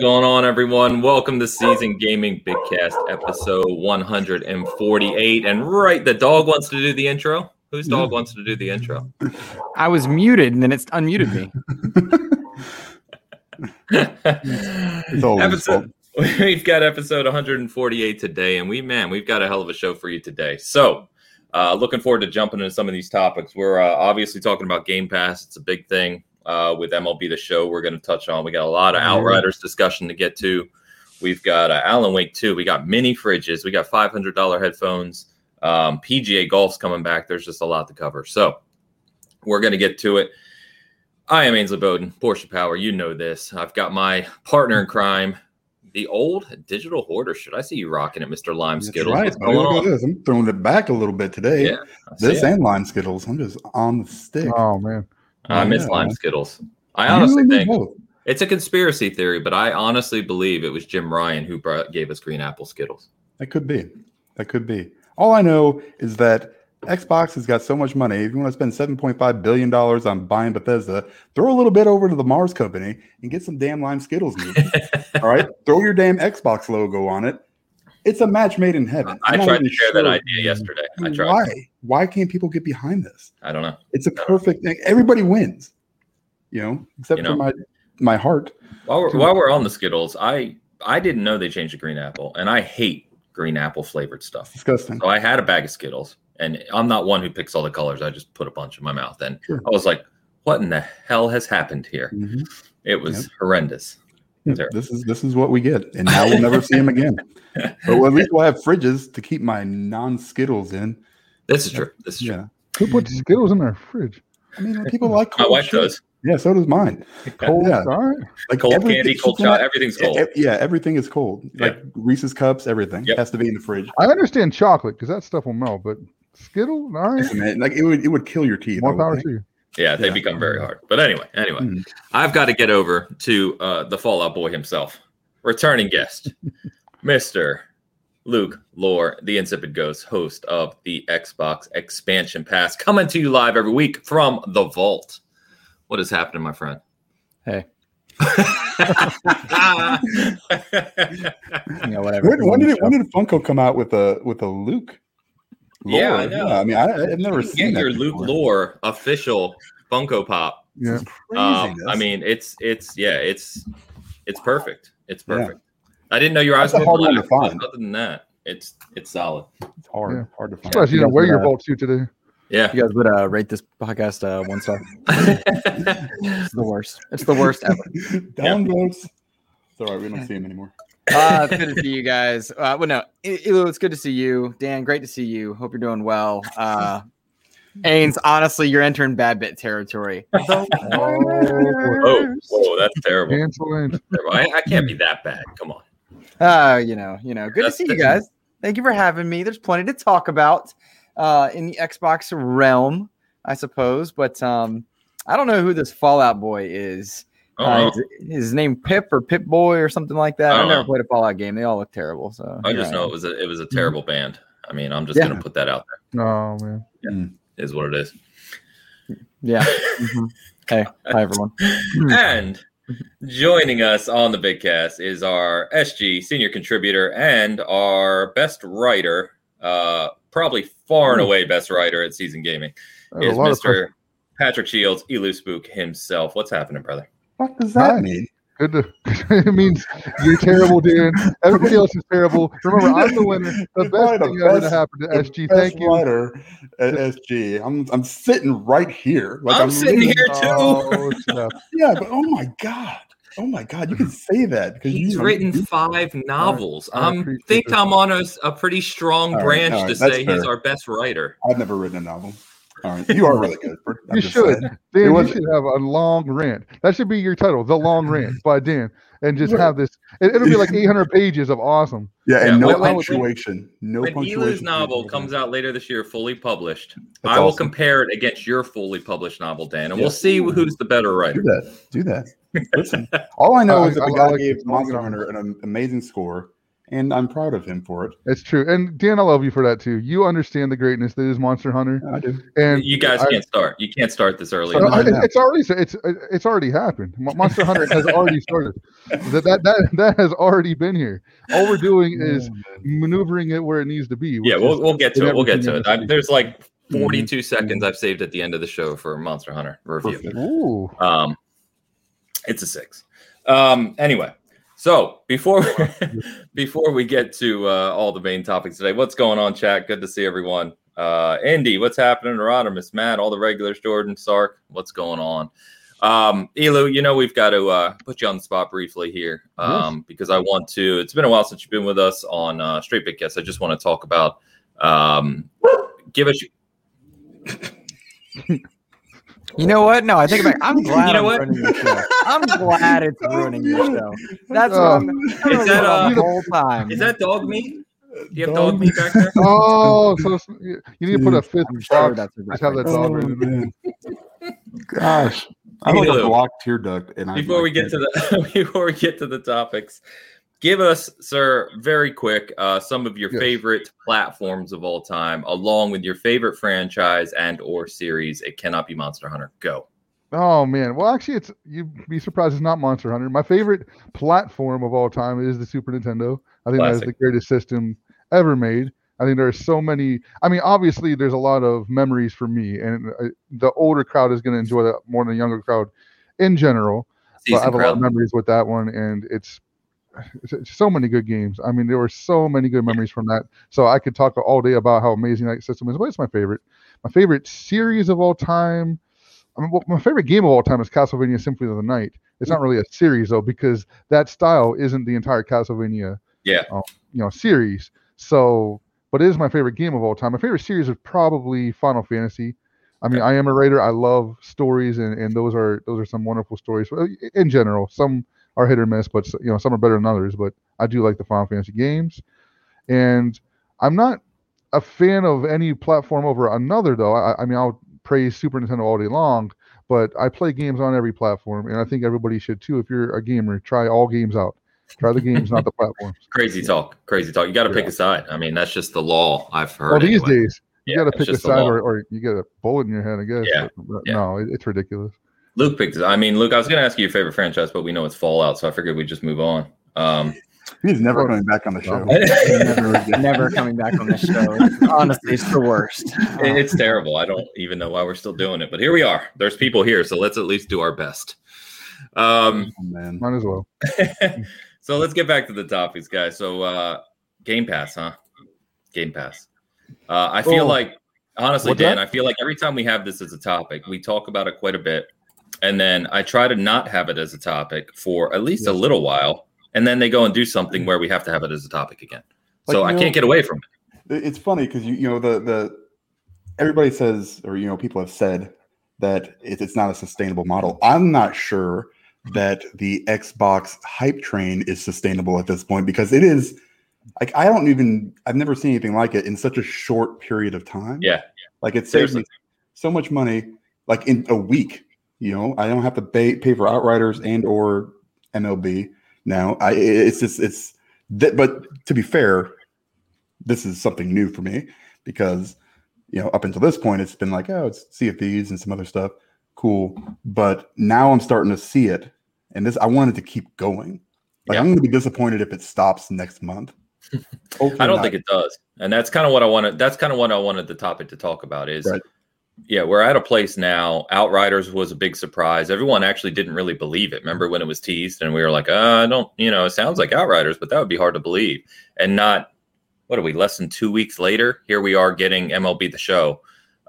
going on, everyone? Welcome to Season Gaming Bigcast, episode 148. And right, the dog wants to do the intro. Whose dog wants to do the intro? I was muted and then it's unmuted me. It's always episode, we've got episode 148 today, and we man, we've got a hell of a show for you today. So, uh, looking forward to jumping into some of these topics. We're uh, obviously talking about Game Pass; it's a big thing uh, with MLB The Show. We're going to touch on. We got a lot of Outriders discussion to get to. We've got uh, Alan Wake too. We got mini fridges. We got five hundred dollar headphones. Um, PGA Golf's coming back. There's just a lot to cover. So, we're going to get to it. I am Ainsley Bowden, Porsche Power. You know this. I've got my partner in crime, the old digital hoarder. Should I see you rocking it, Mr. Lime That's Skittles? right. What's going Look at on? this. I'm throwing it back a little bit today. Yeah, This it. and lime skittles. I'm just on the stick. Oh man. I miss Yeah. Lime Skittles. I honestly think both. it's a conspiracy theory, but I honestly believe it was Jim Ryan who brought, gave us green apple Skittles. That could be. That could be. All I know is that Xbox has got so much money. If you want to spend $7.5 billion on buying Bethesda, throw a little bit over to the Mars company and get some damn lime skittles. All right. Throw your damn Xbox logo on it. It's a match made in heaven. I I'm tried to share that idea yesterday. I tried. Why? Why can't people get behind this? I don't know. It's a perfect thing. Everybody wins, you know, except You for my my heart. While we're, while we're on the Skittles, I I didn't know they changed the green apple, and I hate green apple flavored stuff. Disgusting. So I had a bag of Skittles, and I'm not one who picks all the colors. I just put a bunch in my mouth, and Sure. I was like, "What in the hell has happened here?" Mhm. It was Yep. horrendous. Yeah, This is this is what we get, and now we'll never see them again. But well, at least we'll have fridges to keep my non Skittles in. This is true. This is true. Who puts mm-hmm. Skittles in their fridge? I mean, people like My cold wife shit. does. Yeah, so does mine. Cold, Yeah. all right. Like Cold everything- candy, cold she's not- shot, everything's cold. e- Yeah, everything is cold. Like Reese's cups, everything Yep. has to be in the fridge. I understand chocolate because that stuff will melt, but Skittles, all right. Listen, man, like it would it would kill your teeth. More power to you. Yeah, they Yeah. become very hard. But anyway, anyway, Mm. I've got to get over to uh, the Fallout Boy himself, returning guest, Mister Luke Lore, the Insipid Ghost, host of the Xbox Expansion Pass, coming to you live every week from the Vault. What is happening, my friend? Hey. yeah, whatever. When, when did it, when did Funko come out with a with a Luke? Yeah, I Lore? know. I mean, I, I've never Get seen that your Luke before. Lore official Funko Pop. Yeah. Um. I mean, it's it's yeah, it's it's perfect. It's Yeah. perfect. I didn't know your eyes were hard one to find. Other than that, it's it's solid. it's hard, Yeah. hard to find. Plus, you know, wear your vault suit today. Yeah. You guys would uh, rate this podcast uh, one star. It's the worst. It's the worst ever. Down votes. It's all right. We don't see him anymore. Uh, good to see you guys. Uh, well, no, I- Ilu, it's good to see you. Dan, great to see you. Hope you're doing well. Uh, Ains, honestly, you're entering bad bit territory. oh, whoa, that's terrible. Cancel it. I, I can't be that bad. Come on. Uh, you know, you know, good That's- to see you that's- guys. Thank you for having me. There's plenty to talk about uh, in the Xbox realm, I suppose. But um, I don't know who this Fallout boy is. Oh, Uh, his, his name Pip or Pip Boy or something like that. I I've never know. played a Fallout game. They all look terrible. So I just I know it was a it was a terrible band. I mean, I'm just Yeah. gonna put that out there. Oh man. Is what it is. Yeah. Mhm. Hey, hi everyone. and joining us on the big cast is our SG senior contributor and our best writer, uh, probably far and away best writer at Season Gaming, is a lot of pressure. Mr. Patrick Shields, Elu Spook himself. What's happening, brother? What does that Hi. mean? Good to, it means you're terrible, Dan. Everybody else is terrible. Remember, I'm the winner. The You're probably best the thing ever to best- happen to SG. best Thank you. writer at SG. I'm I'm sitting right here. Like I'm sitting literally- here too. Oh. Yeah, but oh my god. Oh my god, you can say that because He's you written five novels. I I appreciate think this. I'm on a, a pretty strong All right, branch all to right, that's say he's our best writer. I've never written a novel. All right, you are really good. I'm You should. saying. Dan, you should have a long rant. That should be your title, The Long Rant by Dan. And just have this. It, will be like 800 pages of awesome. Yeah, and Yeah, no when- when- punctuation. No when punctuation. Elu's novel comes out later this year, fully published, That's I will awesome. compare it against your fully published novel, Dan, and Yeah. we'll see who's the better writer. Do that. Do that. Listen. All I know I- is that I- the I guy like gave. Monster Hunter an amazing score, and I'm proud of him for it. It's true. And Dan, I love you for that too. You understand the greatness that is Monster Hunter. I do. And You guys I- can't start. You can't start this early. I it's already it's it's already happened. Monster Hunter has already started. That, that that that has already been here. All we're doing is maneuvering it where it needs to be. yeah, we'll we'll get to it. We'll get to it. I, there's like Mhm. 42 seconds I've saved at the end of the show for Monster Hunter review. Perfect. Ooh. Um, it's a six. Um, anyway, so before before we get to uh, all the main topics today, what's going on, chat? Good to see everyone. Uh, Indy, what's happening? Rodimus, Matt, all the regulars, Jordan, Sark, what's going on? Um, Elu, you know we've got to uh, put you on the spot briefly here um, because I want to. It's been a while since you've been with us on uh, Straight Big Guess. I just want to talk about. Um, give us. You know what? No, I think about. I'm glad. You know I'm what? ruining your show. I'm glad it's ruining your show. That's what Oh. I'm. I'm Is that, uh, the whole time? Is that dog meat? Do you have dog meat back there? Oh, so you you need to put a fifth I'm sure that's a Just have that dog Oh, in man. Gosh, I like Elu. a blocked tear duct. And I before we get to the before we get to the topics give us sir very quick uh, some of your Yes. favorite platforms of all time along with your favorite franchise and or series it cannot be monster hunter go Oh man. Well, actually, it's you'd be surprised it's not Monster Hunter. My favorite platform of all time is the Super Nintendo. I think that is the greatest system ever made. I think there are so many. I mean, obviously, there's a lot of memories for me, and uh, the older crowd is going to enjoy that more than the younger crowd in general. But I Season have a lot of memories with that one, and it's so many good games. I mean, there were so many good memories from that. So I could talk all day about how amazing that system is. But it's my favorite. My favorite series of all time. I mean, well, my favorite game of all time is Castlevania Symphony of the Night. It's not really a series though, because that style isn't the entire Castlevania, Yeah. uh, you know, series. So, but it is my favorite game of all time. My favorite series is probably Final Fantasy. I mean, I am a writer. I love stories, and, and those are those are some wonderful stories. In general, some are hit or miss, but you know, some are better than others. But I do like the Final Fantasy games, and I'm not a fan of any platform over another though. I, I mean, I'll praise Super Nintendo all day long, but I play games on every platform, and I think everybody should too. If you're a gamer, try all games out. Try the games, not the platforms. crazy talk crazy talk you got to pick a side i mean that's just the law i've heard Well, these anyway. days, you Yeah, got to pick a side, or, or you get a bullet in your head, I guess. Yeah, But- but yeah. No, it, it's ridiculous. Luke picked it i mean luke i was going to ask you your favorite franchise but we know it's fallout so i figured we'd just move on um He's never coming back on the show. Never, never coming back on the show. Honestly, it's the worst. It- It's terrible. I don't even know why we're still doing it, but here we are. There's people here, so let's at least do our best. Um, Oh, man. Might as well. so let's get back to the topics, guys. So uh, Game Pass, huh? Game Pass. Uh, I feel Oh. like honestly, What's Dan, that? I feel like every time we have this as a topic, we talk about it quite a bit, and then I try to not have it as a topic for at least a little while, and then they go and do something where we have to have it as a topic again. Like, so I know- can't get away from it. It- It's funny because you you know the the everybody says or you know people have said that it, it's not a sustainable model. I'm not sure that the Xbox hype train is sustainable at this point because it is like I don't even I've never seen anything like it in such a short period of time. Yeah. like it saves Seriously. me so much money like in a week. You know, I don't have to pay pay for Outriders and or MLB now. I it's just it's that. But to be fair, this is something new for me because you know up until this point it's been like oh it's Sea and some other stuff, cool. But now I'm starting to see it, and this I wanted to keep going. Like Yeah. I'm going to be disappointed if it stops next month. I don't not. think it does, and that's kind of what I wanted. That's kind of what I wanted the topic to talk about. Is Right. Yeah, we're at a place now. Outriders was a big surprise. Everyone actually didn't really believe it. Remember when it was teased, and we were like, uh, I don't, you know, it sounds like Outriders, but that would be hard to believe. And not, what are we? Less than two weeks later, here we are getting MLB the Show,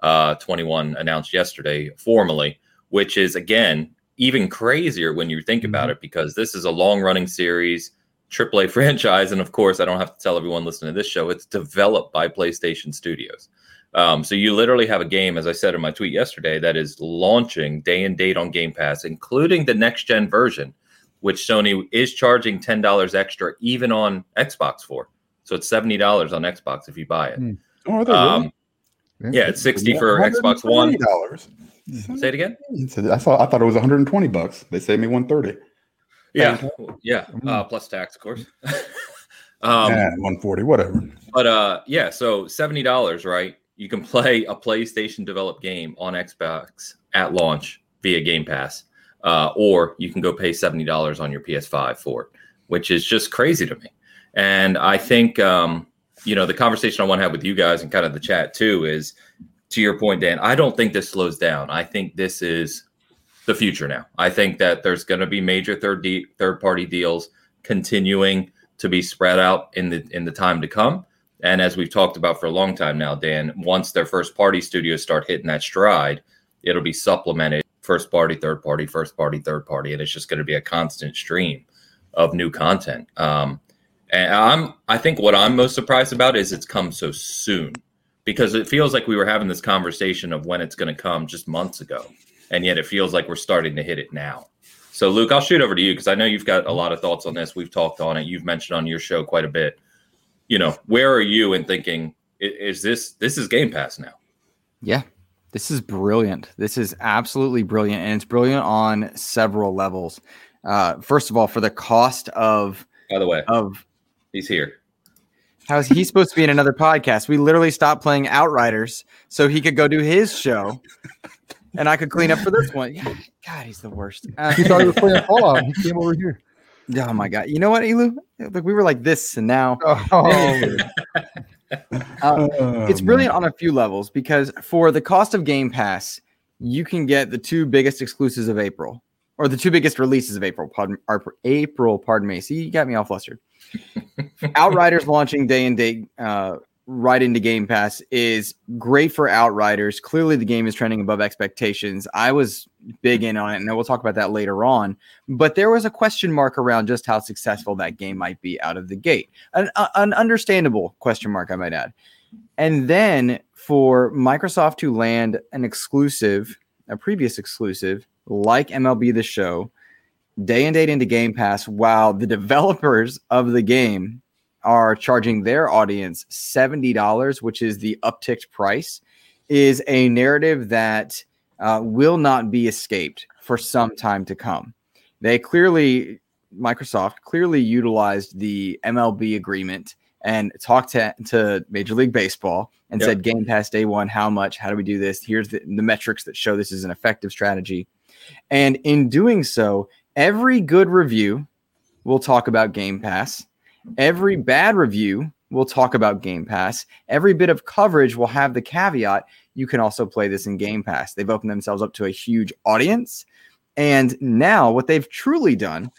uh, 21 announced yesterday formally, which is again even crazier when you think about it because this is a long running series. AAA franchise, and of course, I don't have to tell everyone listening to this show. It's developed by PlayStation Studios, um, so you literally have a game, as I said in my tweet yesterday, that is launching day and date on Game Pass, including the next gen version, which Sony is charging ten dollars extra even on Xbox for. So it's seventy dollars on Xbox if you buy it. Hmm. Oh, are they really? Um, yeah, it's sixty for Xbox One. Dollars. Say it again. I thought I thought it was 120 bucks. They saved me 130. Yeah, yeah. Mhm. Uh, plus tax, of course. Um, yeah, 140, whatever. But uh, yeah, so seventy dollars, right? You can play a PlayStation developed game on Xbox at launch via Game Pass, uh, or you can go pay seventy dollars on your PS5 for it, which is just crazy to me. And I think um, you know the conversation I want to have with you guys and kind of the chat too is to your point, Dan. I don't think this slows down. I think this is the future now. I think that there's going to be major third de- third party deals continuing to be spread out in the in the time to come. And as we've talked about for a long time now, Dan, once their first party studios start hitting that stride, it'll be supplemented first party, third party, first party, third party, and it's just going to be a constant stream of new content. Um, and I'm I think what I'm most surprised about is it's come so soon because it feels like we were having this conversation of when it's going to come just months ago, and yet it feels like we're starting to hit it now. So, Luke, I'll shoot over to you because I know you've got a lot of thoughts on this. We've talked on it. You've mentioned on your show quite a bit. You know, where are you in thinking is this this is Game Pass now? Yeah, this is brilliant. This is absolutely brilliant, and it's brilliant on several levels. Uh, first of all, for the cost of by the way of he's here. How's he supposed to be in another podcast? We literally stopped playing Outriders so he could go do his show, and I could clean up for this one. Yeah, God, he's the worst. Uh, he thought he was playing Fallout. He came over here. Oh my God! You know what, Elu? Like we were like this, and now Oh, uh, it's Um, brilliant on a few levels because for the cost of Game Pass, you can get the two biggest exclusives of April, or the two biggest releases of April. Pardon, April, pardon me. See, you got me all flustered. Outriders launching day and date uh, right into Game Pass is great for Outriders. Clearly, the game is trending above expectations. I was big in on it, and we'll talk about that later on. But there was a question mark around just how successful that game might be out of the gate. An, uh, an understandable question mark, I might add. And then for Microsoft to land an exclusive, a previous exclusive like MLB The Show, day and date into Game Pass, while the developers of the game are charging their audience $70, which is the upticked price, is a narrative that uh, will not be escaped for some time to come. They clearly, Microsoft clearly utilized the MLB agreement and talked to, to Major League Baseball and Yep. said, Game Pass day one, how much? How do we do this? Here's the, the metrics that show this is an effective strategy. And in doing so, every good review will talk about Game Pass. Every bad review will talk about Game Pass. Every bit of coverage will have the caveat you can also play this in Game Pass. They've opened themselves up to a huge audience. And now, what they've truly done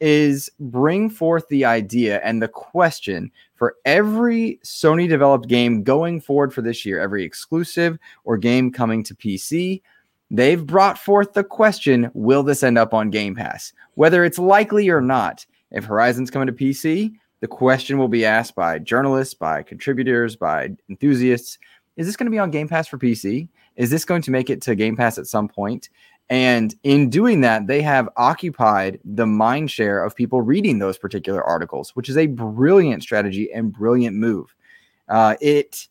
is bring forth the idea and the question for every Sony developed game going forward for this year, every exclusive or game coming to PC. They've brought forth the question Will this end up on Game Pass? Whether it's likely or not, if Horizon's coming to PC, the question will be asked by journalists, by contributors, by enthusiasts Is this going to be on Game Pass for PC? Is this going to make it to Game Pass at some point? And in doing that, they have occupied the mind share of people reading those particular articles, which is a brilliant strategy and brilliant move. Uh, it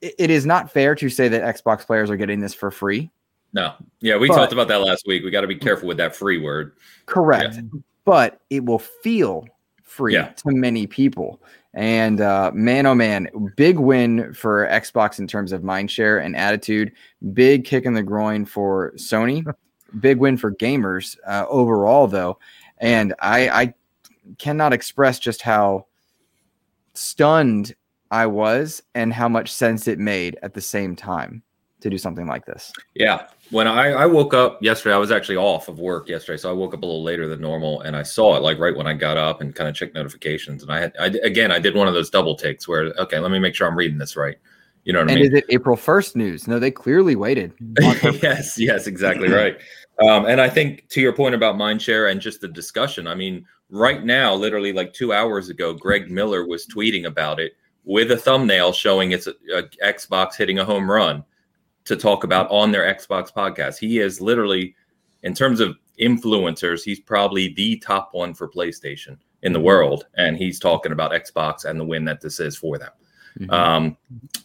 it is not fair to say that Xbox players are getting this for free. No, yeah, we But- talked about that last week. We got to be careful with that free word. Correct. But it will feel free Yeah. to many people. And uh, man, oh man, big win for Xbox in terms of mind share and attitude. Big kick in the groin for Sony. big win for gamers uh, overall, though. And I, I cannot express just how stunned I was and how much sense it made at the same time to do something like this. Yeah. When I, I woke up yesterday, I was actually off of work yesterday, so I woke up a little later than normal, and I saw it like right when I got up and kind of checked notifications. And I had, I again, I did one of those double takes where, okay, let me make sure I'm reading this right. You know what I And mean? is it April 1st news? No, they clearly waited. yes, yes, exactly right. Um, and I think to your point about mindshare and just the discussion, I mean, right now, literally like two hours ago, Greg Miller was tweeting about it with a thumbnail showing it's a, a Xbox hitting a home run to talk about on their Xbox podcast. He is literally, in terms of influencers, he's probably the top one for PlayStation in the world, and he's talking about Xbox and the win that this is for them. Mhm. Um,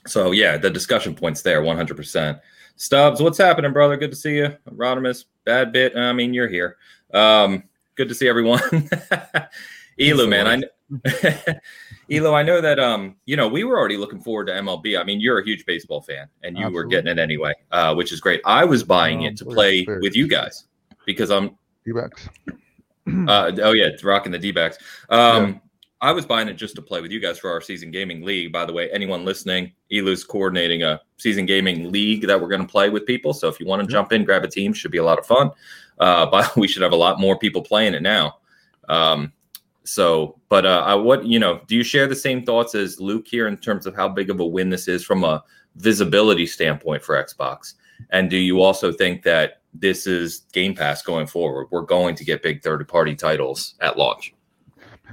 so yeah, the discussion points there, one hundred percent. Stubbs, what's happening, brother? Good to see you. Rodimus, bad bit. I mean, you're here. Um, good to see everyone. Elu, man, I, Elo, I know that um, you know, we were already looking forward to MLB. I mean, you're a huge baseball fan, and you were getting it anyway, uh, which is great. I was buying Oh, it to play very with you guys because I'm D-backs. uh, oh yeah, it's rocking the D-backs. Um, I was buying it just to play with you guys for our season gaming league. By the way, anyone listening, Elu's coordinating a season gaming league that we're going to play with people. So if you want to jump in, grab a team, should be a lot of fun. Uh, but we should have a lot more people playing it now. Um, so, but uh, I, what you know, do you share the same thoughts as Luke here in terms of how big of a win this is from a visibility standpoint for Xbox? And do you also think that this is Game Pass going forward? We're going to get big third party titles at launch.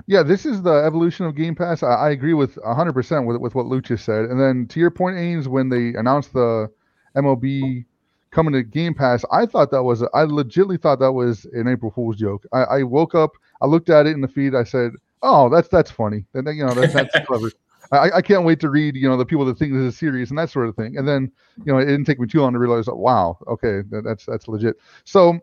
Yeah, this is the evolution of Game Pass. I, I agree with 100% with, with what just said. And then to your point, Ains, when they announced the MLB coming to Game Pass, I thought that was, I legitly thought that was an April Fool's joke. I, I woke up, I looked at it in the feed, I said, oh, that's that's funny. And then, you know, that's, that's clever. I, I can't wait to read, you know, the people that think this is serious and that sort of thing. And then, you know, it didn't take me too long to realize, oh, wow, okay, that, that's that's legit. So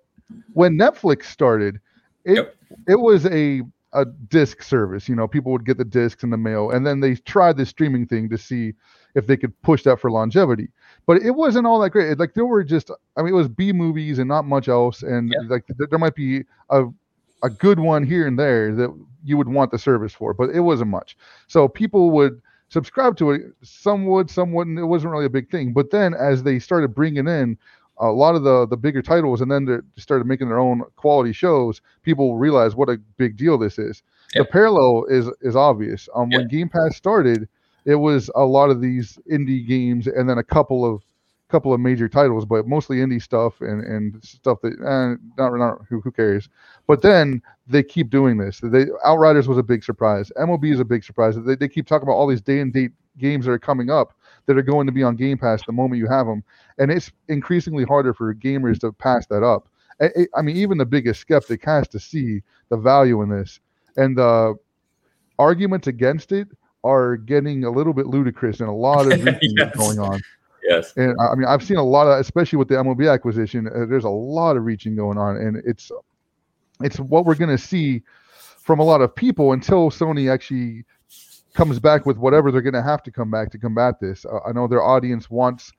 when Netflix started, it Yep. it was a a disc service. You know, people would get the discs in the mail, and then they tried this streaming thing to see if they could push that for longevity. But it wasn't all that great. Like there were just, I mean, it was B movies and not much else, and Yeah. like th- there might be a a good one here and there that you would want the service for, but it wasn't much. So people would subscribe to it. Some would, some wouldn't. It wasn't really a big thing. But then as they started bringing in a lot of the the bigger titles, and then they started making their own quality shows, people realized what a big deal this is. Yeah. The parallel is is obvious. Um, Yeah. when Game Pass started, it was a lot of these indie games, and then a couple of couple of major titles, but mostly indie stuff and and stuff that eh, not not who who cares. But then they keep doing this. They Outriders was a big surprise. MOB is a big surprise. They they keep talking about all these day and date games that are coming up that are going to be on Game Pass the moment you have them, and it's increasingly harder for gamers to pass that up. I, mean, even the biggest skeptic has to see the value in this, and the arguments against it are getting a little bit ludicrous, and a lot of reaching Yes. going on. Yes. And I I mean, I've seen a lot of, especially with the MLB acquisition. Uh, there's a lot of reaching going on, and it's it's what we're going to see from a lot of people until Sony actually comes back with whatever they're going to have to come back to combat this. Uh, I know their audience wants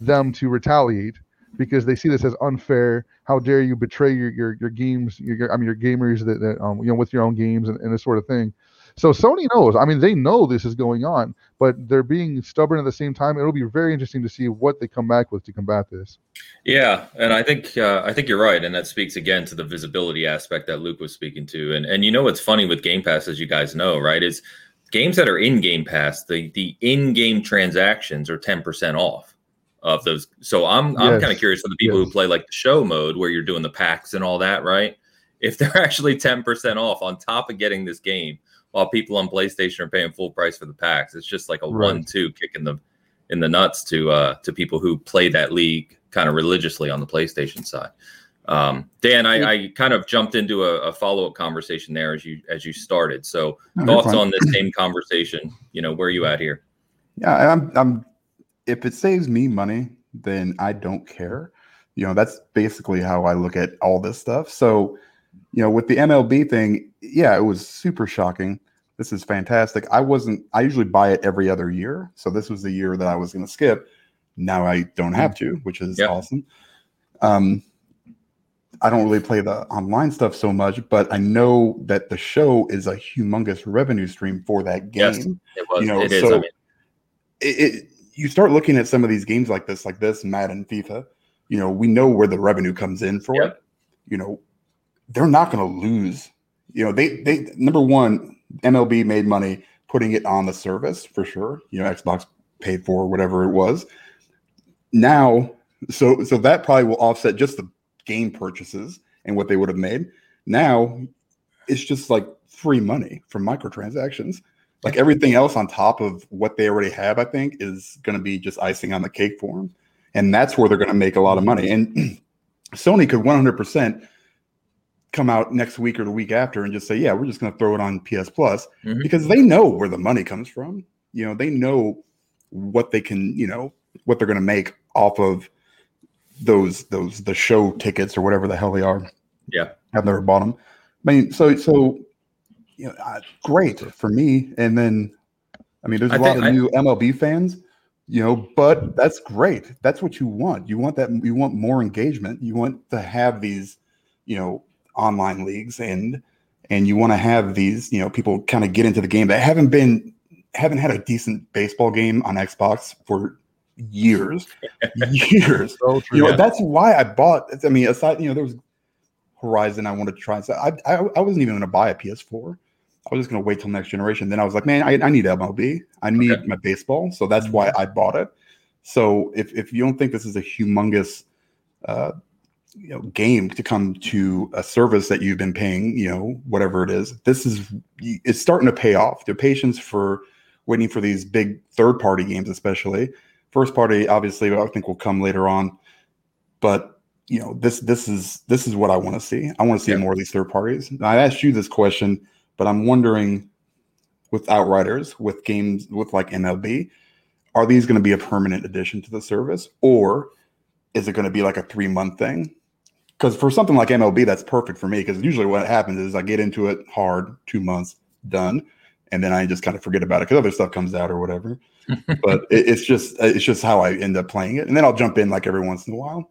them to retaliate because they see this as unfair. How dare you betray your your, your games? Your, your- I mean, your gamers that, that um, you know with your own games and, and this sort of thing. So Sony knows. I mean, they know this is going on, but they're being stubborn at the same time. It'll be very interesting to see what they come back with to combat this. Yeah, and I think uh, I think you're right, and that speaks again to the visibility aspect that Luke was speaking to. And and you know what's funny with Game Pass, as you guys know, right? Is games that are in Game Pass, the the in-game transactions are ten percent off of those. So I'm I'm Yes, kind of curious for the people who play like the show mode where you're doing the packs and all that, right? If they're actually ten percent off on top of getting this game, while people on PlayStation are paying full price for the packs, it's just like a Right. one-two kick in the in the nuts to uh to people who play that league kind of religiously on the PlayStation side. Um, Dan, I, I kind of jumped into a, a follow up conversation there as you as you started. So No, thoughts on this same conversation? You know, where are you at here? Yeah, I'm. I'm. If it saves me money, then I don't care. You know, that's basically how I look at all this stuff. So, you know, with the MLB thing, yeah, it was super shocking. This is fantastic. I wasn't. I usually buy it every other year, so this was the year that I was going to skip. Now I don't have to, which is Yeah. awesome. Um, I don't really play the online stuff so much, but I know that the show is a humongous revenue stream for that game Yes. It was. You know, it is. I so- mean, it, it you start looking at some of these games like this, like this, Madden, FIFA. You know, we know where the revenue comes in for Yep. it. You know, they're not going to lose. You know, they they number one, MLB made money putting it on the service for sure. You know, Xbox paid for whatever it was. Now, so so that probably will offset just the game purchases and what they would have made. Now, it's just like free money from microtransactions like everything else on top of what they already have, I think, is going to be just icing on the cake for them. And that's where they're going to make a lot of money. And Sony could 100% come out next week or the week after and just say, yeah, we're just going to throw it on PS Plus Mhm. because they know where the money comes from. You know, they know what they can, you know, what they're going to make off of those, those, the show tickets or whatever the hell they are. Yeah. I've never bought them. I mean, so, so you know, uh, great for me. And then, I mean, there's a I lot of I- new MLB fans, you know, but that's great. That's what you want. You want that. You want more engagement. You want to have these, you know, online leagues and and you want to have these, you know, people kind of get into the game that haven't been haven't had a decent baseball game on Xbox for years, years. So true. You know, Yeah. that's why I bought. I mean, aside, you know, there was Horizon. I wanted to try. So I, I, I wasn't even going to buy a PS4. I was just going to wait till next generation. Then I was like, man, I, I need MLB. I need Okay. my baseball. So that's why I bought it. So if if you don't think this is a humongous, uh, you know, game to come to a service that you've been paying, you know, whatever it is, this is it's starting to pay off. The patience for waiting for these big third party games, especially first party, obviously, I think will come later on. But you know, this this is this is what I want to see. I want to see Yeah. more of these third parties. Now, I asked you this question, but I'm wondering with Outriders, with games with like MLB, are these going to be a permanent addition to the service, or is it going to be like a three month thing? Because for something like MLB, that's perfect for me. Because usually what happens is I get into it hard, two months, done, and then I just kind of forget about it because other stuff comes out or whatever. but it, it's just it's just how I end up playing it, and then I'll jump in like every once in a while,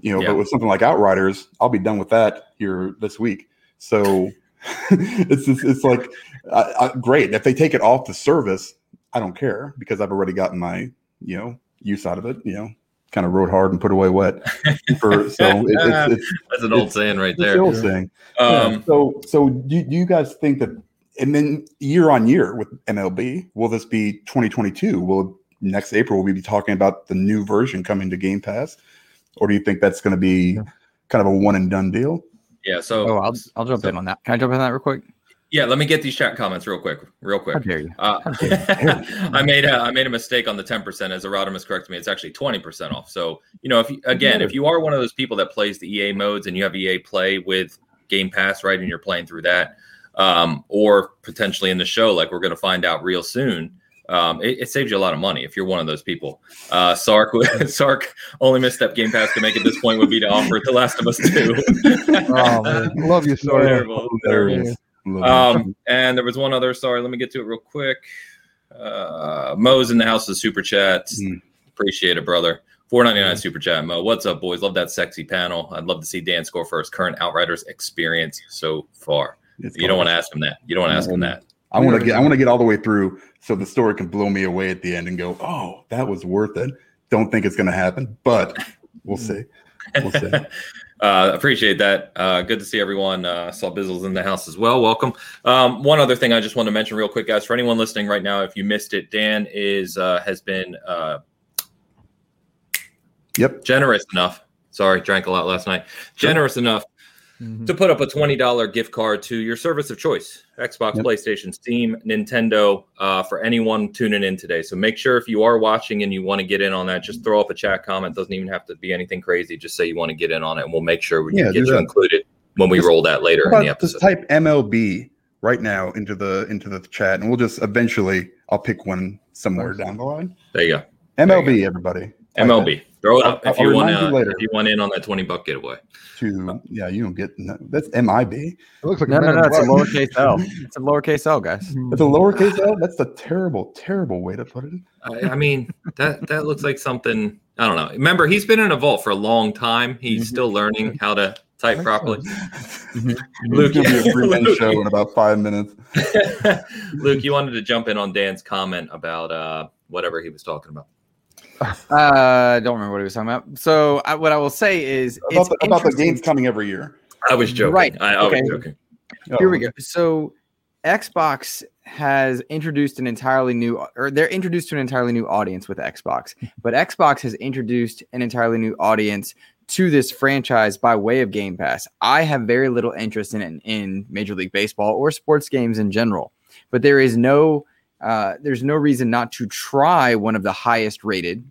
you know. Yeah. But with something like Outriders, I'll be done with that here this week. So it's just, it's like I, I, great if they take it off the service. I don't care because I've already gotten my you know use out of it. You know, kind of rode hard and put away wet. For, so it, it's, it's That's an old It's- saying right it's the there. old saying. Um, so so do, do you guys think that and then year on year with MLB, will this be 2022? Will next April will we be talking about the new version coming to Game Pass? Or do you think that's going to be kind of a one and done deal? yeah. So Oh, I'll I'll jump so- in on that. Can I jump in on that real quick? Yeah, let me get these chat comments real quick, real How quick. dare you? Uh, How dare I made a I made a mistake on the ten percent. As Erodimus corrected me, it's actually twenty percent off. So you know, if you, again, if you are one of those people that plays the EA modes and you have EA Play with Game Pass, right, and you're playing through that, um, or potentially in the show, like we're going to find out real soon. Um, it, it saves you a lot of money if you're one of those people. Uh, Sark, Sark, only misstep Game Pass to make at this point would be to offer it The Last of Us Two. Oh man, love you, sorry. Terrible, Hilarious. Um, and there was one other. Sorry, let me get to it real quick. Uh, Mo's in the house of super chat. Mm. Appreciate it, brother. Four ninety nine super chat. Mo, what's up, boys? Love that sexy panel. I'd love to see Dan score for his current Outriders experience so far. It's You don't want to ask him that. You don't want to ask him that. I want to get I want to get all the way through so the story can blow me away at the end and go, oh, that was worth it. Don't think it's going to happen, but we'll see. We'll see. Uh, appreciate that. Uh, good to see everyone. Uh, saw Bizzles in the house as well. Welcome. Um, one other thing I just want to mention real quick, guys, for anyone listening right now, if you missed it, Dan is uh, has been uh, Yep. generous enough. Sorry, drank a lot last night. Generous enough to put up a twenty dollar gift card to your service of choice: Xbox, Yep. PlayStation, Steam, Nintendo, uh, for anyone tuning in today. So make sure if you are watching and you want to get in on that, just throw up a chat comment. Doesn't even have to be anything crazy. Just say you want to get in on it, and we'll make sure we Yeah, get you that. included when we Just- roll that later in the about just type MLB right now into the into the chat, and we'll just eventually I'll pick one somewhere down the line. There you go. MLB, everybody. Type MLB. Throw it up I'll- if you want remind to. If you want in on that twenty buck getaway. To yeah, you don't get no, that's MIB. It looks like No, a no, no. It's a lowercase L. It's a lowercase L, guys. It's a lowercase L. That's a terrible, terrible way to put it. I, I mean, that that looks like something. I don't know. Remember, he's been in a vault for a long time. He's Mm-hmm. still learning how to type properly. Luke, Luke, will a three man Luke. show in about five minutes. Luke, you wanted to jump in on Dan's comment about uh, whatever he was talking about. Uh, I don't remember what he was talking about. So I, what I will say is About it's the, about the games coming every year. I was joking. Right, I, I okay. was joking. Here we go. So Xbox has introduced an entirely new, or they're introduced to an entirely new audience with Xbox, but Xbox has introduced an entirely new audience to this franchise by way of Game Pass. I have very little interest in in Major League Baseball or sports games in general, but there is no, uh, there's no reason not to try one of the highest rated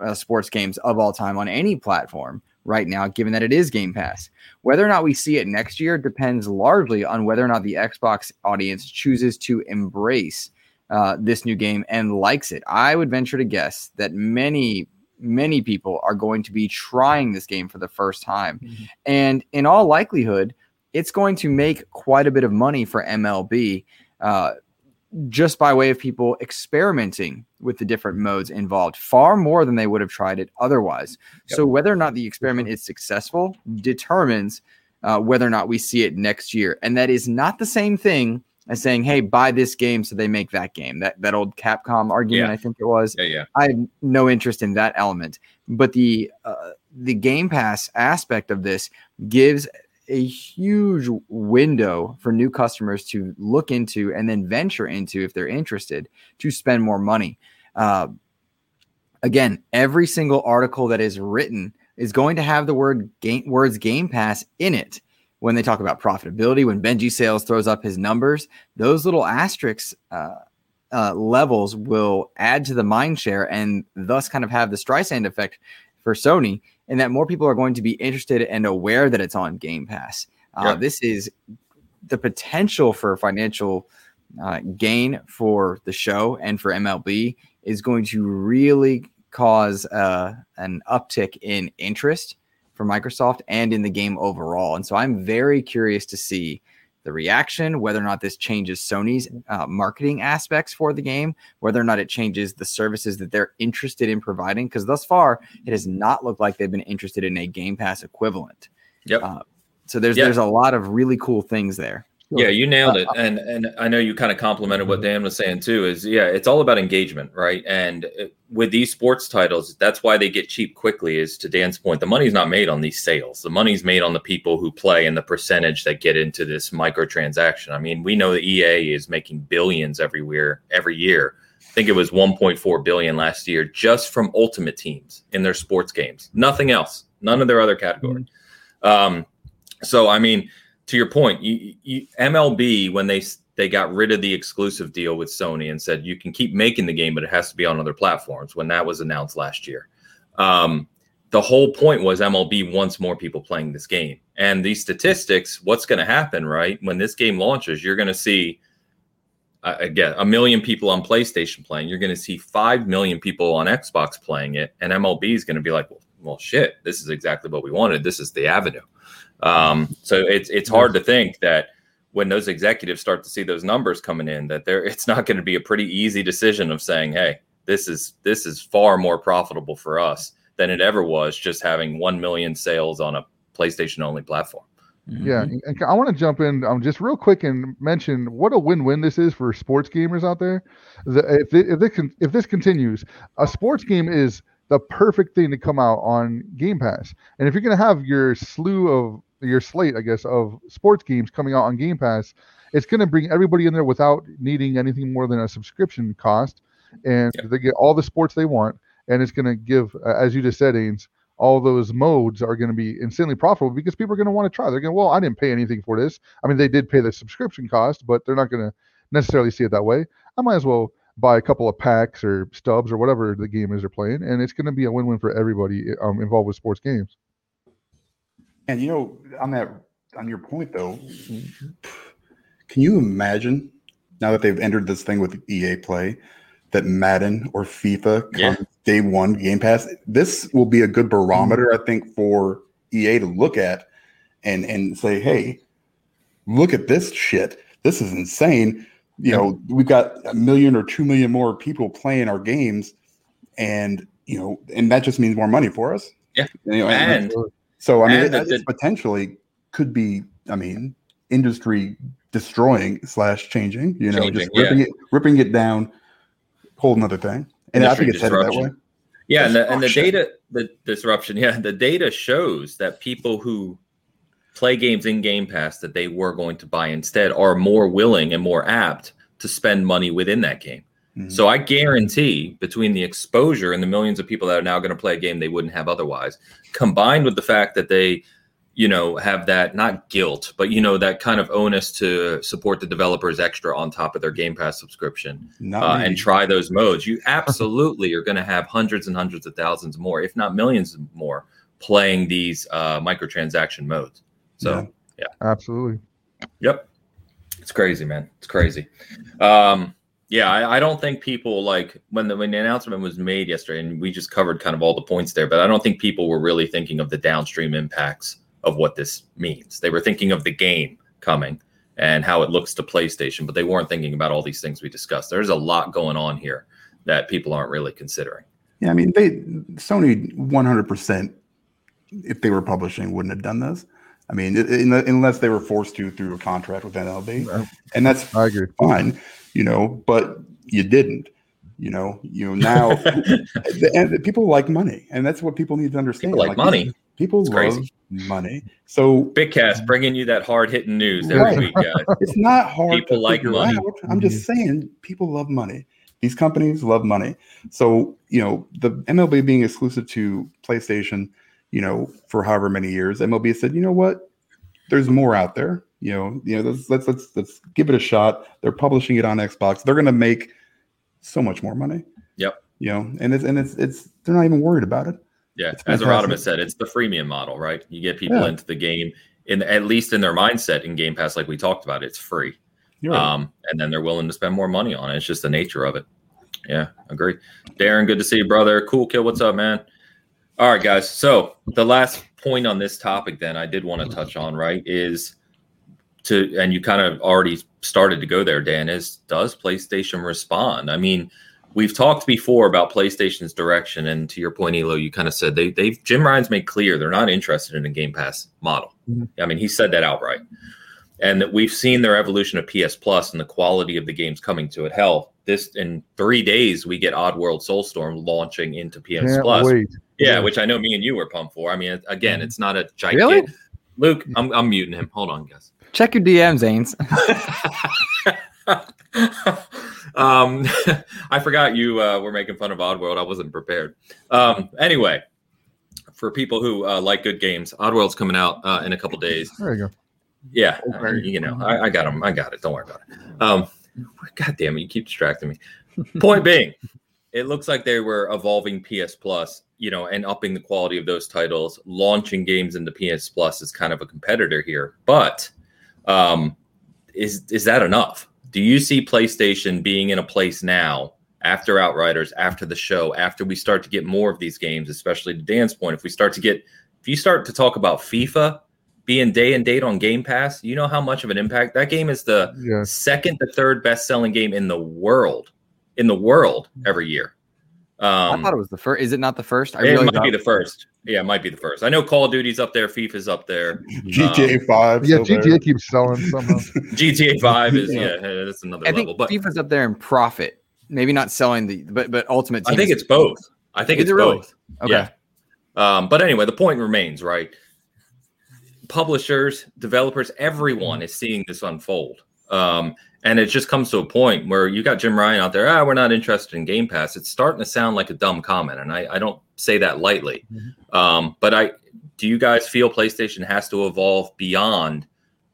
uh, sports games of all time on any platform right now, given that it is Game Pass. Whether or not we see it next year depends largely on whether or not the Xbox audience chooses to embrace uh, this new game and likes it. I would venture to guess that many, many people are going to be trying this game for the first time. And in all likelihood, it's going to make quite a bit of money for MLB uh, just by way of people experimenting with the different modes involved, far more than they would have tried it otherwise. Yep. So whether or not the experiment is successful determines uh, whether or not we see it next year, and that is not the same thing as saying, "Hey, buy this game so they make that game." That that old Capcom argument, Yeah. I think it was. Yeah, yeah. I have no interest in that element, but the uh, the Game Pass aspect of this gives a huge window for new customers to look into and then venture into if they're interested to spend more money. Uh, again, every single article that is written is going to have the word game, words Game Pass in it. When they talk about profitability, when Benji Sales throws up his numbers, those little asterisks uh, uh, levels will add to the mind share and thus kind of have the Streisand effect for Sony, and that more people are going to be interested and aware that it's on Game Pass. Uh, Yeah. This is the potential for financial uh, gain for the show and for MLB is going to really cause uh, an uptick in interest for Microsoft and in the game overall. And so I'm very curious to see the reaction, whether or not this changes Sony's uh, marketing aspects for the game, whether or not it changes the services that they're interested in providing. Because thus far, it has not looked like they've been interested in a Game Pass equivalent. Yep. Uh, so there's Yeah. there's a lot of really cool things there. Yeah, you nailed it, and and I know you kind of complimented what Dan was saying too. Is yeah, it's all about engagement, right? And uh, with these sports titles, that's why they get cheap quickly. Is to Dan's point, the money's not made on these sales. The money's made on the people who play and the percentage that get into this microtransaction. I mean, we know the EA is making billions everywhere every year. I think it was 1.4 billion last year just from Ultimate Teams in their sports games. Nothing else. None of their other categories. Um, so I mean to your point, you, you, MLB when they they got rid of the exclusive deal with Sony and said you can keep making the game, but it has to be on other platforms. When that was announced last year, um, the whole point was MLB wants more people playing this game. And these statistics, what's going to happen, right? When this game launches, you're going to see uh, again a million people on PlayStation playing. You're going to see five million people on Xbox playing it, and MLB is going to be like, well, well, shit, this is exactly what we wanted. This is the avenue. Um, so it's it's hard to think that when those executives start to see those numbers coming in, that there it's not going to be a pretty easy decision of saying, hey, this is this is far more profitable for us than it ever was just having one million sales on a PlayStation only platform. Yeah, Mhm. and I want to jump in um, just real quick and mention what a win-win this is for sports gamers out there. The, if it, if this con- if this continues, a sports game is the perfect thing to come out on Game Pass. And if you're gonna have your slew of your slate, I guess, of sports games coming out on Game Pass, it's gonna bring everybody in there without needing anything more than a subscription cost, and Yeah. they get all the sports they want. And it's gonna give, uh, as you just said, Ains, all those modes are going to be insanely profitable because people are going to want to try. They're going, well, I didn't pay anything for this. I mean, they did pay the subscription cost, but they're not going to necessarily see it that way. I might as well buy a couple of packs or stubs or whatever the game is they're playing, and it's going to be a win-win for everybody um, involved with sports games. And you know, on that on your point though, mm-hmm. can you imagine now that they've entered this thing with EA Play that Madden or FIFA comes Yeah. day one Game Pass? This will be a good barometer, mm-hmm. I think, for EA to look at and and say, hey, look at this shit. This is insane. You know, we've got a million or two million more people playing our games, and you know, and that just means more money for us. Yeah. You know, And so I mean, it, the- potentially could be. I mean, industry destroying slash changing. You know, Changing, just ripping it, ripping it down. Whole another thing. And I Industry think it's headed that way. Yeah, and the, and the data, the disruption. Yeah, the data shows that people who play games in Game Pass that they were going to buy instead are more willing and more apt to spend money within that game. Mhm. So I guarantee between the exposure and the millions of people that are now going to play a game they wouldn't have otherwise, combined with the fact that they, you know, have that not guilt, but you know that kind of onus to support the developers extra on top of their Game Pass subscription uh, and try those modes, you absolutely are going to have hundreds and hundreds of thousands more, if not millions more, playing these uh, microtransaction modes. So, yeah. Absolutely. yep, it's crazy, man. It's crazy. Um, yeah, I, I don't think people like when the when the announcement was made yesterday, and we just covered kind of all the points there, but I don't think people were really thinking of the downstream impacts of what this means. They were thinking of the game coming and how it looks to PlayStation, but they weren't thinking about all these things we discussed. There's a lot going on here that people aren't really considering. Yeah, I mean, they Sony 100%, if they were publishing, wouldn't have done this. I mean, in the, unless they were forced to through a contract with MLB, and that's I agree. fine, you know. But you didn't, you know. You know now, the, and people like money, and that's what people need to understand. People like money. People It's love crazy. money. So Big Cast bringing you that hard hitting news every Right. week, guys. it's not hard People like money. out. I'm just mm-hmm. saying, people love money. These companies love money. So you know, the MLB being exclusive to PlayStation, you know, for however many years, MLB said, you know what, there's more out there. You know, you know, let's let's let's, let's give it a shot. They're publishing it on Xbox. They're gonna make so much more money. Yep. You know, and it's and it's it's they're not even worried about it. Yeah, It's as. Rodimus said, it's the freemium model, right? You get people Yeah. into the game, in at least in their mindset in Game Pass, like we talked about, it's free. Right. Um, and then they're willing to spend more money on it. It's just the nature of it. Yeah, agree. Darren, good to see you, brother. Cool kill. What's up, man? All right, guys. So the last point on this topic, then I did want to touch on, right, is to and you kind of already started to go there, Dan, is does PlayStation respond? I mean, we've talked before about PlayStation's direction, and to your point, Elo, you kind of said they they've Jim Ryan's made clear they're not interested in a Game Pass model. Mhm. I mean, he said that outright. And that we've seen their evolution of PS Plus and the quality of the games coming to it. Hell, this in three days we get Oddworld Soulstorm launching into PS Can't Plus. wait. Yeah, Yeah. which I know me and you were pumped for. I mean, again, it's not a Really? gigantic. Luke, I'm, I'm muting him. Hold on, guys. Check your DMs, Ains. um, I forgot you uh, were making fun of Oddworld. I wasn't prepared. Um, anyway, for people who uh, like good games, Oddworld's coming out uh, in a couple days. There you go. Yeah, Okay. uh, you know, I, I got them. I got it. Don't worry about it. Um, God damn it, you keep distracting me. Point being, it looks like they were evolving PS Plus, you know, and upping the quality of those titles. Launching games into PS Plus is kind of a competitor here, but um, is is that enough? Do you see PlayStation being in a place now after Outriders, after the show, after we start to get more of these games, especially to Dan's point, if we start to get, if you start to talk about FIFA being day and date on Game Pass, you know how much of an impact that game is the Yeah. second to third best selling game in the world, in the world every year. Um, I thought it was the first. Is it not the first? I it really might be the first. Yeah, it might be the first. I know Call of Duty's up there, FIFA's up there, GTA Five. Yeah, GTA there. keeps selling somehow. GTA Five is Yeah. yeah, that's another I think level. But FIFA's up there in profit. Maybe not selling the, but but ultimate. I think is- it's both. I think Is it's it really? both. okay. Yeah. Um, but anyway, the point remains, right? Publishers, developers, everyone is seeing this unfold. Um, and it just comes to a point where you got Jim Ryan out there, ah, we're not interested in Game Pass. It's starting to sound like a dumb comment, and I, I don't say that lightly. Um, but I do you guys feel PlayStation has to evolve beyond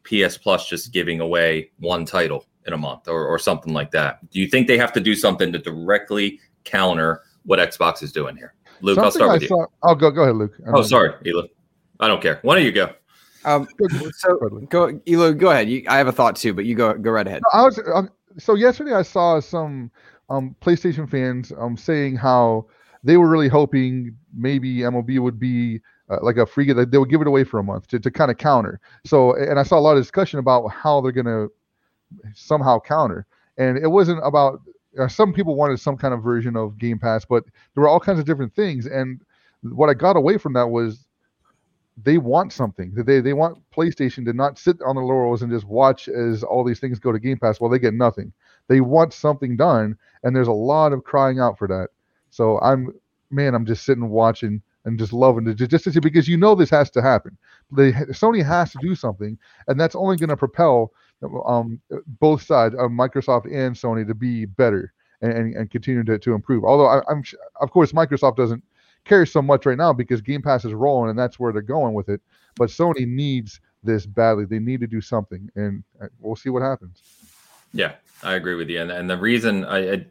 PS Plus just giving away one title in a month or, or something like that? Do you think they have to do something to directly counter what Xbox is doing here? Luke, I'll Something start I with you. saw- I'll go. Go ahead, Luke. And Oh, then- sorry, Ela. I don't care. One of you go. Um, so go, Elo, go ahead. You, I have a thought too, but you go go right ahead. No, I was um, so yesterday. I saw some um, PlayStation fans um, saying how they were really hoping maybe MLB would be uh, like a free they would give it away for a month to, to kind of counter. So, and I saw a lot of discussion about how they're going to somehow counter, and it wasn't about. Uh, some people wanted some kind of version of Game Pass, but there were all kinds of different things. And what I got away from that was they want something. They they want PlayStation to not sit on the laurels and just watch as all these things go to Game Pass while they get nothing. They want something done, and there's a lot of crying out for that. So I'm man, I'm just sitting watching and just loving it just to see because you know this has to happen. Sony has to do something, and that's only going to propel um, both sides, of Microsoft and Sony, to be better and, and, and continue to, to improve. Although I, I'm of course Microsoft doesn't care so much right now because Game Pass is rolling and that's where they're going with it. But Sony needs this badly. They need to do something, and uh, we'll see what happens. Yeah, I agree with you. And, and the reason I, I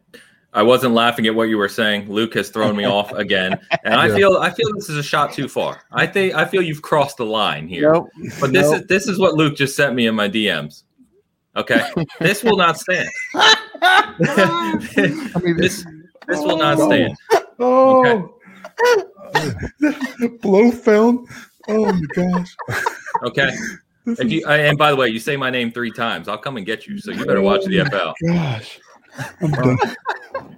I wasn't laughing at what you were saying, Luke has thrown me off again, and I Yeah. feel I feel this is a shot too far. I think I feel you've crossed the line here. Nope. But this Nope. is this is what Luke just sent me in my DMs. Okay, this will not stand. I mean, this this will not oh. stand. Oh, blow film. Oh my gosh. Okay. This If is- you and by the way, you say my name three times, I'll come and get you. So you better watch the Oh FL. Gosh. I'm done.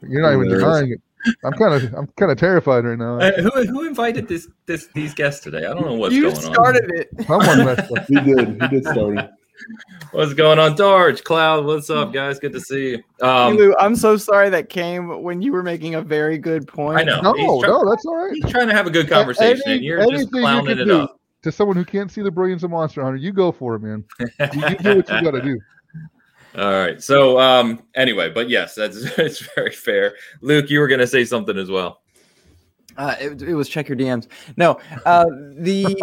You're not even Hilarious. denying it. I'm kind of I'm kind of terrified right now. Uh, who who invited this this these guests today? I don't know what's you going started it. Someone messed up. He did. He did start it. What's going on, Darge? Cloud, what's up, guys? Good to see you. Um, Lou, I'm so sorry that came when you were making a very good point. I know. No, try- no, that's all right. He's trying to have a good conversation, Any- and you're just anything you clowning it do up. To someone who can't see the brilliance of Monster Hunter, you go for it, man. You, you do what you got to do. All right. So um anyway, but yes, that's it's very fair. Luke, you were gonna say something as well. Uh, it, it was check your DMs. No, uh, the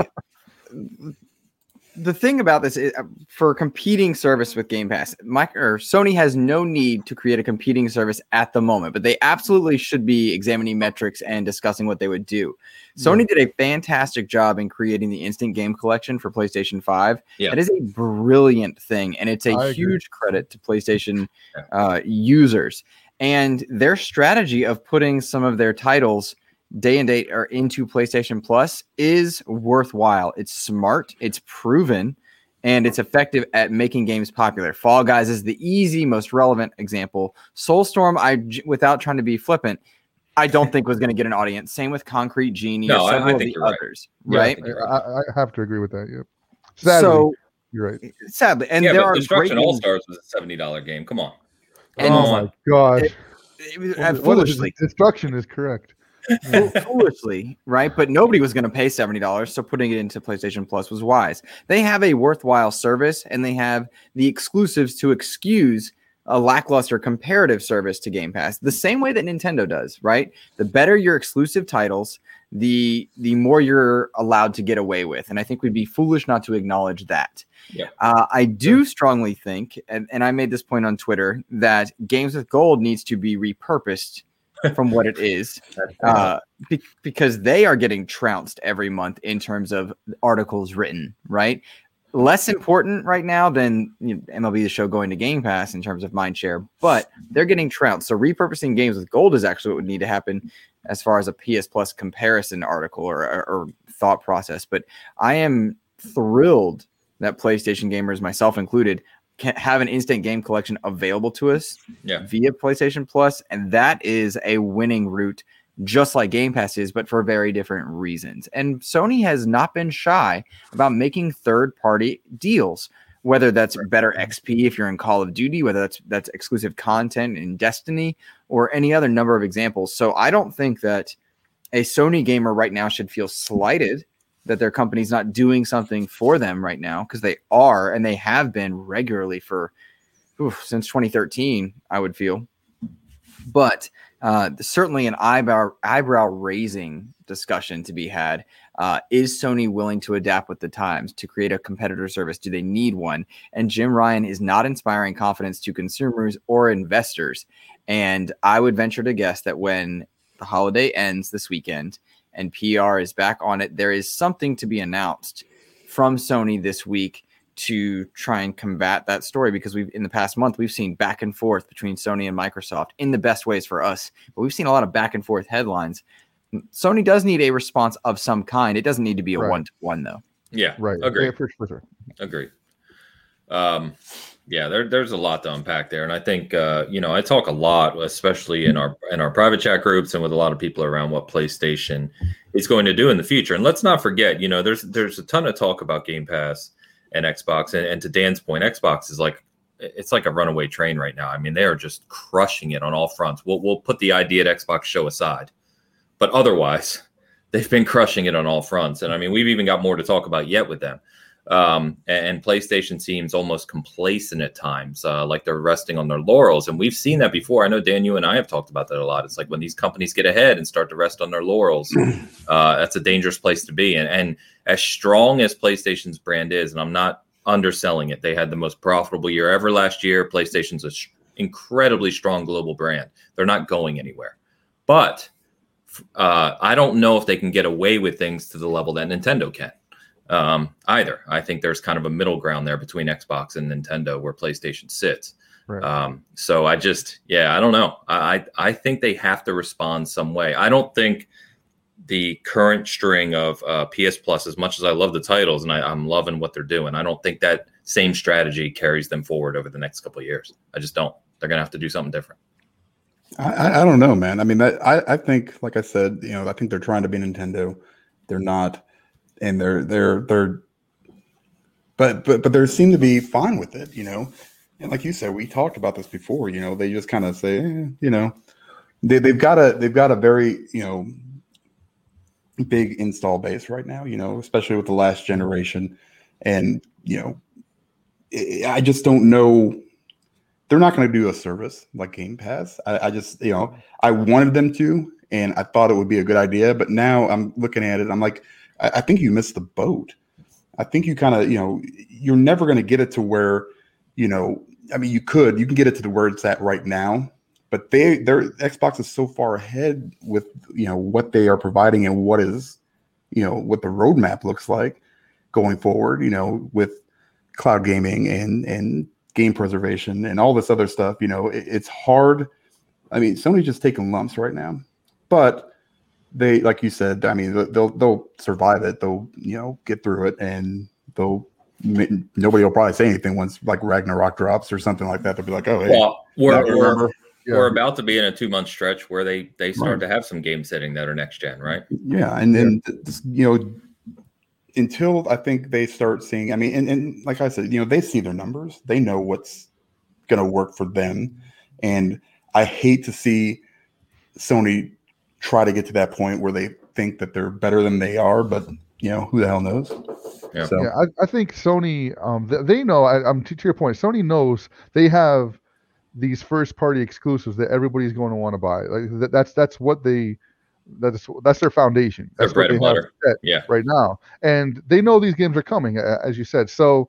the thing about this is uh, for competing service with Game Pass, Mike or Sony has no need to create a competing service at the moment, but they absolutely should be examining metrics and discussing what they would do. Sony did a fantastic job in creating the instant game collection for PlayStation 5. Yeah. That is a brilliant thing, and it's a I agree. huge credit to PlayStation uh, users and their strategy of putting some of their titles day and date or into PlayStation Plus is worthwhile. It's smart, it's proven, and it's effective at making games popular. Fall Guys is the easy, most relevant example. Soulstorm, I without trying to be flippant, I don't think was going to get an audience. Same with Concrete Genie No, or I- several I of think the you're right. others, Yeah, I right? think I. I have to agree with that. Yep. Sadly, So you're right. sadly, and yeah, there but are Destruction great All Stars was a seventy dollar game. Come on. And- Come oh on. my gosh! It- it was- uh, What is- foolishly, destruction is correct. Fool- foolishly, right? But nobody was going to pay seventy dollars, so putting it into PlayStation Plus was wise. They have a worthwhile service, and they have the exclusives to excuse a lackluster comparative service to Game Pass, the same way that Nintendo does, right? The better your exclusive titles, the the more you're allowed to get away with, and I think we'd be foolish not to acknowledge that. Yeah. Uh, I do strongly think, and, and I made this point on Twitter, that Games with Gold needs to be repurposed from what it is uh, be- because they are getting trounced every month in terms of articles written, right? Less important right now than you know, MLB the Show going to Game Pass in terms of mind share, but they're getting trounced. So repurposing games with gold is actually what would need to happen as far as a PS Plus comparison article or, or, or thought process. But I am thrilled that PlayStation gamers, myself included, can have an instant game collection available to us Yeah. via PlayStation Plus, and that is a winning route, just like Game Pass is, but for very different reasons. And Sony has not been shy about making third-party deals, whether that's better XP if you're in Call of Duty, whether that's that's exclusive content in Destiny, or any other number of examples. So I don't think that a Sony gamer right now should feel slighted that their company's not doing something for them right now because they are and they have been regularly for oof, since 2013 i would feel. But uh, certainly an eyebrow eyebrow raising discussion to be had. Uh, is sony willing to adapt with the times to create a competitor service? Do they need one? And jim ryan is not inspiring confidence to consumers or investors. And i would venture to guess that when the holiday ends this weekend and PR is back on it, there is something to be announced from Sony this week to try and combat that story because we've in the past month we've seen back and forth between Sony and Microsoft in the best ways for us, but we've seen a lot of back and forth headlines. Sony does need a response of some kind. It doesn't need to be a one to one though. Yeah. Right. Agree. Yeah, for, for sure. Agree. Um, yeah, there, there's a lot to unpack there, and I think uh, you know I talk a lot, especially in our in our private chat groups and with a lot of people around what PlayStation is going to do in the future. And let's not forget, you know, there's there's a ton of talk about Game Pass and Xbox, and, and to Dan's point, Xbox is like it's like a runaway train right now. I mean, they are just crushing it on all fronts. We'll we'll put the idea at Xbox show aside, but otherwise, they've been crushing it on all fronts. And I mean, we've even got more to talk about yet with them um, and, PlayStation seems almost complacent at times, uh, like they're resting on their laurels. And we've seen that before. I know Dan, you and I have talked about that a lot. It's like when these companies get ahead and start to rest on their laurels, uh, that's a dangerous place to be. And, and as strong as PlayStation's brand is, and I'm not underselling it, they had the most profitable year ever last year. PlayStation's an sh- incredibly strong global brand. They're not going anywhere, but uh, I don't know if they can get away with things to the level that Nintendo can um, either. I think there's kind of a middle ground there between Xbox and Nintendo where PlayStation sits. Right. Um, so I just, yeah, I don't know. I, I think they have to respond some way. I don't think the current string of uh, PS Plus, as much as I love the titles and I, I'm loving what they're doing, I don't think that same strategy carries them forward over the next couple of years. I just don't. They're gonna have to do something different. I, I don't know, man. I mean, I, I think, like I said, you know, I think they're trying to be Nintendo. They're not, and they're they're they're, but but but they seem to be fine with it, you know. And like you said, we talked about this before. You know, they just kind of say, eh, you know, they they've got a they've got a very you know big install base right now. You know, especially with the last generation, and you know, I just don't know they're not going to do a service like Game Pass. I, I, just, you know, I wanted them to, and I thought it would be a good idea. But now I'm looking at it, I'm like, I, I think you missed the boat. I think you kind of, you know, you're never going to get it to where, you know, I mean, you could, you can get it to the where it's at right now, but they, their Xbox is so far ahead with, you know, what they are providing and what is, you know, what the roadmap looks like going forward. You know, with cloud gaming and and game preservation and all this other stuff. You know, it, it's hard. I mean, Sony's just taking lumps right now, but they, like you said, I mean, they'll they'll survive it. They'll you know get through it, and they'll nobody will probably say anything once like Ragnarok drops or something like that. They'll be like, oh, hey, well, we're we're, yeah. we're about to be in a two month stretch where they they start right. to have some game setting that are next gen, right? Yeah, and then yeah. you know until I think they start seeing, I mean, and, and like I said, you know, they see their numbers, they know what's going to work for them. And I hate to see Sony try to get to that point where they think that they're better than they are, but you know, who the hell knows? Yeah, so. yeah I, I, think Sony, um, they, they know, I, am to, to your point, Sony knows they have these first party exclusives that everybody's going to want to buy. Like that, that's, that's what they, that's that's their foundation. That's their bread and butter. Yeah. Right now, and they know these games are coming, as you said. So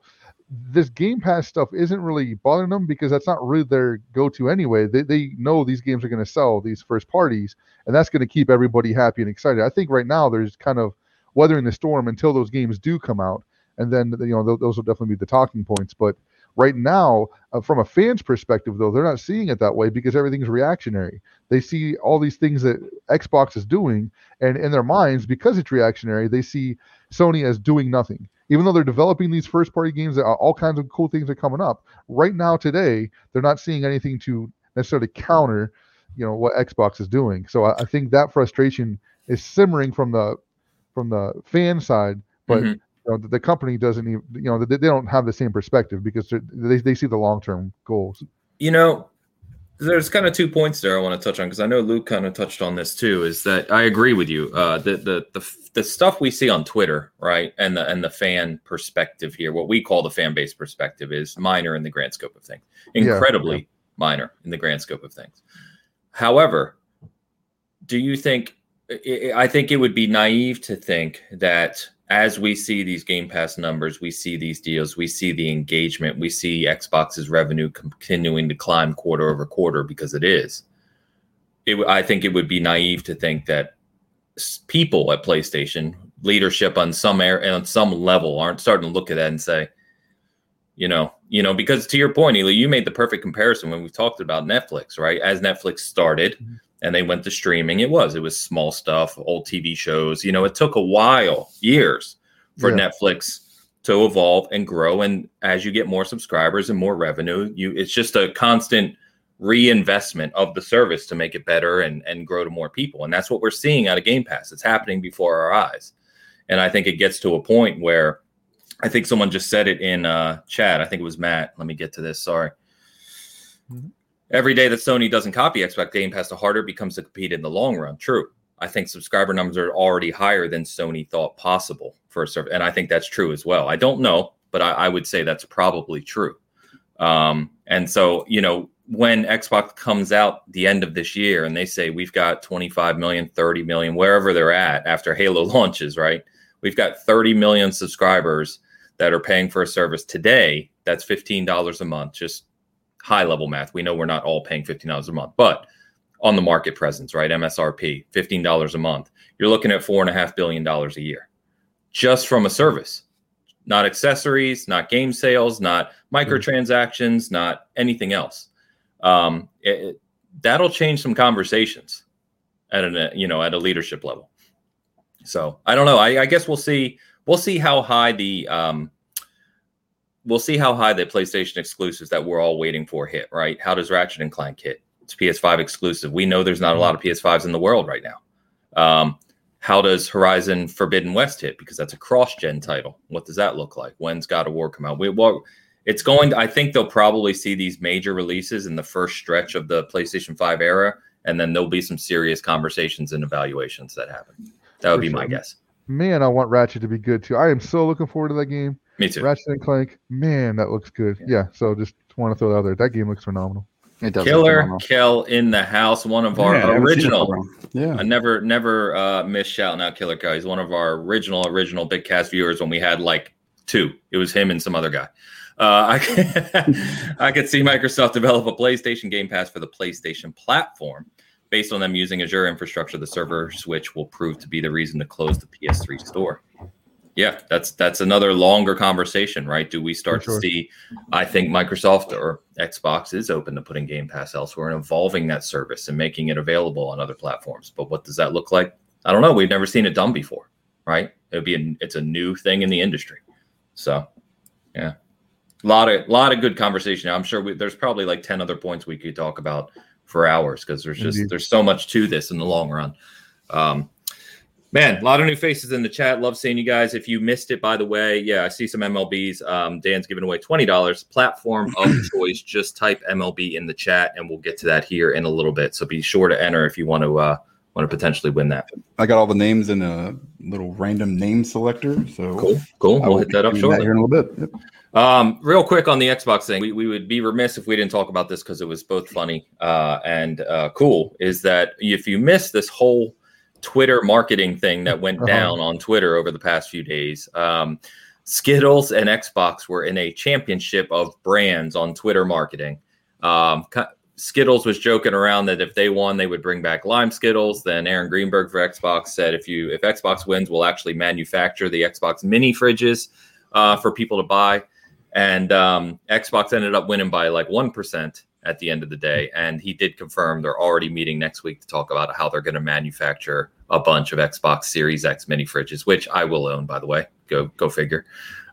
this Game Pass stuff isn't really bothering them because that's not really their go-to anyway. They they know these games are going to sell these first parties, and that's going to keep everybody happy and excited. I think right now there's kind of weathering the storm until those games do come out, and then you know those will definitely be the talking points. But Right now, uh, from a fan's perspective, though, they're not seeing it that way because everything's reactionary. They see all these things that Xbox is doing, and in their minds, because it's reactionary, they see Sony as doing nothing. Even though they're developing these first party games, all kinds of cool things are coming up. Right now, today, they're not seeing anything to necessarily counter, you know, what Xbox is doing. So I, I think that frustration is simmering from the from the fan side, but mm-hmm you know, the, the company doesn't even, you know, they, they don't have the same perspective because they, they see the long term goals. You know, there's kind of two points there I want to touch on because I know Luke kind of touched on this too. Is that I agree with you. Uh, the, the the the stuff we see on Twitter, right, and the and the fan perspective here, what we call the fan base perspective, is minor in the grand scope of things. Incredibly yeah, minor in the grand scope of things. However, do you think? I think it would be naive to think that as we see these Game Pass numbers, we see these deals, we see the engagement, we see Xbox's revenue continuing to climb quarter over quarter because it is. It, I think it would be naive to think that people at PlayStation leadership on some air on some level aren't starting to look at that and say, you know, you know, because to your point, Eli, you made the perfect comparison when we talked about Netflix, right? As Netflix started, mm-hmm and they went to streaming. It was it was small stuff, old TV shows. You know, it took a while, years, for yeah. Netflix to evolve and grow. And as you get more subscribers and more revenue, you it's just a constant reinvestment of the service to make it better and and grow to more people. And that's what we're seeing out of Game Pass. It's happening before our eyes. And I think it gets to a point where I think someone just said it in uh, chat. I think it was Matt. Let me get to this. Sorry. Mm-hmm every day that Sony doesn't copy Xbox Game Pass, the harder becomes to compete in the long run. True. I think subscriber numbers are already higher than Sony thought possible for a service. And I think that's true as well. I don't know, but I, I would say that's probably true. Um, and so, you know, when Xbox comes out the end of this year and they say we've got 25 million, 30 million, wherever they're at after Halo launches, right? We've got 30 million subscribers that are paying for a service today. That's $15 a month, just high level math, we know we're not all paying $15 a month, but on the market presence, right? MSRP, $15 a month, you're looking at $4.5 billion a year just from a service, not accessories, not game sales, not microtransactions, not anything else. Um, it, that'll change some conversations at an, you know, at a leadership level. So I don't know. I, I guess we'll see. We'll see how high the um, we'll see how high the PlayStation exclusives that we're all waiting for hit. Right? How does Ratchet and Clank hit? It's PS5 exclusive. We know there's not a lot of PS5s in the world right now. Um, how does Horizon Forbidden West hit? Because that's a cross-gen title. What does that look like? When's God of War come out? We, well, it's going. To, I think they'll probably see these major releases in the first stretch of the PlayStation 5 era, and then there'll be some serious conversations and evaluations that happen. That would For be my guess. Man, I want Ratchet to be good too. I am so looking forward to that game. Me too. Ratchet and Clank, man, that looks good. Yeah, so just want to throw that out there. That game looks phenomenal. It does. Killer phenomenal. Kel in the house, one of our Yeah, I haven't seen it original. for a while. Yeah. I never, never uh, miss shouting out Killer Kel. He's one of our original, original big cast viewers when we had like two. It was him and some other guy. Uh, I, I could see Microsoft develop a PlayStation Game Pass for the PlayStation platform. Based on them using Azure infrastructure, the server switch will prove to be the reason to close the PS3 store. Yeah, that's that's another longer conversation, right? Do we start sure. to see? I think Microsoft or Xbox is open to putting Game Pass elsewhere and evolving that service and making it available on other platforms. But what does that look like? I don't know. We've never seen it done before, right? It'd be a, it's a new thing in the industry. So, yeah, a lot of a lot of good conversation. I'm sure we, there's probably like ten other points we could talk about for hours because there's just Indeed. there's so much to this in the long run. Um, man, a lot of new faces in the chat. Love seeing you guys. If you missed it, by the way, yeah, I see some MLBs. Um, Dan's giving away twenty dollars. Platform of choice. Just type MLB in the chat, and we'll get to that here in a little bit. So be sure to enter if you want to uh, want to potentially win that. I got all the names in a little random name selector. So Cool, cool. I We'll hit that up shortly. here in a little bit. Yep. Um, real quick on the Xbox thing, we, we would be remiss if we didn't talk about this because it was both funny uh, and uh, cool. Is that if you miss this whole Twitter marketing thing that went Uh-huh. down on Twitter over the past few days, um, Skittles and Xbox were in a championship of brands on Twitter marketing. Um, Skittles was joking around that if they won, they would bring back Lime Skittles. Then Aaron Greenberg for Xbox said, if you if Xbox wins, we'll actually manufacture the Xbox mini fridges uh, for people to buy and um, Xbox ended up winning by like one percent at the end of the day. And he did confirm they're already meeting next week to talk about how they're going to manufacture a bunch of Xbox Series X mini fridges, which I will own, by the way. Go go figure.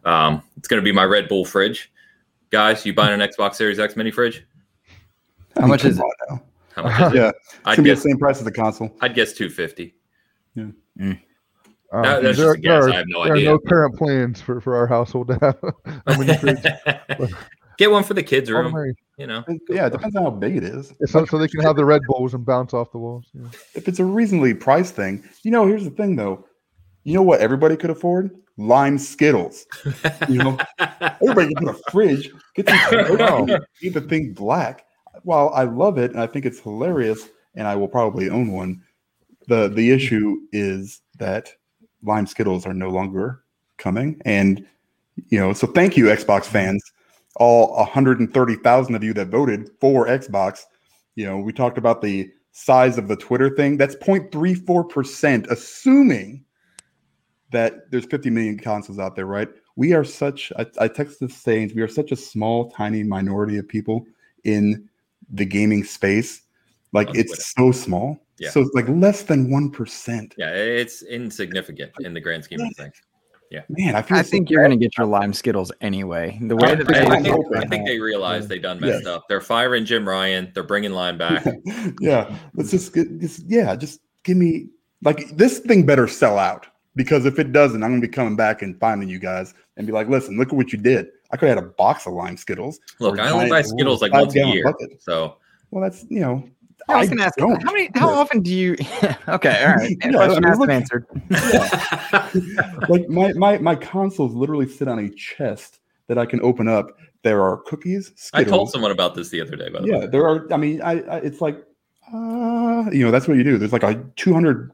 Um, it's going to be my Red Bull fridge, guys. You buying an Xbox Series X mini fridge? How much is it? now. How much is it? Yeah, it's I'd gonna be the same price as the console. I'd guess two fifty. Um, That- that's there, just a guess. there I are, have no there idea. are no current plans for, for our household to have a mini fridge. Get one for the kids' All the room. Merry. You know, Yeah, it depends on how big it is. So, so they can have the Red Bulls and bounce off the walls. Yeah. If it's a reasonably priced thing, you know, here's the thing though. You know what everybody could afford? Lime Skittles. You know, everybody can put a fridge, get some keep the thing black. While I love it and I think it's hilarious, and I will probably own one, the the issue is that lime Skittles are no longer coming. And you know, so thank you, Xbox fans, all 130,000 of you that voted for Xbox. You know, we talked about the size of the Twitter thing. That's 0.34%, assuming that there's 50 million consoles out there, right? We are such, I, I texted saying we are such a small, tiny minority of people in the gaming space. Like it's so small. Yeah. So it's like less than 1%. yeah, it's insignificant in the grand scheme of things. Yeah, man, I feel I so think you're going to get your lime Skittles anyway. The way I, that I- they I think. I think they realize they done messed up. They're firing Jim Ryan. They're bringing line back. yeah, let's just get just yeah, just give me like this thing better sell out because if it doesn't, I'm gonna be coming back and finding you guys and be like, listen, look at what you did. I could have had a box of lime Skittles. Look, I only buy Skittles like once a year. bucket. So Well, that's you know, I was going to ask don't. how many, how often do you? okay, all right. Yeah, Question I mean, asked look- and answered. like my my my consoles literally sit on a chest that I can open up. There are cookies, I Skittles. told someone about this the other day. By the yeah, way, there are. I mean, I, I it's like, uh, you know, that's what you do. There's like a 200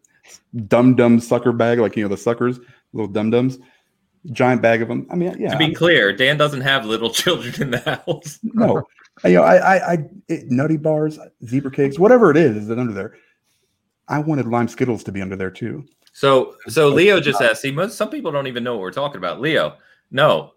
dum dum sucker bag, like you know the suckers, little dum dums, giant bag of them. I mean, yeah. to be I'm- clear, Dan doesn't have little children in the house. no, I- you know, I, I, I it, nutty bars, zebra cakes, whatever it is, is it under there? I wanted lime Skittles to be under there too. So, so Leo just asked. See, most some people don't even know what we're talking about. Leo, no,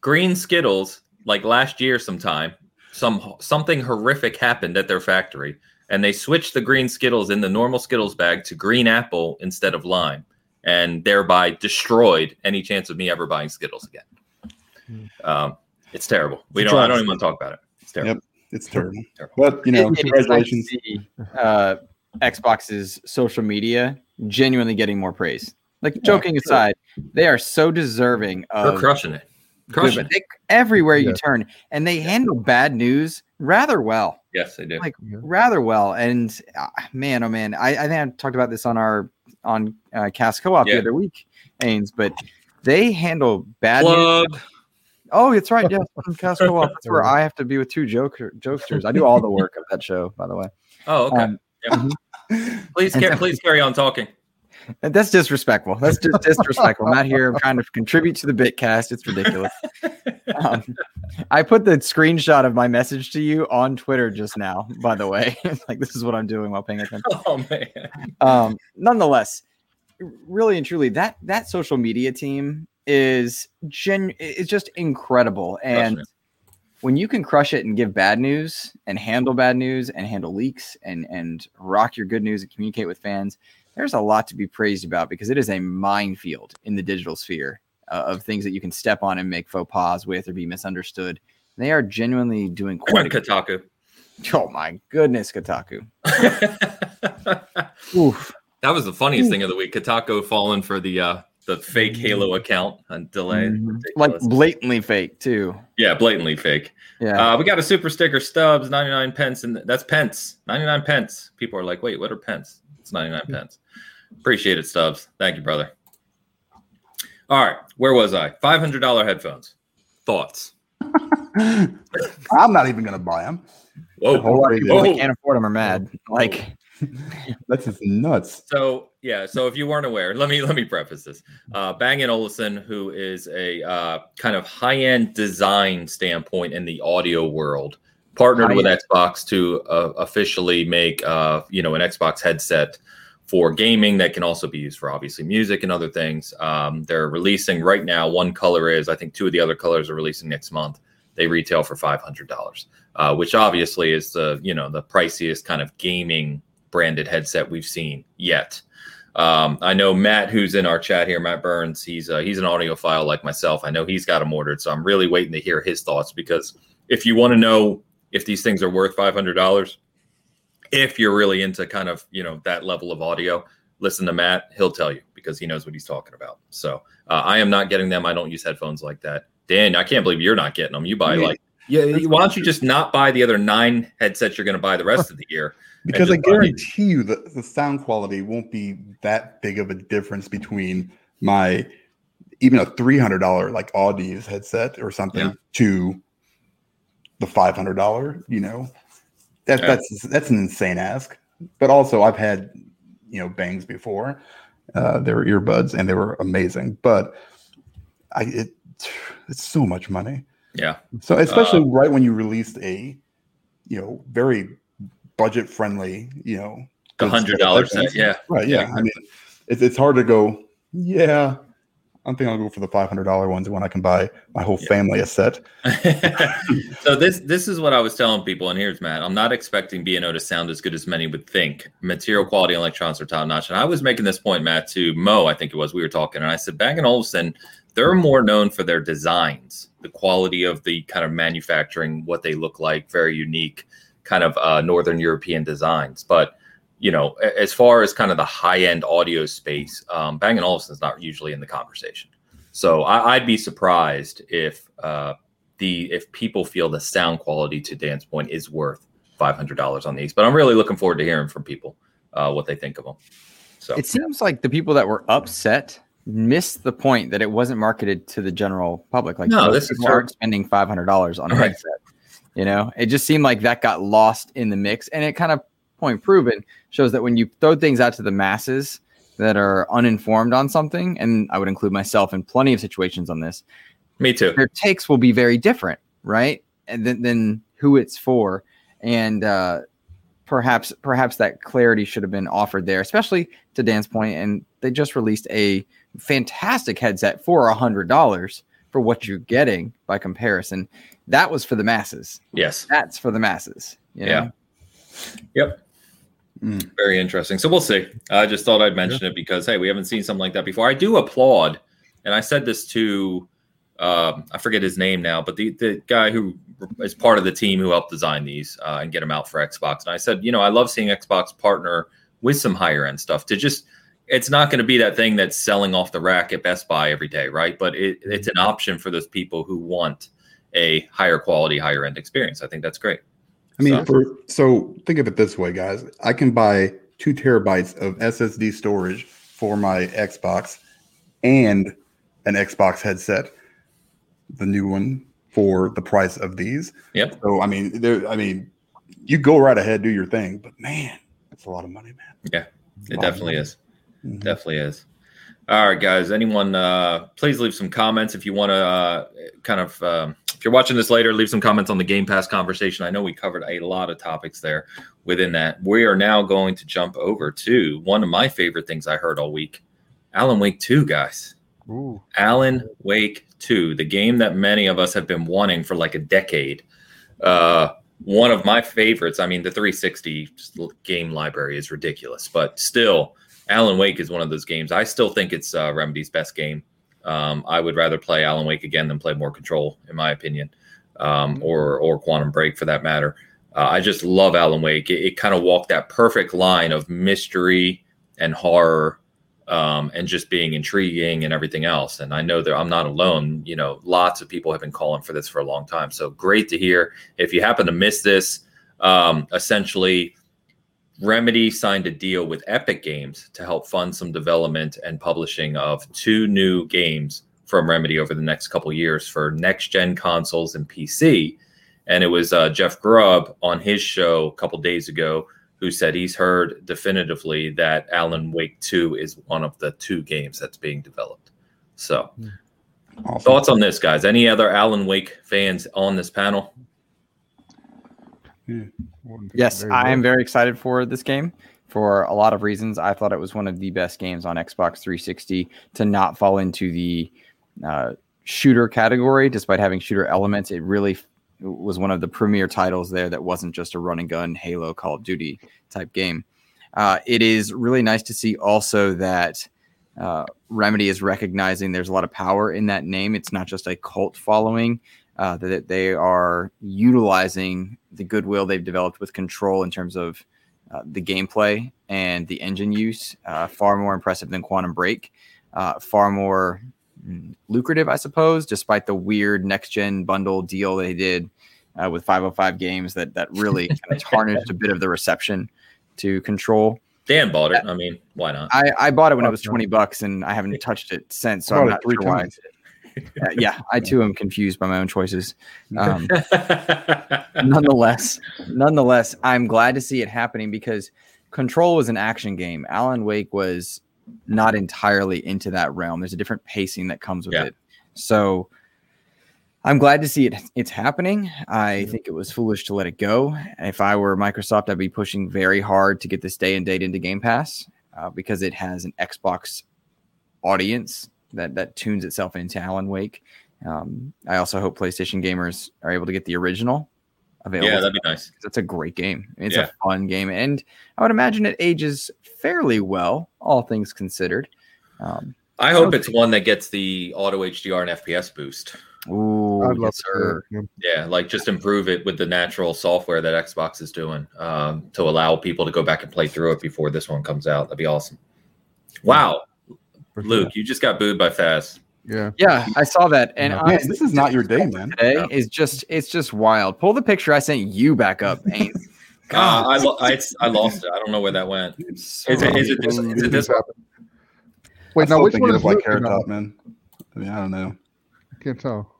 green Skittles. Like last year, sometime, some something horrific happened at their factory, and they switched the green Skittles in the normal Skittles bag to green apple instead of lime. and thereby destroyed any chance of me ever buying Skittles again. Um, it's terrible. We don't. I don't even want to talk about it. It's terrible. Yep. It's terrible. Terrible. But you know, It- it is nice to see, uh, Xbox's social media genuinely getting more praise. Like Yeah, joking sure. aside, they are so deserving They're of crushing it. Crushing it. they- everywhere you turn, and they handle bad news rather well. Yes, they do. Like Yeah. rather well. And uh, man, oh man, I, I think I talked about this on our on uh, Cast Co-op Yeah. the other week, Ains, but they handle bad news. Plug. Oh, it's right. Yes, on Cast Co-op. That's where I have to be with two joker jokesters. I do all the work of that show, by the way. Oh, okay. Um, please, ca- please carry on talking. That's disrespectful. That's just disrespectful. I'm not here. I'm trying to contribute to the Big Cast. It's ridiculous. Um, I put the screenshot of my message to you on Twitter just now. By the way, like this is what I'm doing while paying attention. Oh man. Um, nonetheless, really and truly, that that social media team is gen is just incredible. And when you can crush it and give bad news and handle bad news and handle leaks and and rock your good news and communicate with fans, there's a lot to be praised about because it is a minefield in the digital sphere uh, of things that you can step on and make faux pas with or be misunderstood. They are genuinely doing quite. Kotaku. Oh my goodness, Kotaku. Oof. that was the funniest thing of the week. Kotaku falling for the uh the fake Halo account and delay. Mhm. Like blatantly fake too. yeah, blatantly fake. Yeah. Uh, we got a super sticker stubs, 99 pence, and that's pence, 99 pence. People are like, wait, what are pence? It's 99 pence. Appreciate it, stubs. Thank you, brother. All right, where was I? $500 headphones. Thoughts? I'm not even gonna buy them. Whoa. a whole lot of people Whoa. that can't afford them are mad. Like, That's just nuts. So yeah, so if you weren't aware, let me let me preface this. Uh, Bang and Olufsen, who is a uh, kind of high-end design standpoint in the audio world, partnered with Xbox to uh, officially make uh, you know an Xbox headset for gaming that can also be used for obviously music and other things. Um, they're releasing right now. One color is, I think, two of the other colors are releasing next month. They retail for five hundred dollars, uh, which obviously is the you know the priciest kind of gaming branded headset we've seen yet. Um, I know Matt, who's in our chat here, Matt Burns. He's uh, he's an audiophile like myself. I know he's got them ordered, so I'm really waiting to hear his thoughts because if you want to know if these things are worth five hundred dollars, if you're really into kind of you know that level of audio, listen to Matt. He'll tell you because he knows what he's talking about. So uh, I am not getting them. I don't use headphones like that. Dan, I can't believe you're not getting them. You buy Yeah. like yeah. Why don't you just not buy the other nine headsets you're going to buy the rest of the year? Because I guarantee you that the sound quality won't be that big of a difference between my even a three hundred dollar like Audeze headset or something Yeah. to the five hundred dollar. You know, that Yeah. that's that's an insane ask. But also, I've had you know bangs before. Uh, they were earbuds and they were amazing, but I it it's so much money. Yeah. So especially Uh, right when you released a, you know, very budget friendly, you know, The hundred dollar set. Yeah. Right. Yeah. Yeah. I mean, it's it's hard to go. Yeah, I think I'll go for the five hundred dollar ones when I can buy my whole Yeah. family a set. so this this is what I was telling people, and here's Matt. I'm not expecting B&O to sound as good as many would think. Material quality and electronics are top notch. And I was making this point, Matt, to Mo, I think it was. We were talking, and I said Bang and Olufsen, they're more known for their designs, the quality of the kind of manufacturing, what they look like, very unique, kind of uh, Northern European designs. But you know, as far as kind of the high end audio space, um, Bang and Olufsen's not usually in the conversation. So I, I'd be surprised if uh, the if people feel the sound quality to Dan's point is worth five hundred dollars on these. But I'm really looking forward to hearing from people uh, what they think of them. So it seems like the people that were upset missed the point that it wasn't marketed to the general public. Like No, this is aren't spending five hundred dollars on a headset. You know, it just seemed like that got lost in the mix, and it kind of point proven shows that when you throw things out to the masses that are uninformed on something, and I would include myself in plenty of situations on this, me too. their takes will be very different, right? And then, then who it's for, and uh, perhaps perhaps that clarity should have been offered there, especially to Dan's point. And they just released a fantastic headset for a hundred dollars for what you're getting by comparison. That was for the masses. Yes. That's for the masses. you know? Yeah. Yep. Mm. Very interesting. So we'll see. I just thought I'd mention it because hey, we haven't seen something like that before. I do applaud, and I said this to um, I forget his name now, but the the guy who is part of the team who helped design these uh, and get them out for Xbox. And I said, you know, I love seeing Xbox partner with some higher end stuff to just. It's not going to be that thing that's selling off the rack at Best Buy every day, right? But it, it's an option for those people who want a higher quality, higher end experience. I think that's great. I mean, So- for so think of it this way, guys. I can buy two terabytes of SSD storage for my Xbox and an Xbox headset, the new one for the price of these. Yep. So I mean, there. I mean, you go right ahead, do your thing, but man, that's a lot of money, man. Yeah, It definitely is. Mhm. Definitely is. All right, guys. Anyone, uh, please leave some comments if you want to uh, kind of, um, if you're watching this later, leave some comments on the Game Pass conversation. I know we covered a lot of topics there within that. We are now going to jump over to one of my favorite things I heard all week Alan Wake 2, guys. Ooh. Alan Wake 2, the game that many of us have been wanting for like a decade. Uh, one of my favorites. I mean, the 360 game library is ridiculous, but still, Alan Wake is one of those games. I still think it's uh, Remedy's best game. Um, I would rather play Alan Wake again than play More Control, in my opinion, um, or or Quantum Break for that matter. Uh, I just love Alan Wake. It, it kind of walked that perfect line of mystery and horror um, and just being intriguing and everything else. And I know that I'm not alone. You know, lots of people have been calling for this for a long time. So great to hear. If you happen to miss this, um, essentially, Remedy signed a deal with Epic Games to help fund some development and publishing of two new games from Remedy over the next couple years for next gen consoles and PC. And it was uh, Jeff Grubb on his show a couple days ago who said he's heard definitively that Alan Wake 2 is one of the two games that's being developed. So, Awesome. thoughts on this, guys? Any other Alan Wake fans on this panel? Yes, I am very excited for this game for a lot of reasons. I thought it was one of the best games on Xbox 360 to not fall into the uh, shooter category, despite having shooter elements. It really f- was one of the premier titles there that wasn't just a run and gun Halo Call of Duty type game. Uh, it is really nice to see also that uh, Remedy is recognizing there's a lot of power in that name. It's not just a cult following uh, that they are utilizing the goodwill they've developed with Control in terms of uh, the gameplay and the engine use. Uh, far more impressive than Quantum Break. Uh, far more mm, lucrative, I suppose, despite the weird next gen bundle deal they did uh, with 505 games that that really kind of tarnished a bit of the reception to Control. Dan bought it. I mean, why not? I, I bought it when it was 20 bucks and I haven't touched it since, so I'm not three sure why. Uh, yeah, I too am confused by my own choices. Um, nonetheless, nonetheless, I'm glad to see it happening because Control was an action game. Alan Wake was not entirely into that realm. There's a different pacing that comes with Yeah. it. So I'm glad to see it it's happening. I think it was foolish to let it go. If I were Microsoft, I'd be pushing very hard to get this day and date into Game Pass uh, because it has an Xbox audience that that tunes itself into Alan Wake. Um, I also hope PlayStation gamers are able to get the original available. yeah, that'd be nice. That's a great game. It's Yeah. a fun game, and I would imagine it ages fairly well, all things considered. Um, I hope it's one that gets the auto HDR and FPS boost. ooh, I'd love yes, sir. see. Yeah, like just improve it with the natural software that Xbox is doing um, to allow people to go back and play through it before this one comes out. That'd be awesome. Wow, For sure. Luke, you just got booed by Fast. Yeah. Yeah, I saw that, and Yeah. Man, honestly, this is not your day, man. today Yeah. is just it's just wild. Pull the picture I sent you back up, Ains. Uh, I, lo- I I lost it. I don't know where that went. Is it is it this, is it this one? Wait, I now which one it is is like Carrot? Top, man. I mean, I don't know. I can't tell.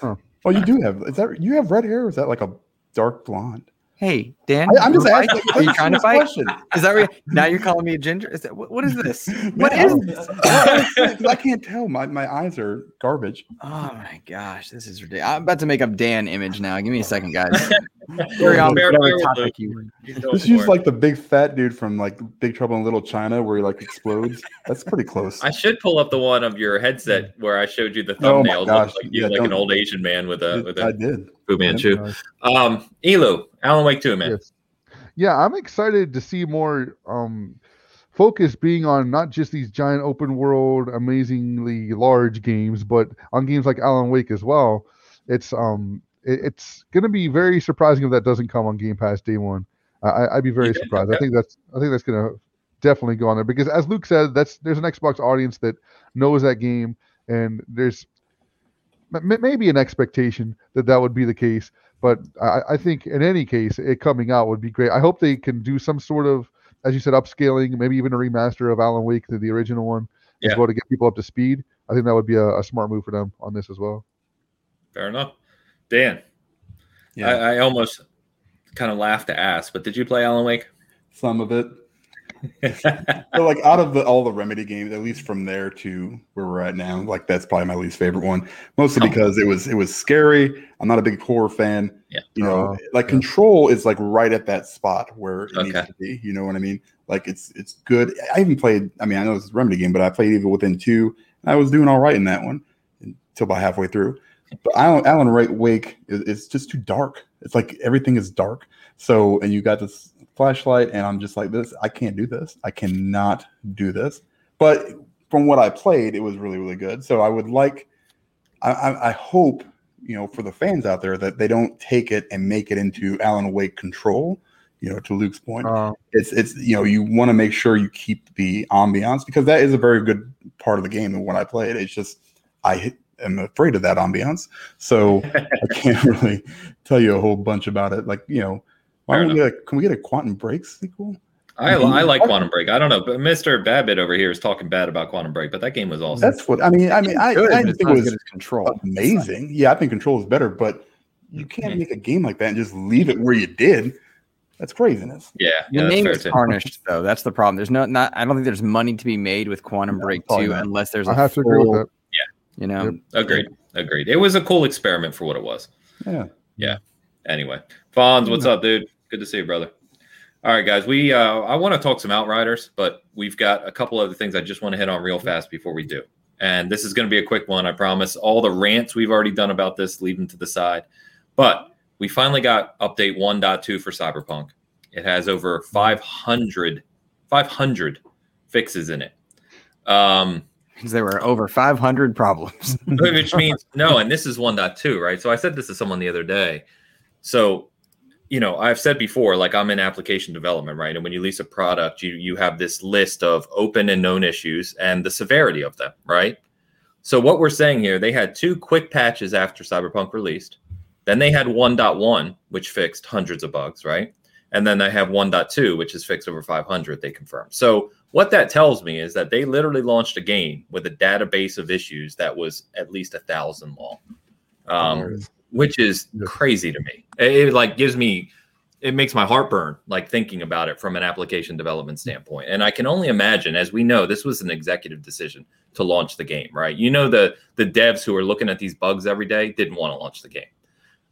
Oh, you do have. Is that you have red hair? Or is that like a dark blonde? Hey, Dan, I, I'm just asking. Are you trying to fight? Question. Is that where, now you're calling me a ginger? Is that what, what is this? What Man, is this? I, I can't tell. My my eyes are garbage. Oh my gosh, this is ridiculous. I'm about to make up Dan image now. Give me a second, guys. Carry on with Bear- bear topic you This is like the big fat dude from like Big Trouble in Little China, where he like explodes. That's pretty close. I should pull up the one of your headset where I showed you the Oh my thumbnail. It gosh, like you yeah, like an old Asian man with a with I a did. Fu Manchu. Um, Elu, Alan Wake too, man. Yes. yeah, I'm excited to see more um, focus being on not just these giant open world, amazingly large games, but on games like Alan Wake as well. It's um, it, it's going to be very surprising if that doesn't come on Game Pass day one. I, I'd be very Yeah, surprised. okay. I think that's I think that's going to definitely go on there because, as Luke said, that's there's an Xbox audience that knows that game, and there's maybe an expectation that that would be the case. But I, I think in any case, it coming out would be great. I hope they can do some sort of, as you said, upscaling, maybe even a remaster of Alan Wake to the original one Yeah. as well to get people up to speed. I think that would be a, a smart move for them on this as well. Fair enough. Dan, Yeah, I, I almost kind of laughed to ask, but did you play Alan Wake? some of it. So like out of the all the remedy games, at least from there to where we're at now, like that's probably my least favorite one. Mostly Oh. because it was it was scary. I'm not a big horror fan. Yeah. You know, Oh, like yeah. control is like right at that spot where it needs to be. You know what I mean? Like it's it's good. I even played, I mean, I know it's a remedy game, but I played Evil Within two. And I was doing all right in that one until about halfway through. But Alan, Alan Ray- Wake is it's just too dark. It's like everything is dark. So, and you got this flashlight, and I'm just like this. I can't do this. I cannot do this. But from what I played, it was really, really good. So I would like, I, I, I hope, you know, for the fans out there that they don't take it and make it into Alan Wake Control. You know, to Luke's point, Uh, it's it's you know you want to make sure you keep the ambiance because that is a very good part of the game and when i play it it's just i am afraid of that ambiance so i can't really tell you a whole bunch about it like you know why don't we get a, can we get a quantum break sequel I, I like Quantum Break. I don't know, but Mr. Babbitt over here is talking bad about Quantum Break, but that game was awesome. that's what i mean i mean i, Good, I but think it was control. amazing yeah i think control is better but you can't Mhm. make a game like that and just leave it where you did that's craziness yeah, The yeah, that's name is too. tarnished, though. That's the problem. There's no, not. I don't think there's money to be made with Quantum No, Break probably Two unless there's a I have to agree with that. You know, Yep. Agreed, agreed. It was a cool experiment for what it was. yeah yeah. Anyway, Fonz, what's up, dude? Good to see you, brother. All right, guys. We uh, I want to talk some Outriders, but we've got a couple other things I just want to hit on real fast before we do. And this is going to be a quick one, I promise. All the rants we've already done about this, leave them to the side. But we finally got update 1.2 for Cyberpunk. It has over 500, 500 fixes in it. Um, because there were over 500 problems. which means no and this is 1.2 right? So i said this to someone the other day. So you know i've said before like i'm in application development right? And when you lease a product you you have this list of open and known issues and the severity of them right? So what we're saying here they had two quick patches after cyberpunk released. Then they had 1.1 which fixed hundreds of bugs right and then they have 1.2 which is fixed over 500 they confirmed so what that tells me is that they literally launched a game with a database of issues that was at least a thousand long, um, which is crazy to me. It, it, like gives me, it makes my heart burn, like thinking about it from an application development standpoint. And I can only imagine, as we know, this was an executive decision to launch the game, right? You know, the the devs who are looking at these bugs every day didn't want to launch the game.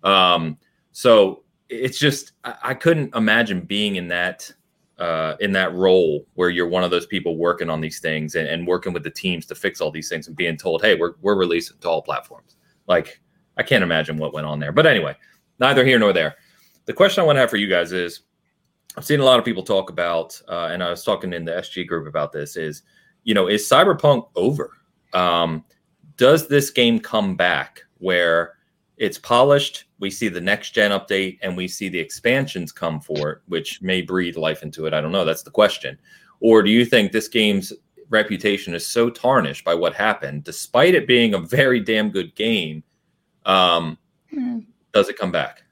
Um, so it's just I, I couldn't imagine being in that uh, in that role where you're one of those people working on these things and, and working with the teams to fix all these things and being told, hey, we're, we're releasing to all platforms. Like, I can't imagine what went on there. But anyway, neither here nor there. The question I want to have for you guys is I've seen a lot of people talk about, uh, and I was talking in the SG group about this, is, you know, is Cyberpunk over? Um, does this game come back where it's polished. We see the next gen update and we see the expansions come for it, which may breathe life into it. I don't know. That's the question. Or do you think this game's reputation is so tarnished by what happened, despite it being a very damn good game? Um, does it come back?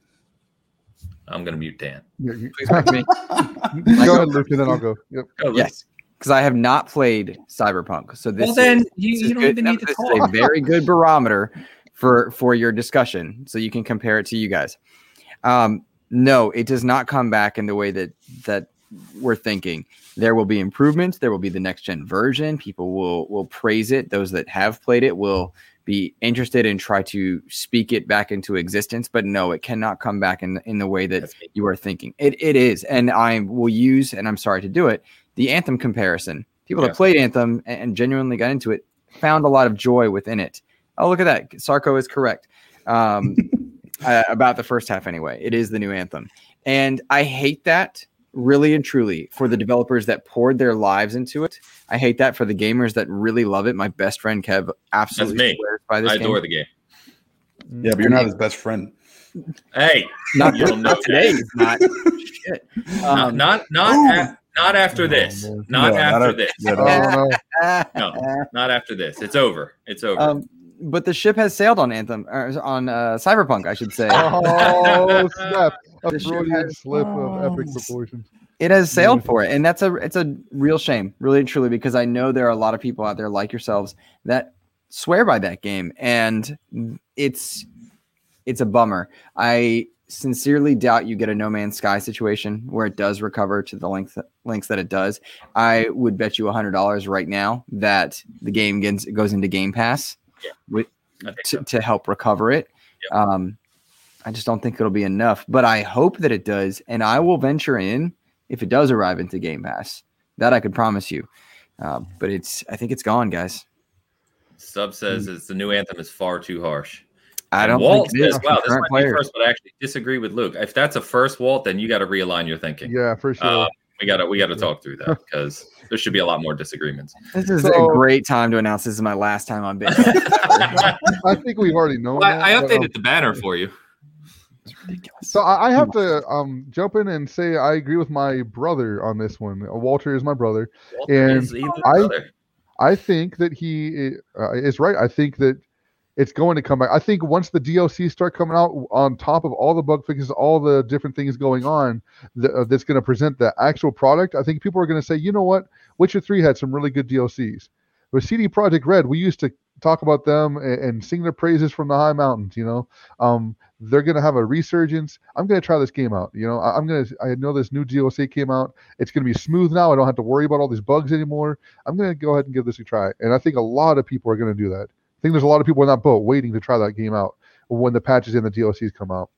I'm going to mute Dan. Yeah, you- Please back me. go ahead, Luke, and then I'll go. Yep. Go, Yes, because I have not played Cyberpunk. So this Well, then is, you, this is you don't good- even need to this is a very good barometer for for your discussion, so you can compare it to you guys. Um, no, it does not come back in the way that that we're thinking. There will be improvements. There will be the next gen version. People will will praise it. Those that have played it will be interested and try to speak it back into existence. But no, it cannot come back in in the way that you are thinking. It it is, and I will use, and I'm sorry to do it, the Anthem comparison. People Yeah. that played Anthem and, and genuinely got into it found a lot of joy within it. Oh, look at that! Sarko is correct um, uh, about the first half. Anyway, it is the new Anthem, and I hate that really and truly for the developers that poured their lives into it. I hate that for the gamers that really love it. My best friend Kev absolutely me. swears by this I game. adore the game. Yeah, but you're not his best friend. Hey, Not, You don't not today. Not. Shit. not Um, not not, Ooh. a- not after this. Not No, after a- this. yeah, no. no. No, not after this. It's over. It's over. um, but the ship has sailed on Anthem or on uh, Cyberpunk, I should say. Oh snap! A The brilliant slip of epic Oh. proportions. It has sailed for it, and that's a it's a real shame, really and truly, because I know there are a lot of people out there like yourselves that swear by that game, and it's it's a bummer. I sincerely doubt you get a No Man's Sky situation where it does recover to the length lengths that it does. I would bet you hundred dollars right now that the game gets goes into Game Pass Yeah. with to, so. to help recover it. Um, I just don't think it'll be enough, but I hope that it does, and I will venture in if it does arrive into Game Pass. That I could promise you. Uh, but it's I think it's gone, guys. Sub says it's the new anthem is far too harsh. I don't Walt think it is says, for wow, this current might be players. first, but I actually disagree with Luke. If that's a first, Walt, then you got to realign your thinking. Yeah, for sure. Uh, we got to we got to talk through that because there should be a lot more disagreements. This is So- a great time to announce this is my last time on Big. I think we've already known. Well, I, I that, but, um, updated the banner for you. It's ridiculous. So I, I have to um, jump in and say I agree with my brother on this one. Uh, Walter is my brother. Walter And is I- brother. I think that he uh, is right. I think that it's going to come back. I think once the DLC start coming out on top of all the bug fixes, all the different things going on, uh, that's going to present the actual product. I think people are going to say, you know what, Witcher Three had some really good DLCs. But CD Projekt Red, we used to talk about them and, and sing their praises from the high mountains. You know, um, they're going to have a resurgence. I'm going to try this game out. You know, I, I'm going to. I know this new DLC came out. It's going to be smooth now. I don't have to worry about all these bugs anymore. I'm going to go ahead and give this a try. And I think a lot of people are going to do that. I think there's a lot of people in that boat waiting to try that game out when the patches and the DLCs come out.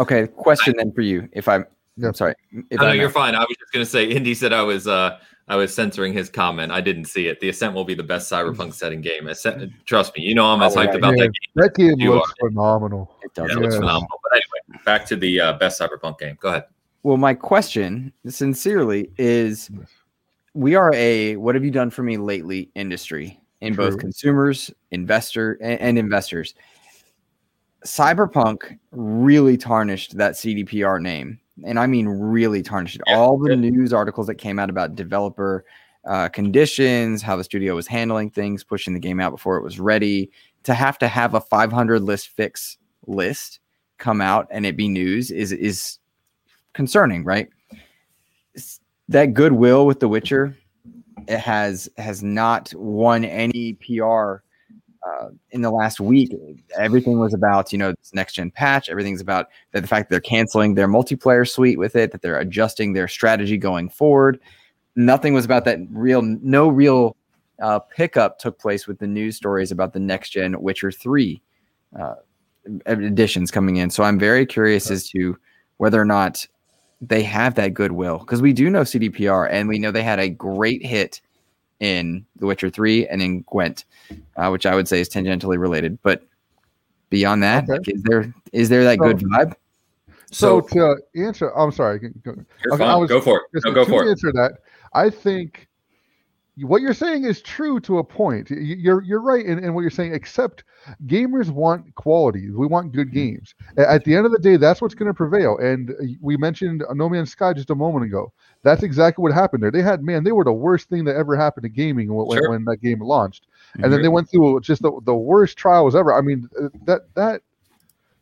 Okay, question then for you. If I'm, Yeah. I'm sorry. If No, no, I may. you're fine. I was just gonna say, Indy said I was uh I was censoring his comment. I didn't see it. The Ascent will be the best cyberpunk setting game. Ascent, trust me, you know I'm as Oh, hyped right. about Yeah, that game. that game You looks phenomenal. It does. Yeah, it looks phenomenal. But anyway, back to the uh, best cyberpunk game. Go ahead. Well, my question, sincerely, is we are a what have you done for me lately industry in both consumers, investor, and, and investors. Cyberpunk really tarnished that CDPR name, and I mean really tarnished it. Yeah, All the it- news articles that came out about developer uh, conditions, how the studio was handling things, pushing the game out before it was ready, to have to have a 500 list fix list come out and it be news is is concerning, right? That goodwill with The Witcher it has has not won any PR uh, in the last week. Everything was about you know this next gen patch. Everything's about that the fact that they're canceling their multiplayer suite with it, that they're adjusting their strategy going forward. Nothing was about that real. No real uh, pickup took place with the news stories about the next gen Witcher three uh, editions coming in. So I'm very curious as to whether or not they have that goodwill because we do know CDPR and we know they had a great hit in The Witcher 3 and in Gwent, uh, which I would say is tangentially related. But beyond that, Okay. like, is there is there that good vibe? So, So, to answer, I'm sorry. go- you're okay, I was- go for it. No, go to for it. answer that, I think what you're saying is true to a point. You're you're right in, in what you're saying, except gamers want quality. We want good games. At the end of the day, that's what's going to prevail. And uh, we mentioned No Man's Sky just a moment ago. That's exactly what happened there. They had man, they were the worst thing that ever happened to gaming when, when- Sure. when that game launched. And Mm-hmm. then they went through just the, the worst trials ever. I mean, uh, that that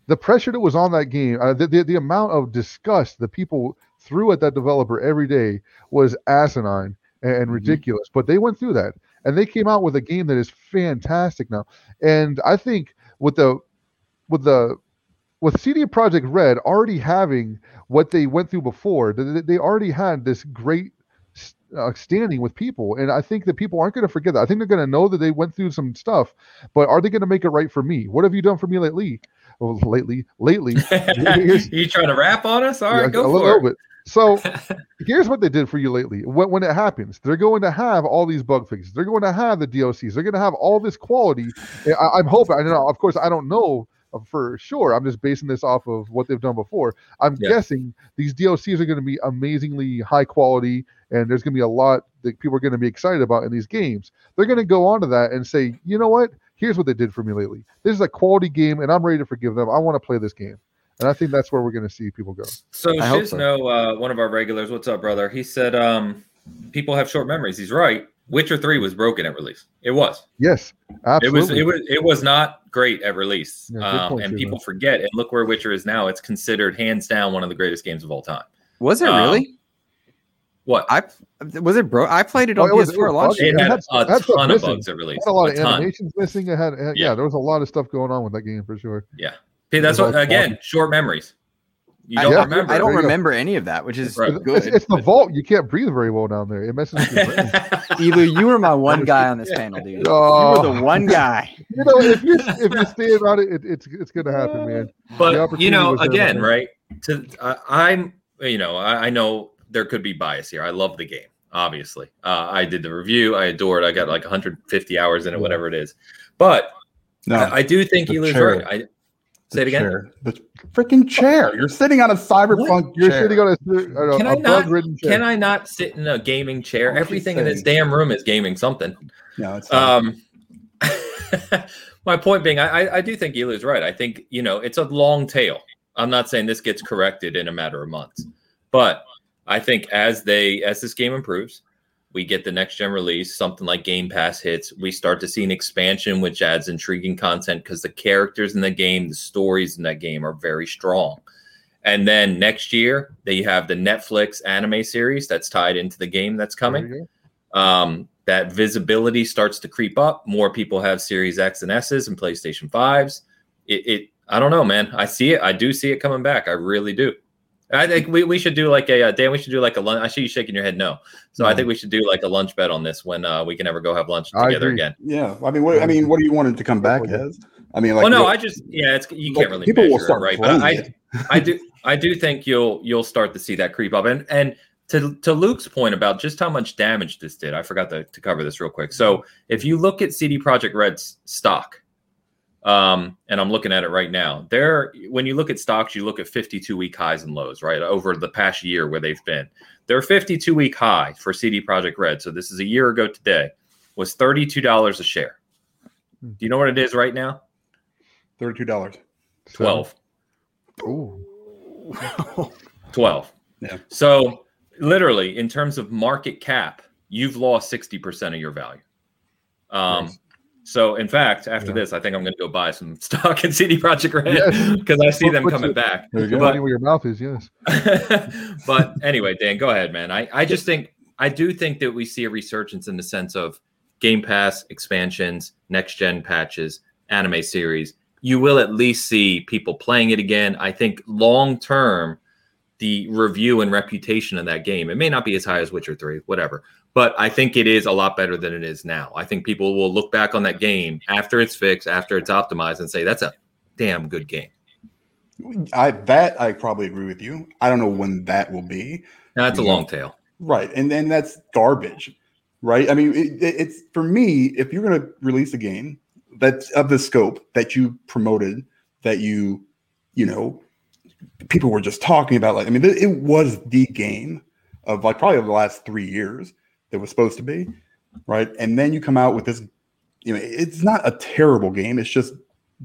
the pressure that was on that game, uh, the, the the amount of disgust the people threw at that developer every day was asinine and, Mhm. ridiculous. But they went through that, and they came out with a game that is fantastic now. And I think with the with the with CD Projekt Red already having what they went through before, they, they already had this great uh, standing with people, and I think that people aren't going to forget that. I think they're going to know that they went through some stuff, but are they going to make it right for me? What have you done for me lately? Well, lately, lately, you trying to rap on us? All right, yeah, go a for little it. bit. So here's what they did for you lately. When, when it happens, they're going to have all these bug fixes. They're going to have the DLCs. They're going to have all this quality. I, I'm hoping. I don't know. Of course, I don't know for sure. I'm just basing this off of what they've done before. I'm Yeah. guessing these DLCs are going to be amazingly high quality, and there's going to be a lot that people are going to be excited about in these games. They're going to go on to that and say, you know what? Here's what they did for me lately. This is a quality game, and I'm ready to forgive them. I want to play this game, and I think that's where we're going to see people go. So I hope so. Uh, one of our regulars, what's up, brother? He said, um, "People have short memories." He's right. Witcher Three was broken at release. It was. Yes, absolutely. It was. It was. It was not great at release, Yeah, um, point, and Shizno. people forget. And look where Witcher is now. It's considered hands down one of the greatest games of all time. Was it Um, really? What? I was it bro? I played it Oh, on it was- it PS4 was launch. bugged. It it had had- a it had stuff ton of missing. bugs at release. It had a lot of ton. animations missing. It had, it had- yeah. Yeah. there was a lot of stuff going on with that game for sure. See, that's what all again. quality. Short memories. You I, don't Yeah. remember. I don't There go. remember any of that, which is Right. It's- good. It's, it's the vault. You can't breathe very well down there. It messes with your brain. Either you were my one guy on this panel, dude. You Oh. were the one guy. you know, if you if you stay about it, it it's it's gonna happen, man. But you know was there, again right to I i'm you know I, I know there could be bias here i love the game obviously uh, i did the review i adore it i got like 150 hours in it whatever it is but No, I, I do think the you lose chair. right i the say it again chair. The freaking chair. You're sitting on a cyberpunk You're chair. sitting on a, a, Can a I not- bug-ridden chair. can i not sit in a gaming chair I'm everything in this damn room is gaming something No, it's not. um my point being I, I i do think Elu's right i think you know it's a long tail i'm not saying this gets corrected in a matter of months but i think as they as this game improves we get the next gen release something like game pass hits we start to see an expansion which adds intriguing content because the characters in the game the stories in that game are very strong and then next year they have the netflix anime series that's tied into the game that's coming you um, that visibility starts to creep up. More people have Series X and S's and PlayStation 5s. It, it I don't know, man. I see it. I do see it coming back. I really do. I think we, we should do like a uh, Dan. We should do like a lunch. I see you shaking your head no. So I think we should do like a lunch bet on this when uh, we can ever go have lunch together again. yeah. I mean, what? I mean, what do you want it to come back as? I mean, like, well, no, I just yeah, it's you like, can't really people will measure it, start right? But playing I it. I do I do think you'll you'll start to see that creep up. And and to to Luke's point about just how much damage this did, I forgot to, to cover this real quick. So if you look at CD Projekt Red's stock, um, and I'm looking at it right now, there when you look at stocks, you look at 52 week highs and lows, right? Over the past year where they've been. Their 52 week high for CD Projekt Red, so this is a year ago today, was $32 a share. Hmm. Do you know what it is right now? thirty-two dollars. 12. Ooh. 12. Yeah. So literally, in terms of market cap, you've lost 60% of your value. Um, Nice. So in fact, after Yeah. this, I think I'm going to go buy some stock in CD Projekt Red Yes. because I see them coming back. There you money where your mouth is. Yes. but anyway, Dan, go ahead, man. I, I just think I do think that we see a resurgence in the sense of Game Pass expansions, next gen patches, anime series. You will at least see people playing it again. I think long term, the review and reputation of that game, it may not be as high as Witcher 3, whatever, but I think it is a lot better than it is now. I think people will look back on that game after it's fixed, after it's optimized, and say, that's a damn good game. I that I probably agree with you. I don't know when that will be. That's a long tail. Right, and then that's garbage, right? I mean, it, it- it's for me. If you're going to release a game that's of the scope that you promoted, that you, you know, people were just talking about, like, I mean, it was the game of like probably the last three years that was supposed to be, right? And then you come out with this, you know, it's not a terrible game. It's just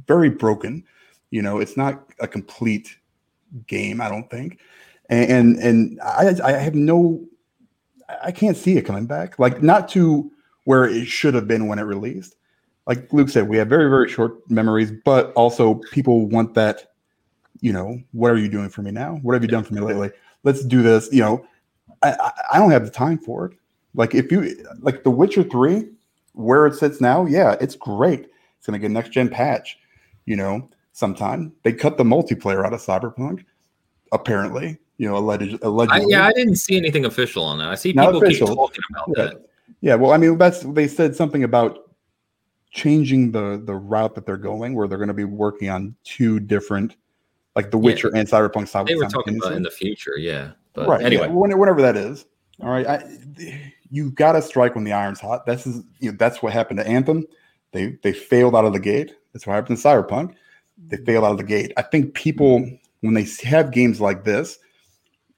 very broken. You know, it's not a complete game. I don't think, and and I I have no I can't see it coming back. Like not to where it should have been when it released. Like Luke said, we have very very short memories, but also people want that. You know, what are you doing for me now? What have you done for me lately? Let's do this. You know, I I, don't have the time for it. Like if you like The Witcher Three, where it sits now, yeah, it's great. It's gonna get next gen patch. You know, sometime they cut the multiplayer out of Cyberpunk. Apparently, you know, alleged, I, yeah, I didn't see anything official on that. I see Not people keep talking about Yeah. that. Yeah, well, I mean, that's they said something about changing the the route that they're going, where they're going to be working on two different, like The Yeah. Witcher and Cyberpunk. They were talking about in the future, yeah. But right. anyway, whenever that is, all right. I, you got to strike when the iron's hot. This is you know, that's what happened to Anthem. They they failed out of the gate. That's what happened to Cyberpunk. they failed out of the gate. I think people when they have games like this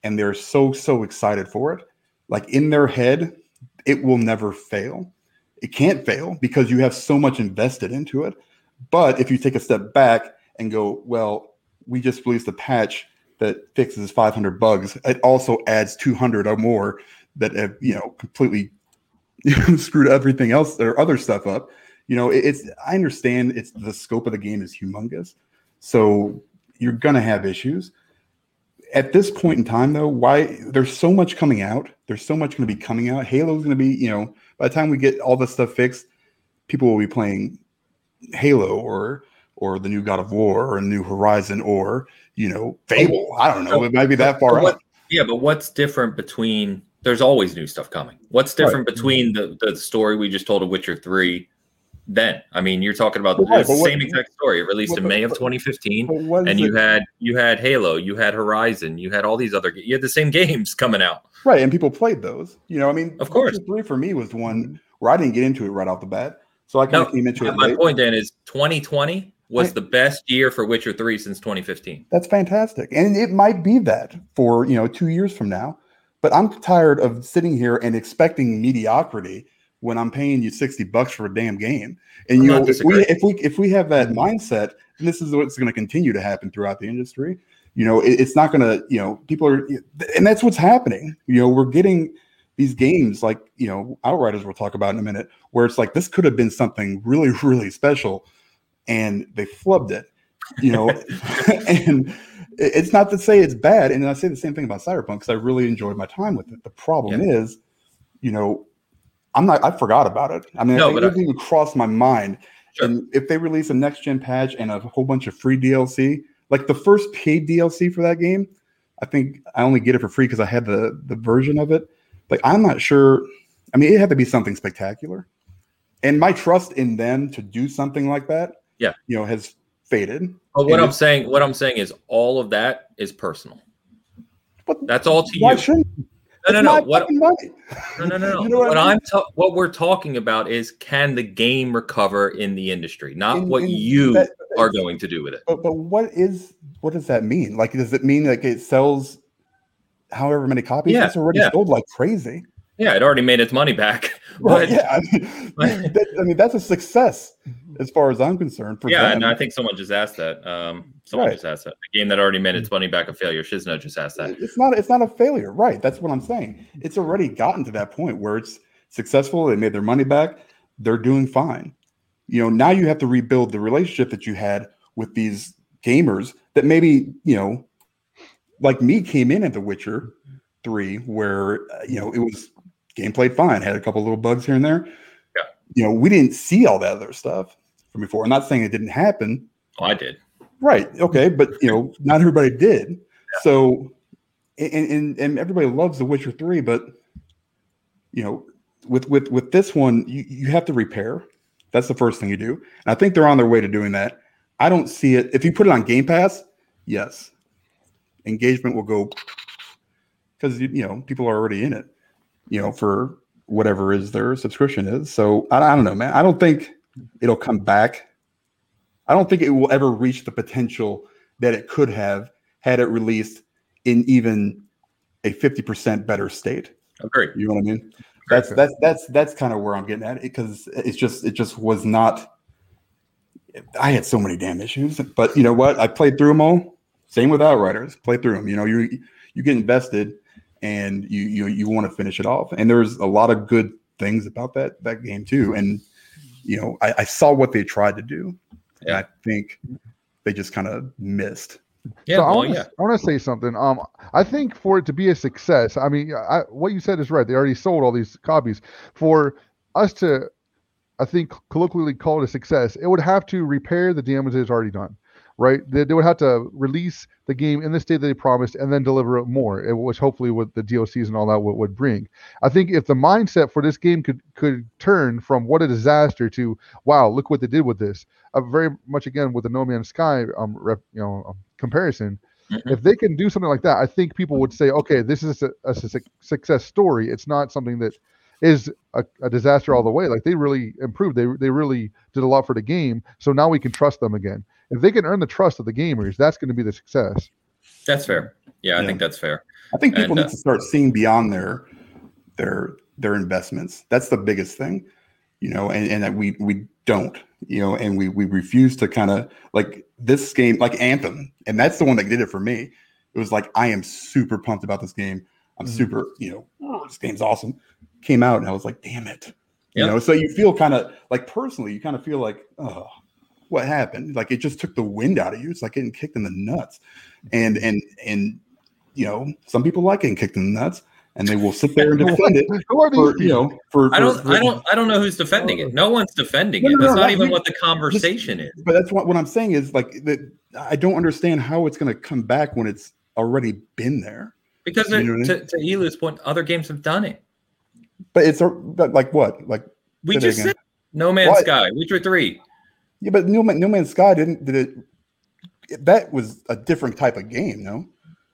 and they're so so excited for it, like in their head, it will never fail. It can't fail because you have so much invested into it. But if you take a step back and go, well, we just released a patch that fixes 500 bugs. It also adds 200 or more that have you know completely screwed everything else or other stuff up. You know, it's I understand it's the scope of the game is humongous, so you're gonna have issues. At this point in time, though, why there's so much coming out, there's so much going to be coming out. Halo's going to be, you know, by the time we get all this stuff fixed, people will be playing Halo or or the new God of War or a new Horizon or you know Fable. I don't know. It might be that far what, out. Yeah, but what's different between? There's always new stuff coming. What's different right. between the the story we just told of Witcher Three? Then, I mean, you're talking about the same what, exact story. It released in May of 2015, and you it? had you had Halo, you had Horizon, you had all these other. You had the same games coming out, right? And people played those. You know, I mean, of course, Witcher Three for me was the one where I didn't get into it right off the bat, so I kind of no, came into it. My late. point then is 2020 was the best year for Witcher 3 since 2015. That's fantastic. And it might be that for, you know, 2 years from now. But I'm tired of sitting here and expecting mediocrity when I'm paying you 60 bucks for a damn game. And I'm you know, if we if we if we have that mindset, and this is what's going to continue to happen throughout the industry, you know, it, it's not going to, you know, people are and that's what's happening. You know, we're getting these games like, you know, Outriders we'll talk about in a minute, where it's like this could have been something really really special and they flubbed it, you know. and it's not to say it's bad. And I say the same thing about Cyberpunk because I really enjoyed my time with it. The problem yeah. is, you know, I'm not. I forgot about it. I mean, no, it didn't even cross my mind. Sure. And if they release a next gen patch and a whole bunch of free DLC, like the first paid DLC for that game, I think I only get it for free because I had the the version of it. Like I'm not sure. I mean, it had to be something spectacular, and my trust in them to do something like that yeah, you know, has faded. But what I'm saying, what I'm saying is all of that is personal. But That's all to why you. Shouldn't, no, no, no. What, no, no, no, no. you know what, what I am ta- what we're talking about is can the game recover in the industry, not in, what in you that, are going to do with it. But, but what is what does that mean? Like, does it mean like it sells however many copies? Yeah, it's already yeah. sold like crazy. Yeah, it already made its money back. Right. yeah. I mean, that, I mean, that's a success as far as I'm concerned. yeah, them. and I think someone just asked that. Um, someone right. just asked that. A game that already made its money back a failure. Shizno just asked that. It's not. It's not a failure, right? That's what I'm saying. It's already gotten to that point where it's successful. They made their money back. They're doing fine. You know, now you have to rebuild the relationship that you had with these gamers that maybe you know, like me, came in at The Witcher Three, where uh, you know it was game played fine, had a couple little bugs here and there. Yeah. You know, we didn't see all that other stuff from before. I'm not saying it didn't happen. Oh, I did. Right. Okay. But you know, not everybody did. Yeah. So and, and and everybody loves The Witcher 3, but you know, with with with this one, you, you have to repair. That's the first thing you do. And I think they're on their way to doing that. I don't see it. If you put it on Game Pass, yes. Engagement will go because you know people are already in it you know, for whatever is their subscription is. So I, I don't know, man. I don't think it'll come back. I don't think it will ever reach the potential that it could have had it released in even a 50% better state. Agree. You know what I mean? That's that's that's that's kind of where I'm getting at it because it's just it just was not. I had so many damn issues, but you know what? I played through them all. Same with Outriders. Play through them. You know, you you get invested, and you you you want to finish it off. And there's a lot of good things about that that game too. And you know, I, I saw what they tried to do, yeah. and I think they just kind of missed. Yeah, so I want to yeah. I want to say something. Um, I think for it to be a success, I mean, I, what you said is right. They already sold all these copies. For us to, I think, colloquially call it a success, it would have to repair the damage it's already done right? They, they, would have to release the game in the state that they promised and then deliver it more, which hopefully what the DLCs and all that would, would bring. I think if the mindset for this game could could turn from what a disaster to wow, look what they did with this, uh, very much again with the No Man's Sky um rep, you know um, comparison. Mm-hmm. If they can do something like that, I think people would say, okay, this is a, a success story. It's not something that is a, a disaster all the way. Like they really improved. They they really did a lot for the game. So now we can trust them again. If they can earn the trust of the gamers, that's going to be the success. That's fair. Yeah, I Yeah. think that's fair. I think people And, uh, need to start seeing beyond their their their investments. That's the biggest thing, you know, and, and that we we don't, you know, and we we refuse to kind of like this game, like Anthem, and that's the one that did it for me. It was like I am super pumped about this game. I'm Mm-hmm. Mhm. super, you know, oh, this game's awesome. Came out and I was like, damn it, you know. So you feel kind of like personally, you kind of feel like, oh, what happened? Like it just took the wind out of you. It's like getting kicked in the nuts, and and and you know, some people like getting kicked in the nuts, and they will sit there and defend it Who are these? for you know for, I don't. for- I don't. I don't know who's defending it. No one's defending No, it. That's no, not not even what the conversation is. But that's what what I'm saying is like that. I don't understand how it's going to come back when it's already been there. Because You know what I to, to Elu's point, other games have done it. But it's a but like what like We just said No Man's What? Sky, Witcher Three. yeah. But No Man No Man's Sky didn't did it. That was a different type of game, no.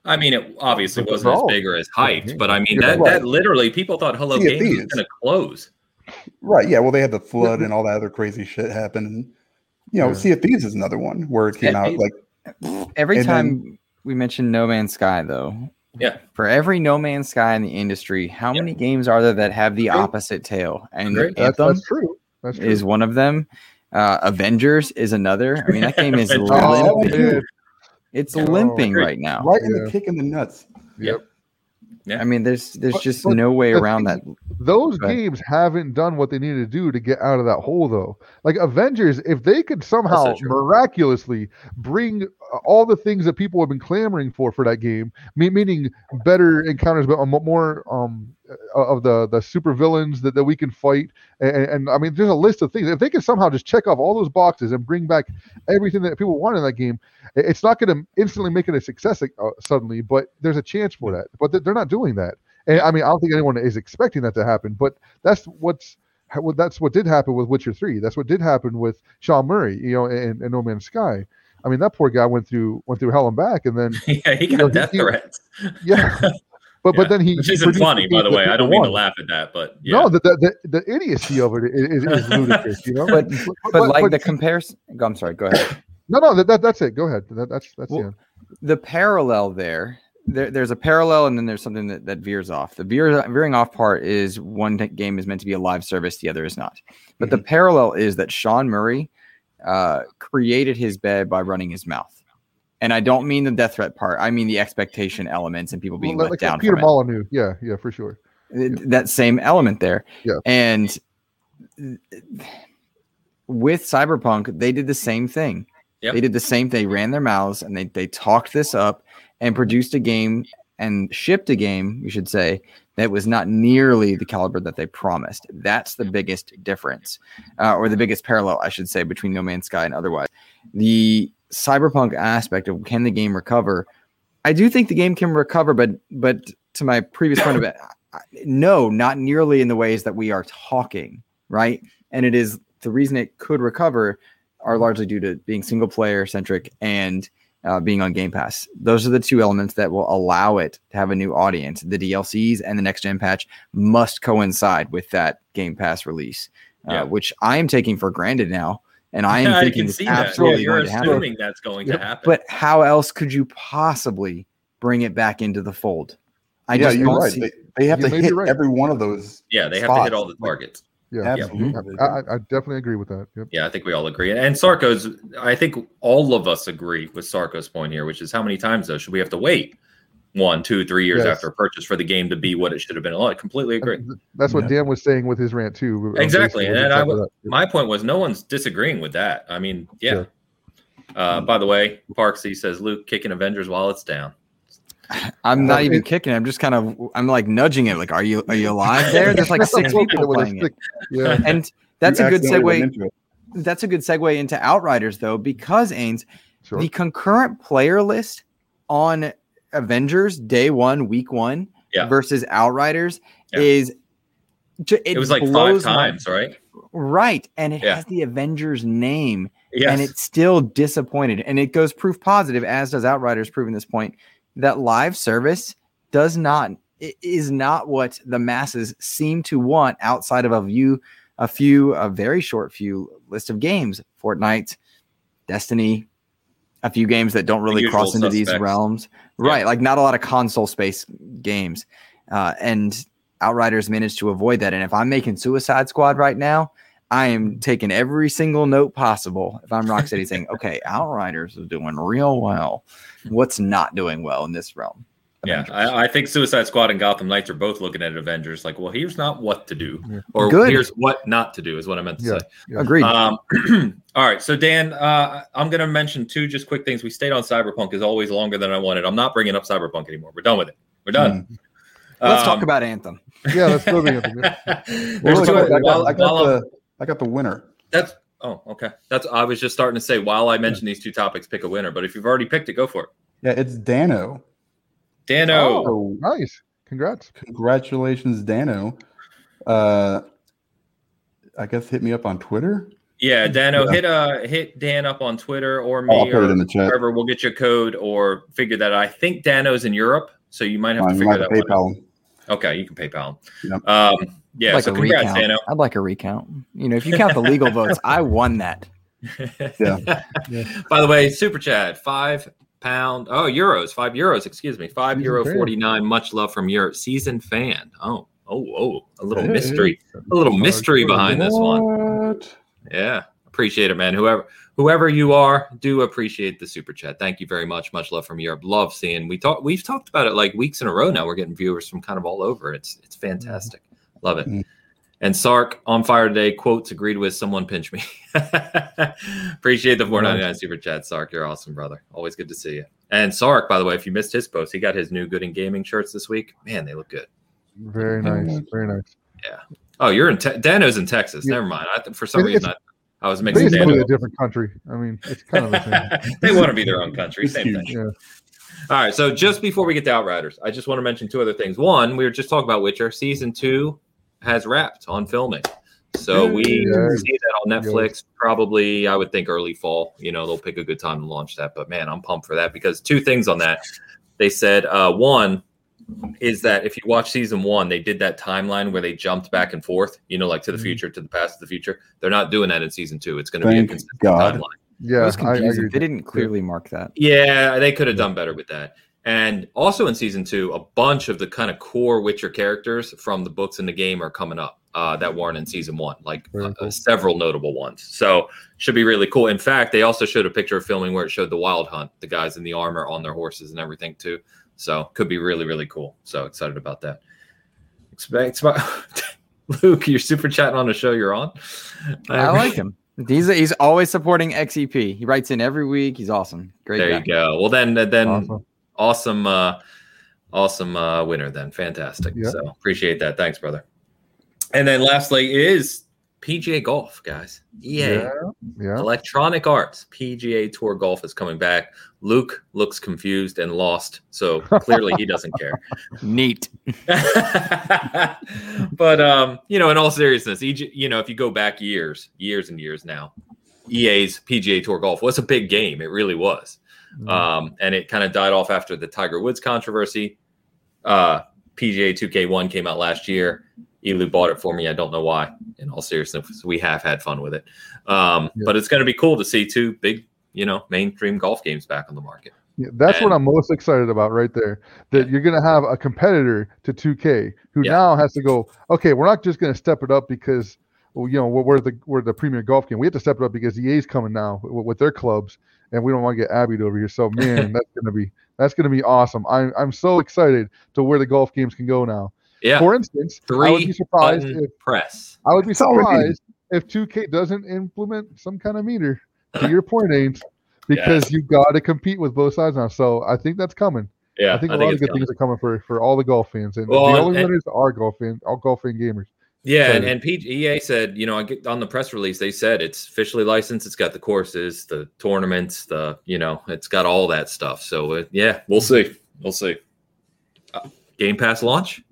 I mean, it obviously But wasn't as big or as hyped, but I mean Yeah, that right. that literally people thought Hello Sea Games was going to close. Right. Yeah. Well, they had the flood and all that other crazy shit happen, and you know, Yeah. Sea of Thieves is another one where it came Sea out Thieves. like Every And time we mention No Man's Sky, though, Yeah. for every No Man's Sky in the industry, how Yeah. many games are there that have the Great. opposite tail? And Great. That's, Anthem that's true. That's true. is one of them. Uh, Avengers is another. I mean, that game is Avengers. Oh, It's Oh, limping right now. right in Yeah. the kick in the nuts. Yep. I mean, there's there's But- just but no way around thing that. Those Go ahead. games haven't done what they needed to do to get out of that hole, though. Like Avengers, if they could somehow miraculously bring uh, all the things that people have been clamoring for for that game, meaning better encounters, but more um, of the the super villains that, that we can fight, and, and I mean, there's a list of things. If they can somehow just check off all those boxes and bring back everything that people want in that game, it's not going to instantly make it a success uh, suddenly, but there's a chance for that. But they- they're not doing that. And I mean, I don't think anyone is expecting that to happen, but that's what's ha- what- that's what did happen with Witcher Three. That's what did happen with Sean Murray, you know, and, and No Man's Sky. I mean, that poor guy went through went through hell and back, and then yeah, he You know, got death he- threats. yeah, but Yeah, but then he Which isn't funny, by the way. I don't mean to laugh at that, but yeah. No, the, the the the idiocy of it is, is, is ludicrous, you know. But but like the comparison. I'm sorry. Go ahead. no, no, that, that that's it. Go ahead. That, that's that's Well, the end. the parallel there, there there's a parallel and then there's something that, that veers off the veer, veering off part is one t- game is meant to be a live service the other is not but the parallel is that sean murray uh, created his bed by running his mouth and i don't mean the death threat part i mean the expectation elements and people being Well, let like down Peter from it. Molyneux. Yeah, yeah, for sure. Th- that same element there. Yeah. And with Cyberpunk, they did the same thing. Yep. They did the same. They ran their mouths and they they talked this up and produced a game and shipped a game, we should say, that was not nearly the caliber that they promised. That's the biggest difference, uh, or the biggest parallel, I should say, between No Man's Sky and otherwise. The cyberpunk aspect of can the game recover? I do think the game can recover, but but to my previous point of it, no, not nearly in the ways that we are talking, right? And it is the reason it could recover are largely due to being single player centric and uh, being on Game Pass. Those are the two elements that will allow it to have a new audience. The DLCs and the next gen patch must coincide with that Game Pass release, uh, Yeah. which I am taking for granted now. And I am I thinking can it's see that. Yeah, absolutely you're going to happen. assuming that's going to happen. But how else could you possibly bring it back into the fold? I yeah, just you're don't right. see. They, they have You to hit right. every one of those. yeah, they have to hit all the targets. Yeah, Absolutely. I, I, I definitely agree with that. Yep. Yeah, I think we all agree. And Sarko's, I think all of us agree with Sarko's point here, which is how many times though should we have to wait one, two, three years Yes. after a purchase for the game to be what it should have been? I completely agree. That's what Yeah. Dan was saying with his rant too. Exactly, basically, and I exactly. My point was no one's disagreeing with that. I mean, yeah. Sure. Uh, by the way, Parksy says Luke kicking Avengers while it's down. I'm not even it- kicking. I'm just kind of. I'm like nudging it. Like, are you are you alive there? There's like six people it with a playing it. Yeah, and that's You a good segue. into. That's a good segue into Outriders though, because Ains, sure. the concurrent player list on Avengers Day One, Week One Yeah. versus Outriders Yeah. is. ju- It, was like five my- times, right? right? And it Yeah. has the Avengers name. Yes. and it's still disappointed. And it goes proof positive, as does Outriders proving this point, that live service does not is not what the masses seem to want outside of a few, a few, a very short few list of games. Fortnite, Destiny, a few games that don't really cross into these suspects. Realms. Yeah. Right. Like not a lot of console space games. Uh, and Outriders managed to avoid that. And if I'm making Suicide Squad right now, I am taking every single note possible. If I'm Rocksteady saying, okay, Outriders is doing real well. What's not doing well in this realm? Yeah, I, I think Suicide Squad and Gotham Knights are both looking at Avengers like, well, here's not what to do, Yeah. or Good. here's what not to do, is what I meant to Yeah. say. Yeah. Agreed. Um, all right, so Dan, uh, I'm going to mention two just quick things. We stayed on Cyberpunk is always longer than I wanted. I'm not bringing up Cyberpunk anymore. We're done with it. We're done. Let's talk Um, about Anthem. Yeah, let's go to Anthem. Two- I got, while- I got the I got the winner. that's oh okay. That's I was just starting to say while I mentioned these two topics, pick a winner. But if you've already picked it, go for it. Yeah, it's Dano. Dano, So Nice. Congrats. congratulations, Dano. Uh, I guess hit me up on Twitter. yeah, Dano, Yeah. hit uh hit Dan up on Twitter or me I'll put or it in the chat. wherever. We'll get your code or figure that. out. I think Dano's in Europe, so you might have to figure might that have one out. PayPal. Okay, you can PayPal. Yep. Um, yeah, I'd like so a congrats, recount. Dano. I'd like a recount. You know, if you count the legal votes, I won that. Yeah. By the way, super chat five pound oh euros five euros excuse me five Season euro forty nine. Much love from your season fan. Oh oh oh a little Hey. mystery a little mystery behind this one. Yeah, appreciate it, man. Whoever whoever you are, do appreciate the super chat. Thank you very much. Much love from Europe. Love seeing we talk. We've talked about it like weeks in a row now. We're getting viewers from kind of all over. It's it's fantastic. Love it. Mm. And Sark on fire today quotes agreed with someone pinch me. Appreciate the 499 super chat, Sark. You're awesome, brother. Always good to see you. And Sark, by the way, if you missed his post, he got his new Good in Gaming shirts this week. Man, they look good. Very nice. Very nice. Yeah. Oh, you're in te- Dano's in Texas. Yeah. Never mind. I, th- for some It- reason, I, I was mixing Basically Dano. a different country. I mean, it's kind of the same. they want to be their own country. It's Same thing. Yeah. All right. So just before we get to Outriders, I just want to mention two other things. One, we were just talking about Witcher. Season two has wrapped on filming. So we Yes. see that on Netflix probably, I would think early fall. You know, they'll pick a good time to launch that. But man, I'm pumped for that because two things on that. They said uh, one is that if you watch season one, they did that timeline where they jumped back and forth, you know, like to the Mhm. future, to the past, to the future. They're not doing that in season two. It's going to be a consistent God. timeline. it Yeah. was I, I confusing. they didn't clearly mark that. Yeah, they could have done better with that. And also in season two, a bunch of the kind of core Witcher characters from the books and the game are coming up uh, that weren't in season one, like Very uh, cool. several notable ones. So should be really cool. In fact, they also showed a picture of filming where it showed the Wild Hunt, the guys in the armor on their horses and everything too. So could be really really cool. So excited about that. Expect Luke, you're super chatting on the show you're on. I like him. He's he's always supporting XEP. He writes in every week. He's awesome. Great There guy. you go. Well, then, then Awesome. Awesome uh awesome uh winner then. Fantastic. Yeah. so appreciate that. Thanks brother. And then lastly is pga golf guys. EA Yeah. Yeah. electronic arts. Pga tour golf is coming back. Luke looks confused and lost so clearly he doesn't care. Neat. but um you know in all seriousness EG, you know if you go back years years and years now ea's pga tour golf was a big game. It really was Mm-hmm. um, and it kind of died off after the Tiger Woods controversy. Uh, PGA 2K1 came out last year. Elu bought it for me. I don't know why. In all seriousness, we have had fun with it. Um, Yeah. But it's going to be cool to see two big, you know, mainstream golf games back on the market. Yeah, that's what I'm most excited about right there. That Yeah. you're going to have a competitor to 2K who now has to go. Okay, we're not just going to step it up because well, you know we're, we're the we're the premier golf game. We have to step it up because EA's coming now with, with their clubs, and we don't want to get abbied over here. So man, that's going to be that's going to be awesome. I'm I'm so excited to where the golf games can go now. Yeah. For instance, I would be surprised if press. I would be surprised if 2K doesn't implement some kind of meter. To your point, Ames, because you got to compete with both sides now. So I think that's coming. Yeah. I think I a think lot of good coming. things are coming for for all the golf fans, and Well, the and- only and- winners are golf fans, all golf fan gamers. Yeah, and, So- and PGA said, you know, I get on the press release, they said it's officially licensed. It's got the courses, the tournaments, the you know, it's got all that stuff. So uh, yeah, we'll see, we'll see. Uh, Game Pass launch.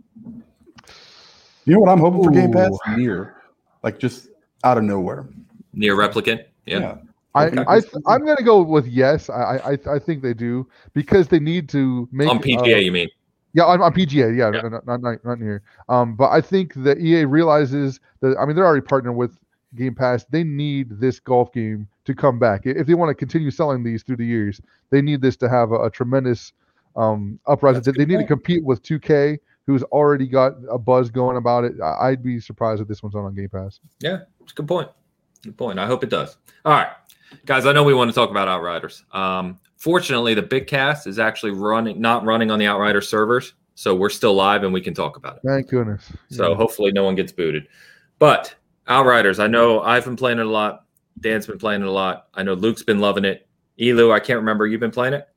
You know what I'm hoping for Game Pass? Ooh. NieR, like just out of nowhere. NieR Replicant. Yeah. I, Okay. I I'm gonna go with yes. I I I think they do because they need to make On PGA, uh, you mean? Yeah, on, on PGA, yeah, Yeah. Not, not not not NieR. Um, but I think that EA realizes that. I mean, they're already partnered with Game Pass. They need this golf game to come back if they want to continue selling these through the years. They need this to have a, a tremendous um, uprising. That's They need to compete with 2K, who's already got a buzz going about it. I- I'd be surprised if this one's not on Game Pass. Yeah, it's a good point. Good point. I hope it does. All right, guys. I know we want to talk about Outriders. Um, fortunately, the big cast is actually running, not running on the Outrider servers, so we're still live and we can talk about it. Thank goodness. So Yeah. hopefully, no one gets booted. But Outriders, I know I've been playing it a lot. Dan's been playing it a lot. I know Luke's been loving it. Elu, I can't remember. You've been playing it.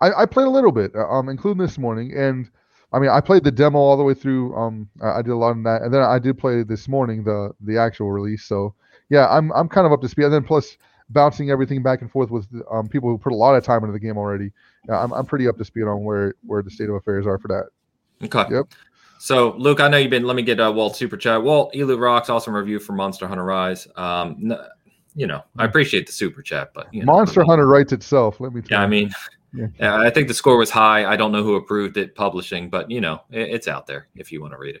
I, I played a little bit, um, including this morning, and I mean, I played the demo all the way through. Um, I, I did a lot of that, and then I did play this morning the the actual release. So yeah, I'm I'm kind of up to speed. And then plus bouncing everything back and forth with um, people who put a lot of time into the game already. I'm I'm pretty up to speed on where where the state of affairs are for that. Okay. Yep. So, Luke, I know you've been. Let me get uh, Walt super chat. Walt Elu rocks. Awesome review for Monster Hunter Rise. Um, n- you know, I appreciate the super chat, but you know, Monster Hunter writes itself. Let me tell Yeah, I mean, Yeah. yeah, I think the score was high. I don't know who approved it publishing, but you know, it, it's out there if you want to read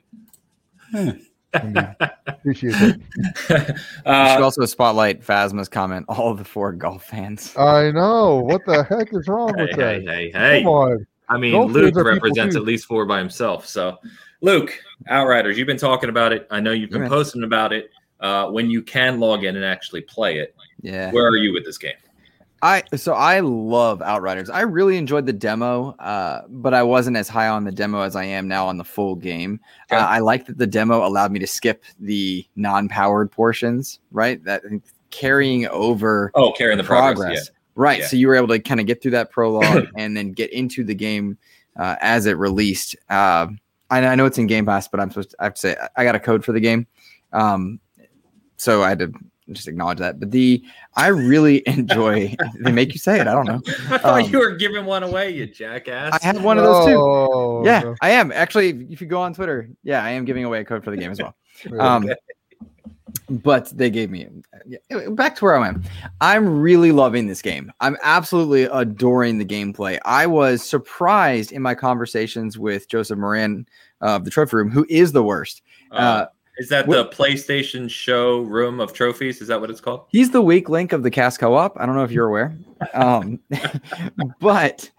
Indeed. it. Appreciate it. We should uh, also spotlight Phasma's comment. All the four golf fans. I know. What the heck is wrong hey, with hey, that? hey, hey. Come on. I mean, Golf Luke fans are people represents at least four by himself. So, Luke, Outriders, you've been talking about it. I know you've been Yeah. posting about it. Uh, when you can log in and actually play it, Yeah. where are you with this game? I so I love Outriders. I really enjoyed the demo, uh, but I wasn't as high on the demo as I am now on the full game. Uh, I like that the demo allowed me to skip the non-powered portions, right? That carrying over Oh, carrying the progress. progress. Right. Yeah. So you were able to kind of get through that prologue and then get into the game uh, as it released. Uh, I, I know it's in Game Pass, but I'm supposed to, I have to say I got a code for the game. Um, so I had to just acknowledge that. But the I really enjoy they make you say it. I don't know. I thought Um, you were giving one away, you jackass. I have one of those too. Oh, Yeah, no. I am. Actually, if you go on Twitter, yeah, I am giving away a code for the game as well. Um, but they gave me back to where I am. I'm really loving this game. I'm absolutely adoring the gameplay. I was surprised in my conversations with Joseph Moran of the Trophy Room, who is the worst. Uh, Uh, is that the PlayStation show room of trophies? Is that what it's called? he's the weak link of the cast co-op. I don't know if you're aware, um, but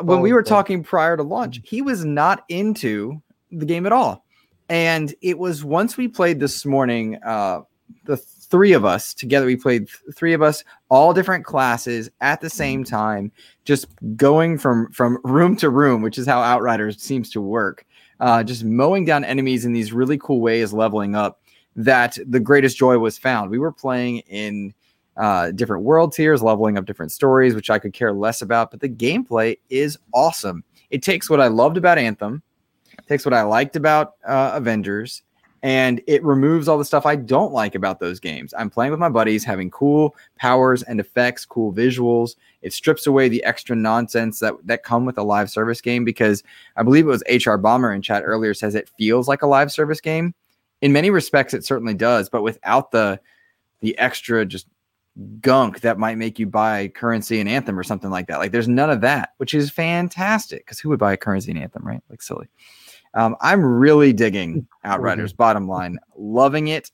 when we were okay. talking prior to launch, he was not into the game at all. And it was once we played this morning, uh, the three of us together, we played th- three of us, all different classes at the same time, just going from from room to room, which is how Outriders seems to work. Uh, just mowing down enemies in these really cool ways, leveling up. That the greatest joy was found. We were playing in uh, different world tiers, leveling up different stories, which I could care less about. But the gameplay is awesome. It takes what I loved about Anthem, takes what I liked about uh, Avengers, and it removes all the stuff I don't like about those games. I'm playing with my buddies, having cool powers and effects, cool visuals. It strips away the extra nonsense that that come with a live service game because I believe it was HR Bomber in chat earlier says it feels like a live service game. In many respects, it certainly does, but without the the extra just gunk that might make you buy currency in Anthem or something like that. Like there's none of that, which is fantastic. Because who would buy a currency in Anthem, right? Like silly. Um, I'm really digging Outriders. Bottom line, loving it.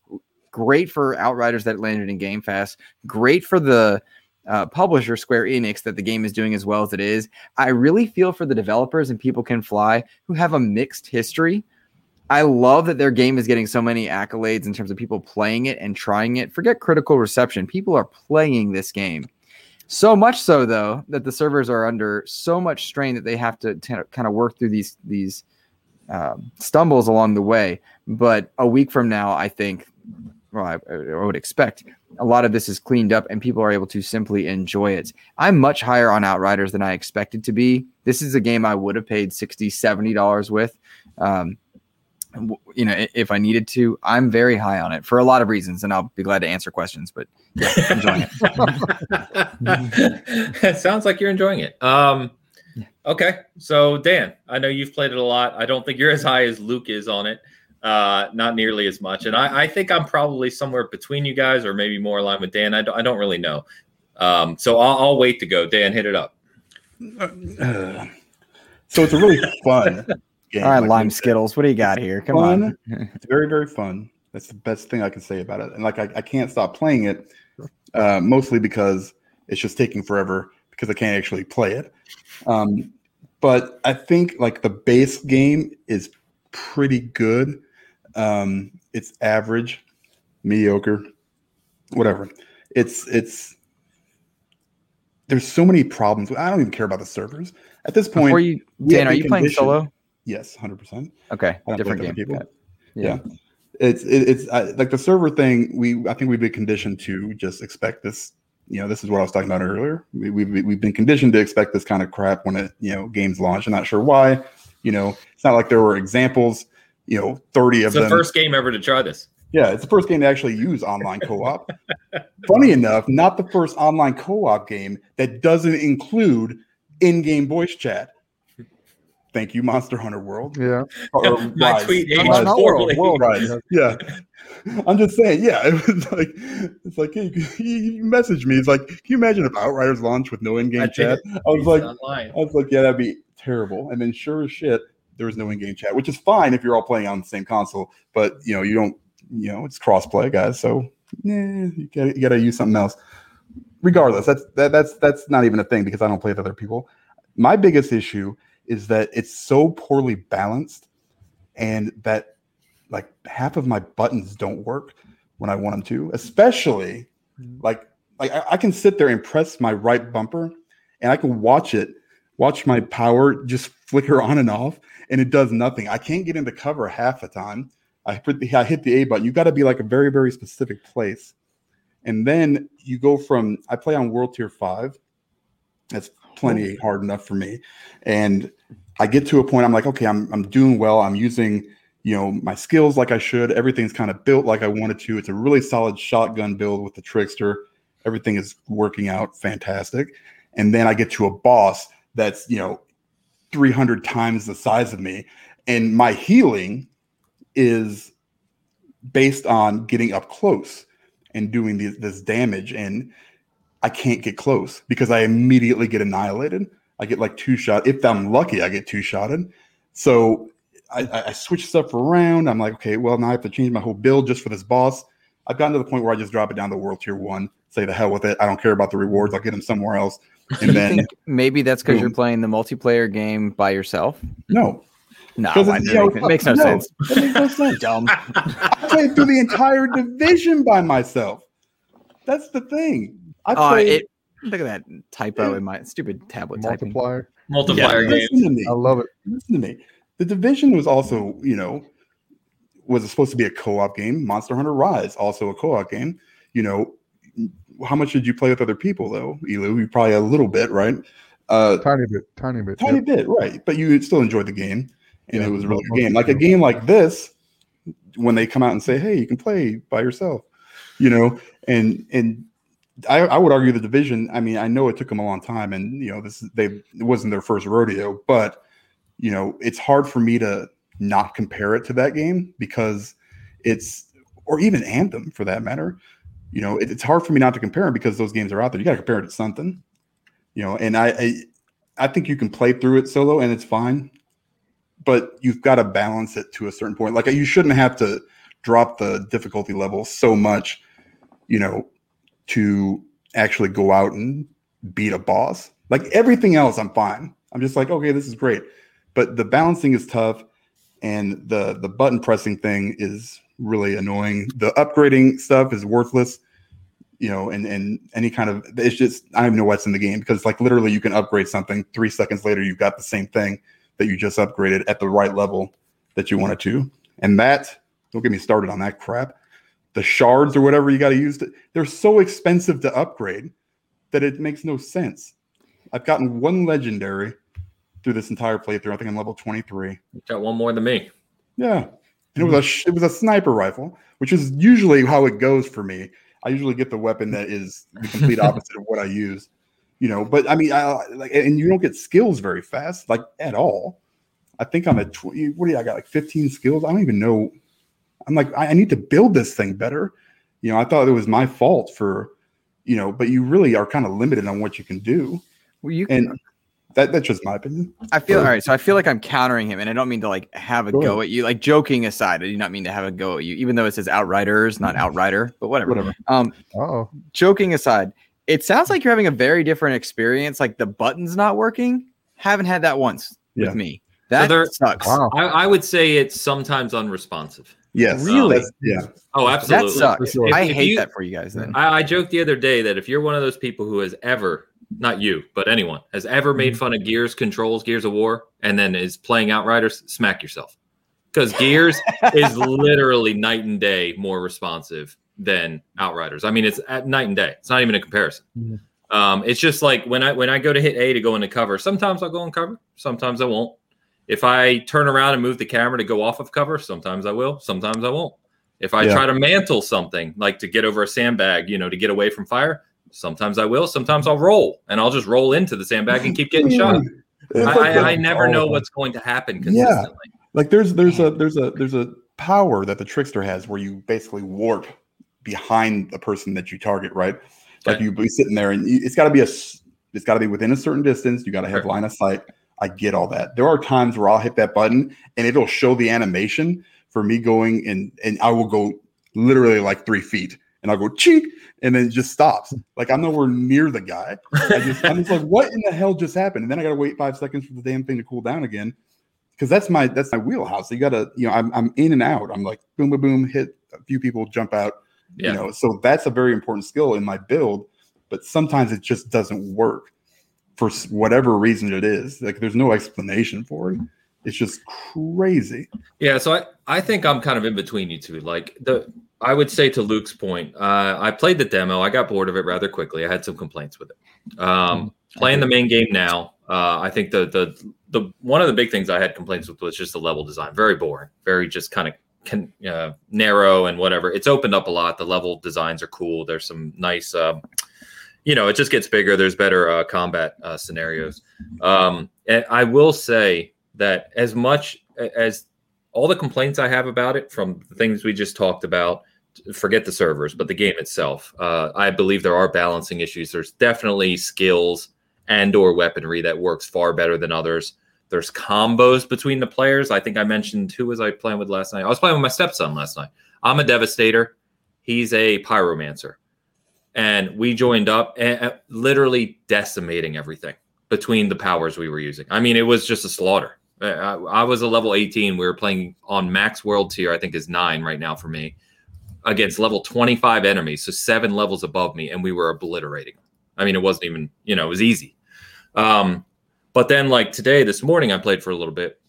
Great for Outriders that landed in Game Pass. Great for the uh, publisher Square Enix that the game is doing as well as it is. I really feel for the developers and People Can Fly who have a mixed history. I love that their game is getting so many accolades in terms of people playing it and trying it. Forget critical reception. People are playing this game. So much so though that the servers are under so much strain that they have to kind of work through these these um, stumbles along the way. But a week from now, I think, well, I, I would expect a lot of this is cleaned up and people are able to simply enjoy it. I'm much higher on Outriders than I expected to be. This is a game I would have paid 60 $70 with. Um, you know, if I needed to, I'm very high on it for a lot of reasons, and I'll be glad to answer questions. But yeah, enjoying it. it sounds like you're enjoying it. Um, okay, so Dan, I know you've played it a lot. I don't think you're as high as Luke is on it. Uh, not nearly as much, and I, I think I'm probably somewhere between you guys, or maybe more aligned with Dan. I don't, I don't really know. Um, so I'll, I'll wait to go. Dan, hit it up. Uh, So it's a really fun game. All right, like lime you said. Skittles. What do you got here? Come Fun. on. It's very, very fun. That's the best thing I can say about it. And like I, I can't stop playing it, uh, mostly because it's just taking forever because I can't actually play it. Um, but I think like the base game is pretty good. Um, it's average, mediocre, whatever. It's it's there's so many problems. I don't even care about the servers at this point. Before you, Dan, are been you playing solo? Yes, hundred percent. Okay, I don't different play game. with other Got people. it. Yeah. It's it, it's uh, like the server thing. We I think we've been conditioned to just expect this. You know, this is what I was talking about earlier. We, we've we've been conditioned to expect this kind of crap when it you know games launch. I'm not sure why. You know, it's not like there were examples. You know, thirty of It's the them. first game ever to try this. Yeah, it's the first game to actually use online co-op. Funny enough, not the first online co-op game that doesn't include in-game voice chat. Thank you, Monster Hunter World. Yeah. Or uh, um, My Rise. tweet Rise. aged Rise. poorly. World. Rise. Yeah. I'm just saying, yeah. It was like, it's like, hey, you, you messaged me. It's like, can you imagine if Outriders launched with no in-game I chat? I was like, online. I was like, yeah, that'd be terrible. And then sure as shit, there was no in-game chat, which is fine if you're all playing on the same console. But you know, you don't, you know, it's cross-play, guys. So yeah, you gotta, you gotta use something else. Regardless, that's that, that's that's not even a thing because I don't play with other people. My biggest issue is that it's so poorly balanced, and that like half of my buttons don't work when I want them to, especially mm-hmm. like like I, I can sit there and press my right bumper and I can watch it, watch my power just flicker on and off, and it does nothing. I can't get into cover half the time. I put the, I hit the A button. You got to be like a very very specific place, and then you go from I play on World Tier Five. That's plenty hard enough for me, and I get to a point. I'm like, okay, I'm I'm doing well. I'm using you know my skills like I should. Everything's kind of built like I wanted to. It's a really solid shotgun build with the trickster. Everything is working out fantastic. And then I get to a boss that's you know 300 times the size of me, and my healing is based on getting up close and doing this, this damage and i can't get close because i immediately get annihilated i get like two shot if i'm lucky i get two shotted so I, I- I switch stuff around i'm like okay well now i have to change my whole build just for this boss i've gotten to the point where i just drop it down to world tier one say the hell with it i don't care about the rewards i'll get them somewhere else and then think maybe that's because you're playing the multiplayer game by yourself? no No, 'Cause I know, it makes no, no, sense. That makes no sense. Dumb. I played through the entire division by myself. That's the thing. I Oh, played. it, look at that typo Yeah. in my stupid tablet typing. Multiplier. Multiplier Yeah, game. listen to me. I love it. Listen to me. The division was also, you know, was supposed to be a co-op game. Monster Hunter Rise, also a co-op game. You know, how much did you play with other people though, Elu? You probably a little bit, right? Uh, Tiny bit. Tiny bit. tiny yep. bit, right? But you still enjoyed the game, and Yeah, it was a really good game. Like a game like this, when they come out and say, "Hey, you can play by yourself," you know, and and I, I would argue the division. I mean, I know it took them a long time, and you know, this they it wasn't their first rodeo, but you know, it's hard for me to not compare it to that game because it's or even Anthem for that matter. You know, it, it's hard for me not to compare them because those games are out there. You got to compare it to something, you know. And I, I, I think you can play through it solo and it's fine, but you've got to balance it to a certain point. Like you shouldn't have to drop the difficulty level so much, you know, to actually go out and beat a boss. Like everything else, I'm fine. I'm just like, okay, this is great, but the balancing is tough, and the the button pressing thing is really annoying. The upgrading stuff is worthless, you know, and and any kind of it's just I even know what's in the game because like literally you can upgrade something three seconds later you've got the same thing that you just upgraded at the right level that you wanted to, and that don't get me started on that crap. The shards or whatever you got to use, to, they're so expensive to upgrade that it makes no sense. I've gotten one legendary through this entire playthrough. I think I'm level 23. Got one more than me. Yeah, and it was a it was a sniper rifle, which is usually how it goes for me. I usually get the weapon that is the complete opposite of what I use, you know. But I mean, I like, and you don't get skills very fast, like at all. I think I'm at 20. What do you? I got like 15 skills. I don't even know. I'm like, I, I need to build this thing better. You know, I thought it was my fault for, you know, but you really are kind of limited on what you can do. Well, you And That, that's just my opinion. I feel all Or- So I feel like I'm countering him, and I don't mean to like have a Go go at you. Like joking aside, I do not mean to have a go at you, even though it says Outriders, not Outrider, but whatever. Whatever. Um, Oh, joking aside, it sounds like you're having a very different experience. Like the button's not working. Haven't had that once Yeah. with me. That there- sucks. wow. I, I would say it's sometimes unresponsive. Yes. Really? that's- Yeah. Oh, absolutely. That sucks. sure. If- I if hate you- that for you guys. Then I, I joked the other day that if you're one of those people who has ever, not you, but anyone, has ever Mm-hmm. made fun of Gears controls, Gears of War, and then is playing Outriders, smack yourself. Because Gears is literally night and day more responsive than Outriders. I mean, it's at night and day. It's not even a comparison. Mhm. Um, it's just like when I when I go to hit A to go into cover, sometimes I'll go in cover, sometimes I won't. If I turn around and move the camera to go off of cover, sometimes I will, sometimes I won't. If I Yeah. try to mantle something, like to get over a sandbag, you know, to get away from fire, sometimes I will. Sometimes I'll roll and I'll just roll into the sandbag and keep getting shot. I, I, I never know what's going to happen consistently. Yeah. like there's there's a there's a there's a power that the trickster has where you basically warp behind the person that you target, right? Like Okay. you be sitting there and you, it's got to be a it's got to be within a certain distance. You got to have Sure. line of sight. I get all that. There are times where I'll hit that button and it'll show the animation for me going and and I will go literally like three feet and I'll go cheek and then it just stops. Like I'm nowhere near the guy. I just I'm just like, what in the hell just happened? And then I gotta wait five seconds for the damn thing to cool down again. Because that's my that's my wheelhouse. You gotta, you know, I'm I'm in and out. I'm like boom, boom, boom, hit a few people, jump out. Yeah. You know, so that's a very important skill in my build. But sometimes it just doesn't work for whatever reason it is. Like there's no explanation for it. It's just crazy. Yeah, so I, I think I'm kind of in between you two. Like the I would say to Luke's point, uh, I played the demo. I got bored of it rather quickly. I had some complaints with it. Um, playing the main game now, uh, I think the the the one of the big things I had complaints with was just the level design. Very boring. Very just kind of can, uh, narrow and whatever. It's opened up a lot. The level designs are cool. There's some nice. Um, you know, it just gets bigger. There's better uh, combat uh, scenarios. Um, and I will say that as much as all the complaints I have about it, from the things we just talked about, forget the servers, but the game itself, uh, I believe there are balancing issues. There's definitely skills and or weaponry that works far better than others. There's combos between the players. I think I mentioned who was I playing with last night? I was playing with my stepson last night. I'm a devastator. He's a pyromancer and we joined up and literally decimating everything between the powers we were using. I mean, it was just a slaughter. I, I was a level 18. We were playing on max world tier, I think is nine right now for me, against level 25 enemies, so seven levels above me, and we were obliterating. I mean, it wasn't even, you know, it was easy. Um, but then, like today, this morning, I played for a little bit.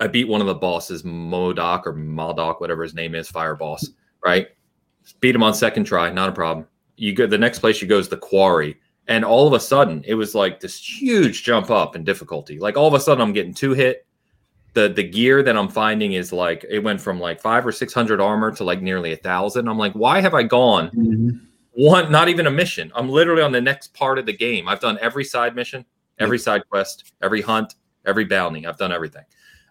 I beat one of the bosses, Modoc or Modoc, whatever his name is, fire boss, right? Beat him on second try, not a problem you go the next place you go is the quarry. And all of a sudden it was like this huge jump up in difficulty. Like all of a sudden i'm getting two hit. The the gear that i'm finding is like it went from like five or six hundred armor to like nearly a thousand. I'm like why have i gone one not even a mission? I'm literally on the next part of the game. I've done every side mission every side quest every hunt every bounty. I've done everything.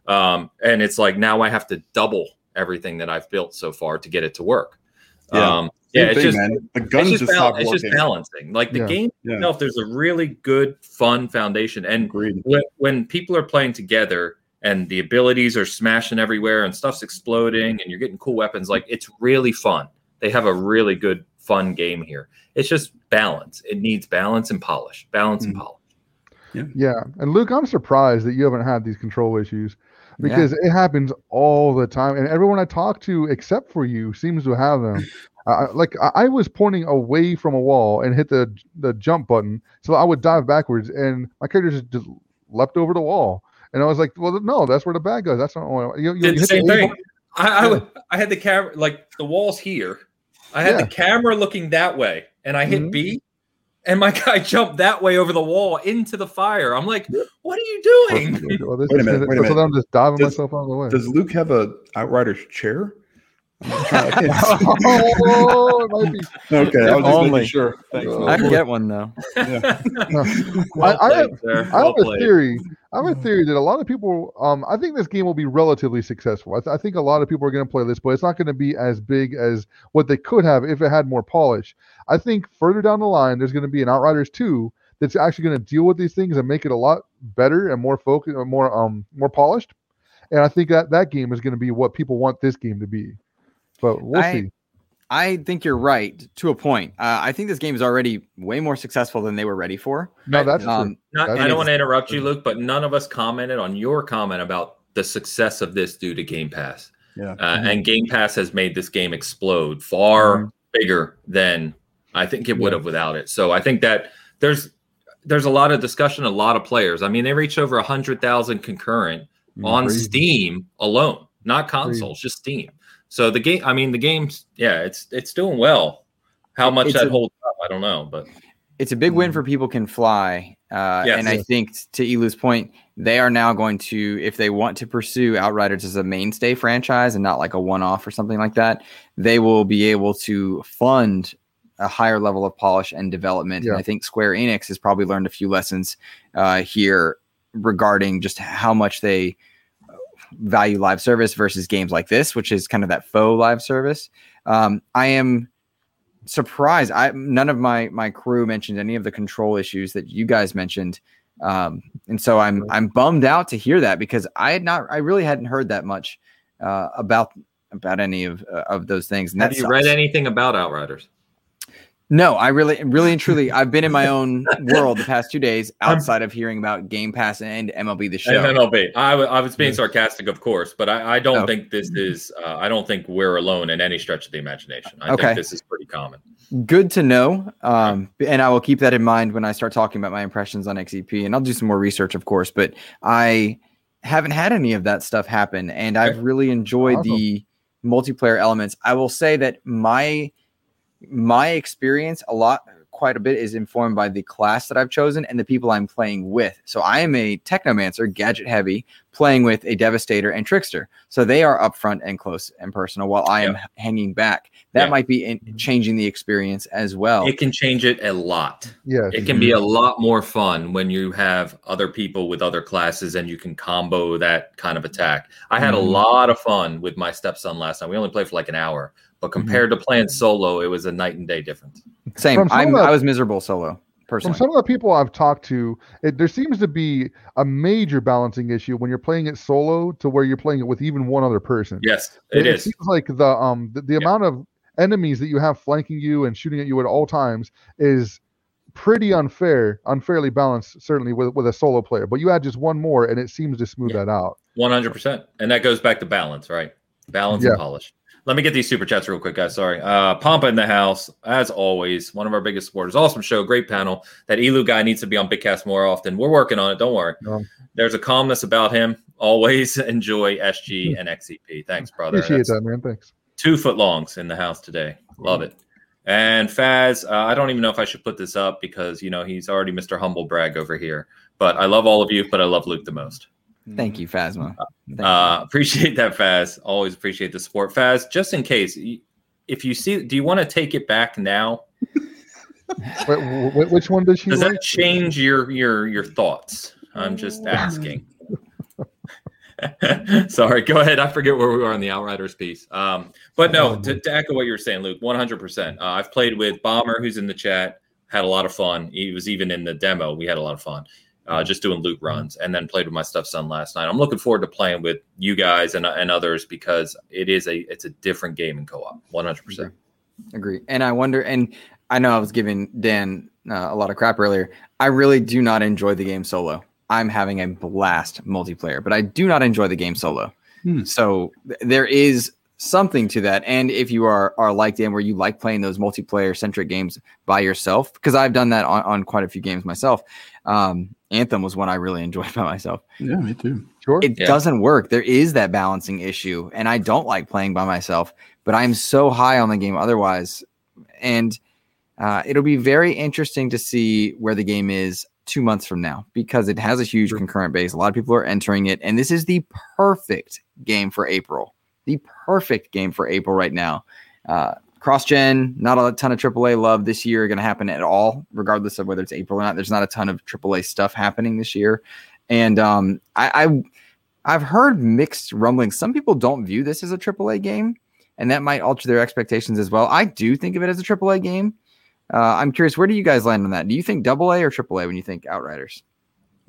Um, and it's like now i have to double everything that i've built so far to get it to work. Yeah. um, yeah it's thing, just man. The guns it's just, just, bal- stop it's just balancing. Like the Yeah. game Yeah. itself, there's a really good, fun foundation. And when, when people are playing together and the abilities are smashing everywhere and stuff's exploding and you're getting cool weapons, like it's really fun. They have a really good, fun game here. It's just balance. It needs balance and polish. Balance and Mhm. polish. Yeah, yeah. and Luke, I'm surprised that you haven't had these control issues Yeah. because it happens all the time, and everyone I talk to, except for you, seems to have them. Like I, I was pointing away from a wall and hit the the jump button, so I would dive backwards, and my character just, just leapt over the wall, and I was like, "Well, no, that's where the bag goes. That's not what you, you, Did you the hit same A thing. I, I, Yeah. I had the camera, like the walls here. I had Yeah. the camera looking that way, and I hit Mhm. B, and my guy jumped that way over the wall into the fire. I'm like, what are you doing? Well, this Wait a minute, wait a minute. so. I'm just diving Does- myself out of the way. Does Luke have a Outrider's chair? Oh, it might be. okay, I was just Only. making sure. Thanks. Uh, I can get one though. Yeah. well I- I have- sir. I have a theory. I have a theory that a lot of people. Um, I think this game will be relatively successful. I, th- I think a lot of people are going to play this, but it's not going to be as big as what they could have if it had more polish. I think further down the line, there's going to be an Outriders two that's actually going to deal with these things and make it a lot better and more focused, more um more polished. And I think that that game is going to be what people want this game to be. But we'll I- see. I think you're right to a point. Uh, I think this game is already way more successful than they were ready for. No, that's true. Um, Not, That I don't want to interrupt you, Luke, but none of us commented on your comment about the success of this due to Game Pass. Yeah. Uh, Mm-hmm. And Game Pass has made this game explode far Mhm. bigger than I think it would have without it. So I think that there's there's a lot of discussion, a lot of players. I mean, they reached over hundred thousand concurrent on Crazy. Steam alone, not consoles, just Steam. So the game, I mean, the game's yeah, it's it's doing well. How much It's that a- holds up, I don't know, but it's a big win for People Can Fly. Uh, Yes. and I think to Elu's point, they are now going to, if they want to pursue Outriders as a mainstay franchise and not like a one off or something like that, they will be able to fund a higher level of polish and development. Yeah. And I think Square Enix has probably learned a few lessons uh, here regarding just how much they value live service versus games like this, which is kind of that faux live service. Um, I am surprised. I none of my my crew mentioned any of the control issues that you guys mentioned, um, and so I'm I'm bummed out to hear that because I had not I really hadn't heard that much uh, about about any of uh, of those things. And have you read anything about Outriders? No, I really, really and truly, I've been in my own world the past two days outside of hearing about Game Pass and MLB the Show. And MLB. I, was being sarcastic, of course, but I, I don't Oh. think this is. Uh, I don't think we're alone in any stretch of the imagination. I Okay. think this is pretty common. Good to know. Um, and I will keep that in mind when I start talking about my impressions on XEP. And I'll do some more research, of course. But I haven't had any of that stuff happen, and I've really enjoyed Awesome. the multiplayer elements. I will say that my my experience a lot quite a bit is informed by the class that I've chosen and the people I'm playing with. So I am a technomancer, gadget heavy, playing with a devastator and trickster. So they are up front and close and personal while I am hanging back. That Yeah. might be in, changing the experience as well. It can change it a lot. Yeah. It can be a lot more fun when you have other people with other classes and you can combo that kind of attack. I had a Mhm. lot of fun with my stepson last night. We only played for like an hour, but compared to playing solo, it was a night and day difference. Same. I'm, of I was miserable solo Personally. From personally. some of the people I've talked to, it, there seems to be a major balancing issue when you're playing it solo to where you're playing it with even one other person. Yes, it is. It seems like the um the, the amount of enemies that you have flanking you and shooting at you at all times is pretty unfair, unfairly balanced, certainly with, with a solo player. But you add just one more, and it seems to smooth Yeah. that out. One hundred percent, and that goes back to balance, right? Balance Yeah. and polish. Let me get these super chats real quick, guys. Sorry, uh, Pompa in the house, as always, one of our biggest supporters. Awesome show, great panel. That Elu guy needs to be on Big Cast more often. We're working on it. Don't worry. Um, There's a calmness about him. Always enjoy SG and XCP. Thanks, brother. Appreciate That's that, man. Thanks. two foot longs in the house today. Love it. And Faz, uh, I don't even know if I should put this up because you know he's already Mr. Humble Brag over here. But I love all of you, but I love Luke the most. Thank you, Phasma. Thank Uh, appreciate that, Faz. Always appreciate the support, Faz. Just in case, if you see, do you want to take it back now? Wait, wh- wh- which one does she Does like? that change your your your thoughts? I'm just asking. Sorry, go ahead. I forget where we were on the Outriders piece. Um, but no, to, to echo what you were saying, Luke, 100%. Uh, I've played with Bomber, who's in the chat, had a lot of fun. He was even in the demo. We had a lot of fun uh, just doing loot runs and then played with my stepson last night. I'm looking forward to playing with you guys and, and others because it is a it's a different game in co-op, 100%. Agree. And I wonder, and I know I was giving Dan uh, a lot of crap earlier. I really do not enjoy the game solo. I'm having a blast multiplayer, but I do not enjoy the game solo. Hmm. So th- there is something to that. And if you are are like Dan, where you like playing those multiplayer centric games by yourself, because I've done that on, on quite a few games myself. Um, Anthem was one I really enjoyed by myself. Yeah, me too. Sure. It Yeah. doesn't work. There is that balancing issue, and I don't like playing by myself. But I'm so high on the game otherwise, and uh, it'll be very interesting to see where the game is two months from now because it has a huge concurrent base. A lot of people are entering it, and this is the perfect game for April. The perfect game for April right now. Uh, Cross gen, not a ton of AAA love this year going to happen at all, regardless of whether it's April or not. There's not a ton of AAA stuff happening this year, and um, I, I I've heard mixed rumblings. Some people don't view this as a AAA game, and that might alter their expectations as well. I do think of it as a AAA game, Uh, I'm curious, where do you guys land on that? Do you think double A or triple A when you think Outriders?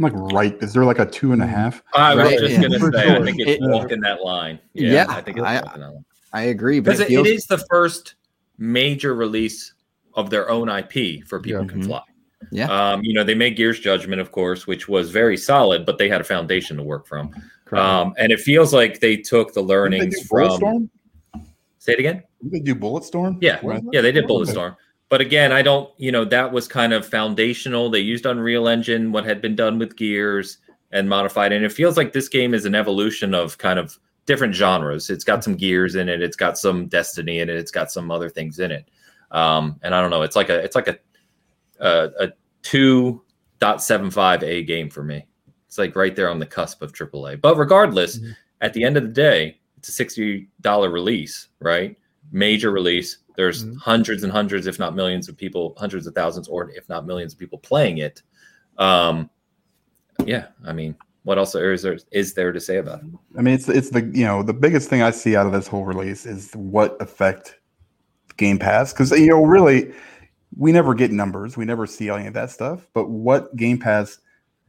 I'm like right. Is there like a two and a half? I was Right, just yeah. gonna For say, I think it's It- walking that line. Yeah, Yeah, I think it's I- walking that line. I agree, because it it, feels it is the first major release of their own IP for people Yeah. can Mhm. fly. Yeah. Um, you know, they made Gears Judgment, of course, which was very solid, but they had a foundation to work from. Um, and it feels like they took the learnings from. Bulletstorm? Say it again. Didn't they do Bulletstorm? Yeah, Right? yeah, they did Okay. Bulletstorm. But again, I don't, you know, that was kind of foundational. They used Unreal Engine, what had been done with Gears and modified. And it feels like this game is an evolution of kind of different genres. It's got some Gears in it, it's got some Destiny in it, it's got some other things in it. Um, and I don't know, it's like a it's like a a, a 2.75 A game for me. It's like right there on the cusp of AAA. But regardless, Mhm. at the end of the day, it's a $60 release, right? Major release. There's Mhm. hundreds and hundreds, if not millions of people, hundreds of thousands, or if not millions of people playing it. Um, yeah, I mean, what else is there is there to say about it? I mean, it's it's the you know the biggest thing I see out of this whole release is what effect Game Pass because you know really we never get numbers, we never see any of that stuff, but what Game Pass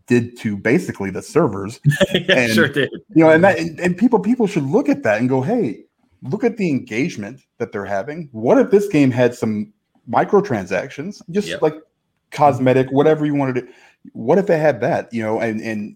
did to basically the servers, yeah, And- sure did. you know, and that and, and people people should look at that and go, hey, look at the engagement that they're having. What if this game had some microtransactions, just Yep. like cosmetic, whatever you wanted to? What if they had that? You know, and and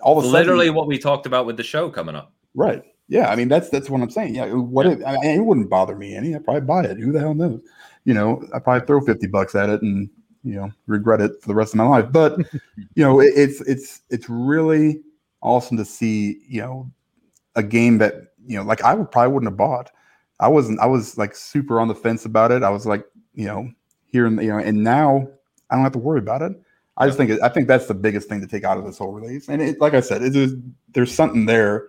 all of a sudden, Literally what we talked about with the show coming up. Right. Yeah. I mean, that's that's what I'm saying. Yeah. What if I mean, it wouldn't bother me any? I'd probably buy it. Who the hell knows? You know, I probably throw fifty bucks at it and you know regret it for the rest of my life. But you know, it, it's it's it's really awesome to see. You know, a game that you know, like I would probably wouldn't have bought. I wasn't. I was like super on the fence about it. I was like, you know, here and you know, and now I don't have to worry about it. I just think I think that's the biggest thing to take out of this whole release. And it, like I said, is there's something there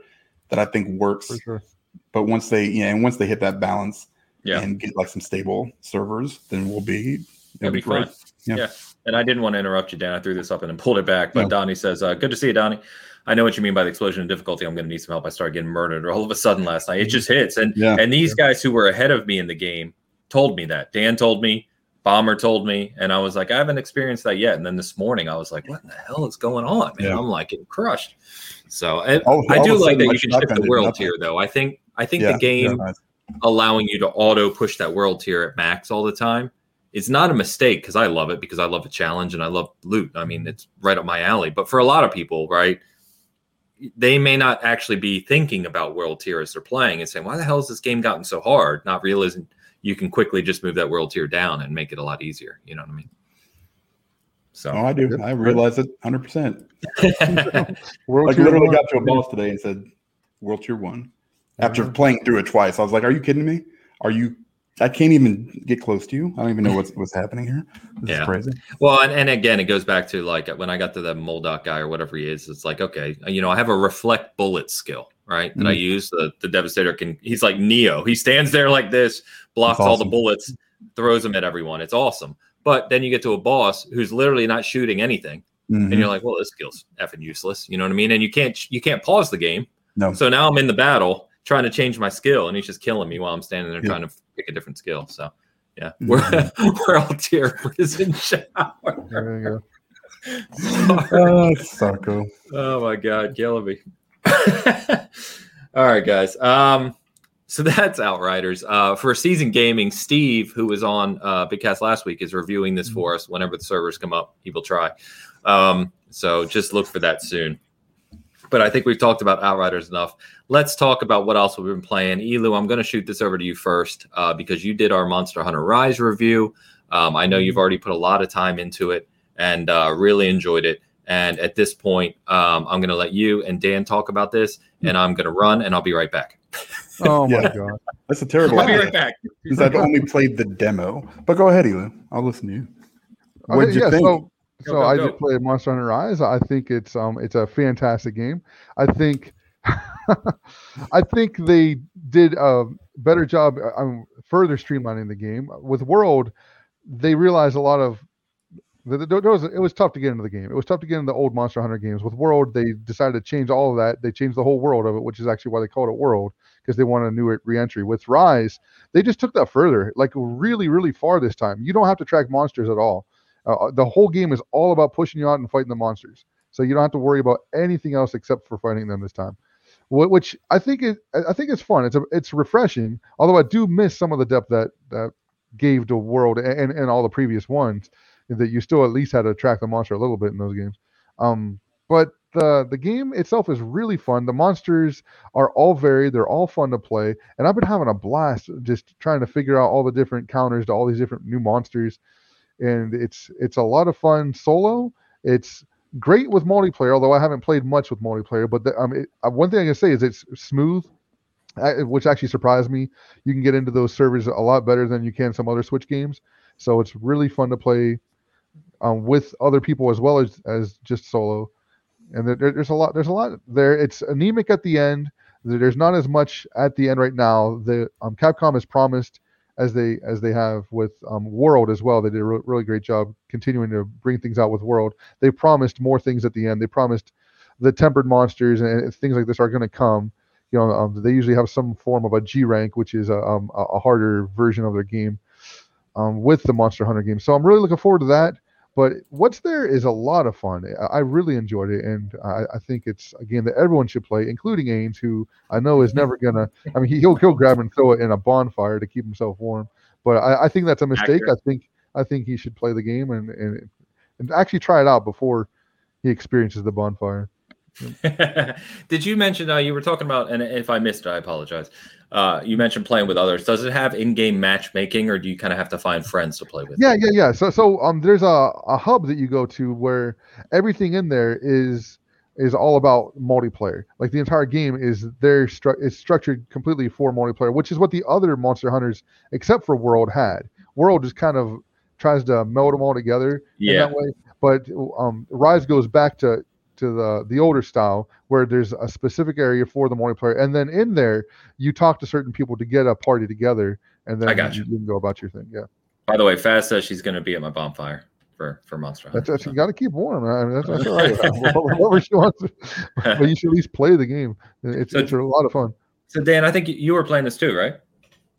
that I think works. for sure. But once they, yeah, and once they hit that balance Yeah. and get like some stable servers, then we'll be It'll be great. Yeah. Yeah. And I didn't want to interrupt you, Dan. I threw this up and then pulled it back. But No. Donnie says, uh, Good to see you, Donnie. I know what you mean by the explosion of difficulty. I'm going to need some help. I started getting murdered all of a sudden last night. It just hits. And Yeah. and these guys who were ahead of me in the game told me that. Dan told me, Bomber told me, and I was like, I haven't experienced that yet. And then this morning, I was like, What the hell is going on? Man, Yeah. I'm like getting crushed. So and All- I do like that you can shift the world tier, though. I think I think Yeah, the game yeah, allowing you to auto push that world tier at max all the time is not a mistake because I love it because I love a challenge and I love loot. I mean, it's right up my alley. But for a lot of people, right, they may not actually be thinking about world tier as they're playing and saying, "Why the hell has this game gotten so hard?" Not realizing you can quickly just move that world tier down and make it a lot easier. You know what I mean? So Oh, I do. I realize it 100. percent World Like Tier literally one. got to a boss today and said, "World Tier One." After uh-huh. playing through it twice, I was like, "Are you kidding me? Are you?" I can't even get close to you. I don't even know what's what's happening here. This Yeah. is crazy. Well, and, and again, it goes back to like when I got to the Moldoc guy or whatever he is, it's like, okay, you know, I have a reflect bullet skill, right? That I Mm. use. The the Devastator can he's like Neo. He stands there like this, blocks That's all the bullets, throws them at everyone. It's awesome. But then you get to a boss who's literally not shooting anything. Mhm. And you're like, well, this skill's effing useless. You know what I mean? And you can't you can't pause the game. No. So now I'm in the battle trying to change my skill, and he's just killing me while I'm standing there Yeah. trying to pick a different skill. So yeah. We're we're all tier prison shower. There you go. Oh. Oh my god, killing me. All right, guys. Um, so that's Outriders. Uh, for season gaming, Steve, who was on uh, Big Cast last week, is reviewing this for us. Whenever the servers come up, he will try. Um, so just look for that soon. But I think we've talked about Outriders enough. Let's talk about what else we've been playing. Elu, I'm going to shoot this over to you first uh, because you did our Monster Hunter Rise review. Um, I know you've already put a lot of time into it and uh, really enjoyed it. And at this point, um, I'm going to let you and Dan talk about this, and I'm going to run, and I'll be right back. Oh my Yeah. god. That's a terrible I'll be right back. Since I've only played the demo. But go ahead, Elu. I'll listen to you. What did Okay, you yeah, think? So, Go, so go, I go. did play Monster Hunter Rise. I think it's um it's a fantastic game. I think I think they did a better job uh, um, further streamlining the game with World. They realized a lot of the, was, it was tough to get into the game. It was tough to get into the old Monster Hunter games. With World, they decided to change all of that. They changed the whole world of it, which is actually why they called it World because they wanted a new re-entry. With Rise, they just took that further, like really, really far this time. You don't have to track monsters at all. Uh, uh the whole game is all about pushing you out and fighting the monsters. So you don't have to worry about anything else except for fighting them this time which I think it I think it's fun. It's a, it's refreshing. Although I do miss some of the depth that that gave the world and, and all the previous ones that you still at least had to track the monster a little bit in those games. Um, but the the game itself is really fun. The monsters are all varied. They're all fun to play, and I've been having a blast just trying to figure out all the different counters to all these different new monsters. And it's it's a lot of fun solo. It's great with multiplayer, although I haven't played much with multiplayer. But the, um, it, uh, one thing I can say is it's smooth, uh, which actually surprised me. You can get into those servers a lot better than you can some other Switch games. So it's really fun to play um, with other people as well as as just solo. And there, there's a lot. There's a lot there. It's anemic at the end. There's not as much at the end right now. The um, Capcom has promised as they as they have with um, World as well. They did a re- really great job continuing to bring things out with World. They promised more things at the end. They promised the tempered monsters and things like this are going to come. You know, um, they usually have some form of a G rank, which is a, um, a harder version of their game um, with the Monster Hunter game. So I'm really looking forward to that. But what's there is a lot of fun. I really enjoyed it, and I, I think it's a game that everyone should play, including Ains, who I know is never gonna. I mean, he'll he'll grab and throw it in a bonfire to keep himself warm. But I, I think that's a mistake. Accurate. I think I think he should play the game and, and and actually try it out before he experiences the bonfire. Did you mention uh, you were talking about? And if I missed it, I apologize. Uh, you mentioned playing with others. Does it have in-game matchmaking, or do you kind of have to find friends to play with? Yeah, yeah, yeah. So, so um, there's a, a hub that you go to where everything in there is is all about multiplayer. Like the entire game is there stru- is structured completely for multiplayer, which is what the other Monster Hunters, except for World, had. World just kind of tries to meld them all together yeah. in that way. But um, Rise goes back to to the the older style where there's a specific area for the multiplayer, and then in there you talk to certain people to get a party together, and then I got you. you can go about your thing. Yeah. By the way, Faz says she's going to be at my bonfire for for Monster Hunter. That's, that's you got to keep warm. I mean, that's, that's all right. Whatever she wants, to, but you should at least play the game. It's so, it's a lot of fun. So Dan, I think you were playing this too, right?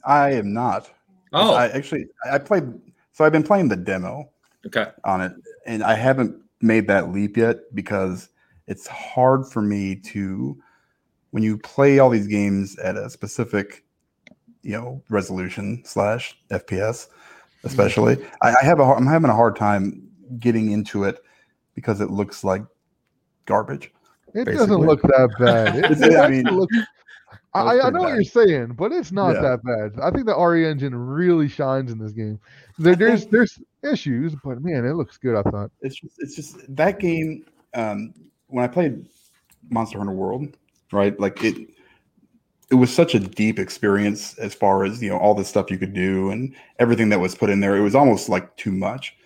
I am not. Oh, I actually I played. So I've been playing the demo. Okay. On it, and I haven't made that leap yet because it's hard for me to when you play all these games at a specific you know resolution slash fps especially mm-hmm. I, I, have a i'm having a hard time getting into it because it looks like garbage it basically. doesn't look that bad it, it, i mean looks, I, I, know bad. what you're saying, but it's not yeah. that bad. I think the RE engine really shines in this game. There, there's there's issues, but man, it looks good. I thought it's just, it's just that game. Um, when I played Monster Hunter World, right? Like it it was such a deep experience as far as you know all the stuff you could do and everything that was put in there. It was almost like too much.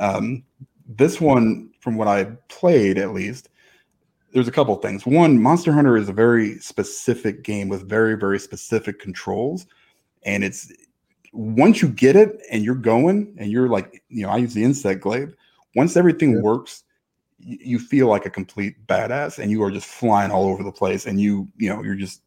Um, this one, from what I played at least, there's a couple things. One, Monster Hunter is a very specific game with very very specific controls, and it's once you get it and you're going and you're like you know I use the insect glaive. Once everything yeah. works you feel like a complete badass and you are just flying all over the place and you you know you're just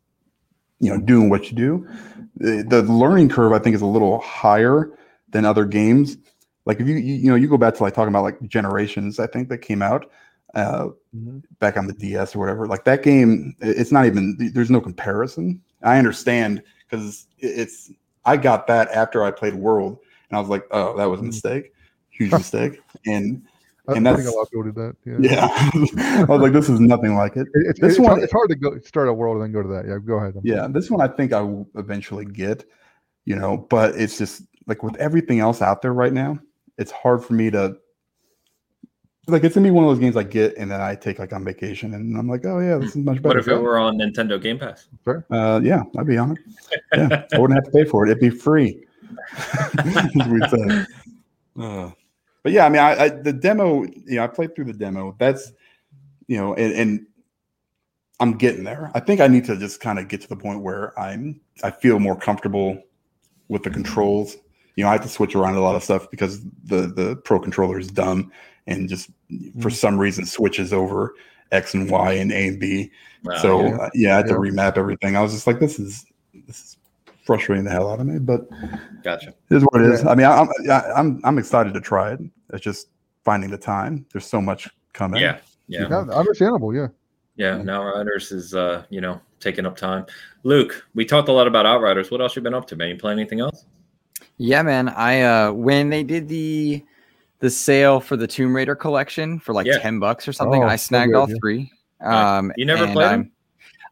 you know doing what you do. The, the learning curve i think is a little higher than other games. Like if you you know you go back to like talking about like generations i think that came out uh mm-hmm. back on the ds or whatever. Like that game it's not even there's no comparison. I understand because it's i got that after i played world and i was like oh that was a mm-hmm. mistake. Huge mistake. And and I think a lot of people did that. Yeah, yeah. I was like, this is nothing like it. it, this it's, one, it's hard to go start a world and then go to that. Yeah, go ahead. yeah, this one I think I will eventually get. You know, but it's just like with everything else out there right now, it's hard for me to. Like it's gonna be one of those games I get and then I take like on vacation and I'm like, oh yeah, this is much better. What if it were on Nintendo Game Pass? Sure. Uh, yeah, I'd be on it. Yeah, I wouldn't have to pay for it. It'd be free. we say. Uh, but yeah, I mean, I, I, the demo, you know, I played through the demo. That's, you know, and, and I'm getting there. I think I need to just kind of get to the point where I'm, I feel more comfortable with the controls you know, I have to switch around a lot of stuff because the the pro controller is dumb and just for some reason switches over X and Y and A and B. Wow, so yeah. uh, yeah, I had to remap everything. I was just like, this is frustrating the hell out of me, but gotcha. it is what it is. I mean, I- I'm I- I'm I'm excited to try it. It's just finding the time. There's so much coming. Yeah, yeah, Yeah, understandable. Yeah. yeah. Outriders is uh, you know taking up time. Luke, we talked a lot about Outriders. What else you been up to, man? You playing anything else? Yeah, man. I uh when they did the the sale for the Tomb Raider collection for like Yeah. 10 bucks or something, Oh, I so snagged good, all yeah. three. Um You never played played 'em? I'm-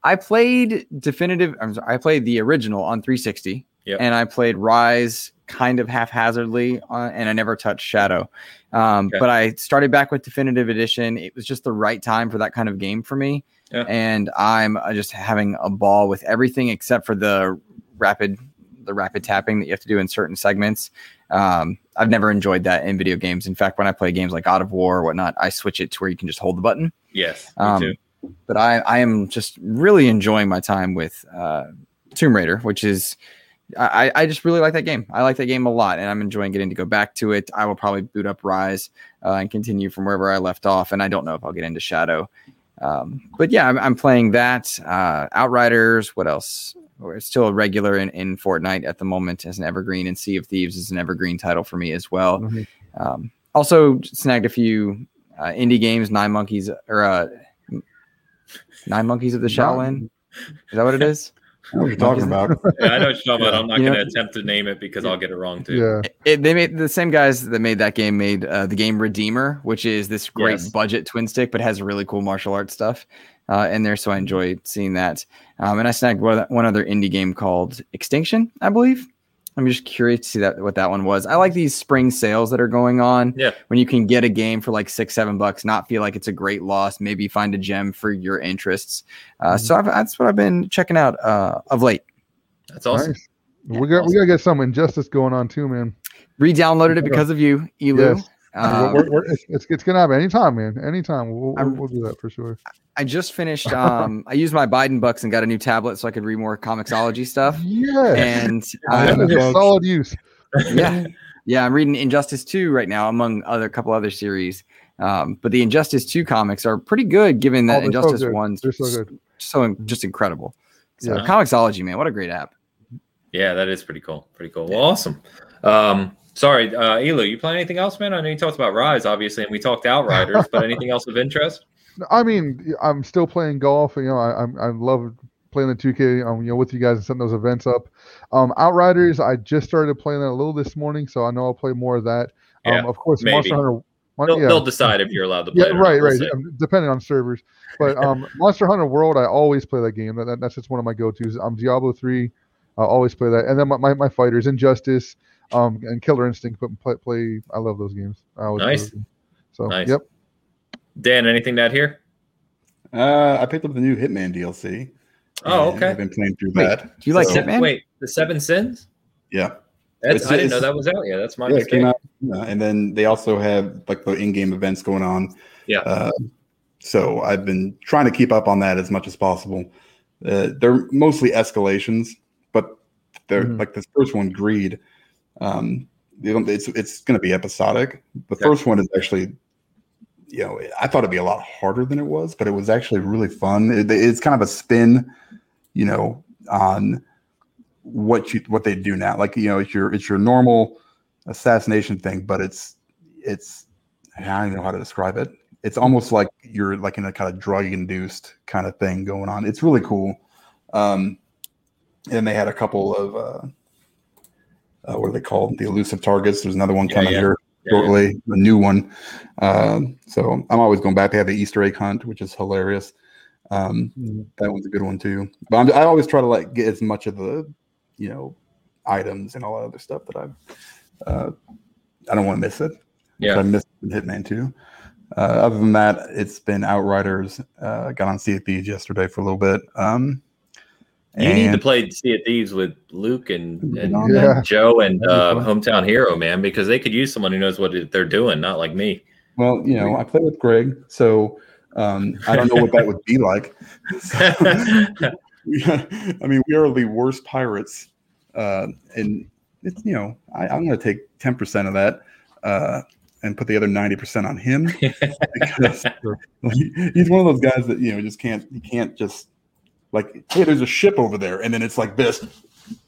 I played definitive I'm sorry, I played the original on 360 Yep. and I played Rise kind of haphazardly on, and I never touched Shadow. Um, Okay. but I started back with definitive edition. It was just the right time for that kind of game for me. Yeah. And I'm uh, just having a ball with everything except for the rapid the rapid tapping that you have to do in certain segments. Um, I've never enjoyed that in video games. In fact, when I play games like God of War or whatnot, I switch it to where you can just hold the button. Yes, me Um, too. But I, I am just really enjoying my time with uh, Tomb Raider, which is I, I just really like that game. I like that game a lot, and I'm enjoying getting to go back to it. I will probably boot up Rise uh, and continue from wherever I left off, and I don't know if I'll get into Shadow. Um, but yeah, I'm, I'm playing that. Uh, Outriders. What else? Or It's still a regular in, in Fortnite at the moment as an evergreen, and Sea of Thieves is an evergreen title for me as well. Mhm. Um, also snagged a few uh, indie games, Nine Monkeys or uh, Nine Monkeys of the Shaolin. Is that what it is? I know what you're talking about. Yeah, I know what you're talking about. I'm not You going know- to attempt to name it because I'll get it wrong too. Yeah. It, they made the same guys that made that game made uh, the game Redeemer, which is this great Yes. budget twin stick, but has really cool martial arts stuff uh, in there. So I enjoyed seeing that. Um, and I snagged one, one other indie game called Extinction, I believe. I'm just curious to see that what that one was. I like these spring sales that are going on. Yeah. when you can get a game for like six, seven bucks, not feel like it's a great loss. Maybe find a gem for your interests. Uh, Mhm. So I've, that's what I've been checking out uh, of late. That's awesome. Nice. We got we gotta get some injustice going on too, man. Re-downloaded it because of you, Elu. Yes. Um, we're, we're, it's, it's it's gonna happen anytime, man. Anytime we'll, we'll, we'll do that for sure. I just finished. Um, I used my Biden bucks and got a new tablet so I could read more Comixology stuff. Yeah, And I that um, is a folks. solid use. yeah, yeah, I'm reading Injustice Two right now, among other couple other series. Um, but the Injustice Two comics are pretty good, given that Oh, they're so Injustice. One's They're so good. so just incredible. So Yeah. Comixology, man, what a great app. Yeah, that is pretty cool. Pretty cool. Well, awesome. Um, sorry, uh, Elu, you playing anything else, man? I know you talked about Rise, obviously, and we talked Outriders, but anything else of interest? I mean, I'm still playing golf. You know, I I love playing the 2K. Um, you know, with you guys and setting those events up. Um, Outriders, I just started playing that a little this morning, so I know I'll play more of that. Yeah, um, of course, maybe. Monster Hunter. They'll, yeah. they'll decide if you're allowed to play. Yeah, right, right. Um, depending on servers, but um, Monster Hunter World, I always play that game. That, that- that's just one of my go-tos. Um, Diablo three, I always play that, and then my, my, my fighters, Injustice, um, and Killer Instinct. But play, play I love those games. I always Nice. those games. So Nice. yep, Dan, anything that here? Uh, I picked up the new Hitman DLC. Oh, okay. I've been playing through Wait, that. do you like Hitman? Wait, the Seven Sins? Yeah. That's, It's- I didn't know that was out. Yeah, that's my Yeah, mistake. came out. yeah, and then they also have like the in-game events going on. Yeah. Uh, so I've been trying to keep up on that as much as possible. Uh, they're mostly escalations, but they're Mm-hmm. Mhm. like this first one, Greed. Um, it's it's going to be episodic. The Okay. first one is actually, you know, I thought it'd be a lot harder than it was, but it was actually really fun. It, it's kind of a spin, you know, on what you what they do now. Like you know, it's your it's your normal assassination thing, but it's it's I don't even know how to describe it. It's almost like you're like in a kind of drug induced kind of thing going on. It's really cool. Um, and they had a couple of uh, uh, what are they called? The elusive targets. There's another one coming yeah. here Yeah, yeah. shortly, a new one. Um, so I'm always going back. They have the Easter egg hunt, which is hilarious. Um, Mhm. that one's a good one too. But I'm, I always try to like get as much of the, you know, items and all that other stuff that I, uh, I don't want to miss it. Yeah. I missed Hitman too. Uh, other than that, it's been Outriders. Uh, got on Sea of Thieves yesterday for a little bit. Um, You need to play Sea of Thieves with Luke and, and, Yeah. and Joe and uh, Hometown Hero, man, because they could use someone who knows what they're doing, not like me. Well, you know, I play with Greg, so um, I don't know what that would be like. We- I mean, we are the worst pirates uh, in it's you know I, I'm going to take ten percent of that uh, and put the other ninety percent on him because he's one of those guys that you know just can't he can't just like hey there's a ship over there. And then it's like this.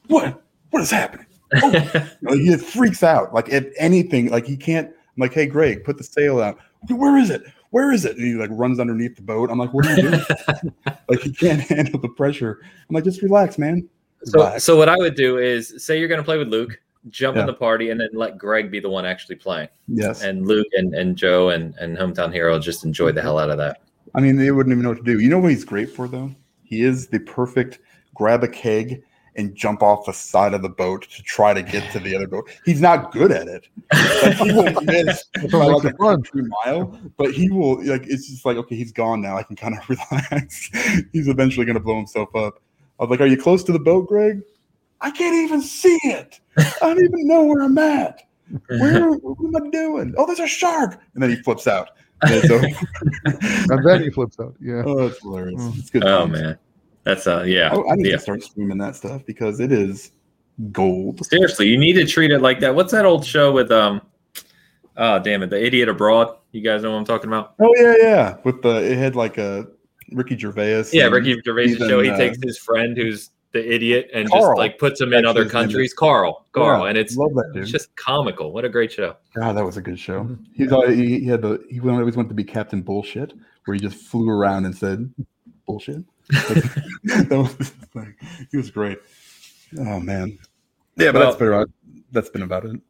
What? What is happening? Oh, know, he freaks out. Like if anything like he can't I'm like hey Greg put the sail out. Where is it? Where is it? And he like runs underneath the boat. I'm like what are you doing? Like he can't handle the pressure. I'm like just relax man. So, Relax. so what I would do is say you're going to play with Luke, jump in the party, and then let Greg be the one actually playing, yes. And Luke and, and Joe and, and Hometown Hero just enjoy the hell out of that. I mean, they wouldn't even know what to do. You know what he's great for, though? He is the perfect grab a keg and jump off the side of the boat to try to get to the other boat. He's not good at it. Like, he will miss like a country mile, but he will like. It's just like okay, he's gone now. I can kind of relax. he's eventually going to blow himself up. I was like, "Are you close to the boat, Greg?" I can't even see it. I don't even know where I'm at. Where? what am I doing? Oh, there's a shark! And then he flips out. And it's over. And then he flips out. Yeah. Oh, it's hilarious. Mm. It's good. Oh times. man, that's uh yeah. I, I need yeah. to start streaming that stuff because it is gold. Seriously, you need to treat it like that. What's that old show with um? Oh damn it, the Idiot Abroad. You guys know what I'm talking about? Oh yeah, yeah. With the it had like a Ricky Gervais. Yeah, Ricky Gervais' show. He uh, takes his friend who's the idiot and just like puts him in other his name countries. Carl, Carl, Yeah, and it's love that it's just comical. What a great show. God, that was a good show. Mhm. He's always, he, he had the he always wanted to be Captain Bullshit, where he just flew around and said bullshit. that was his thing. He was great. Oh man. Yeah, but Well- that's been about that's been about it.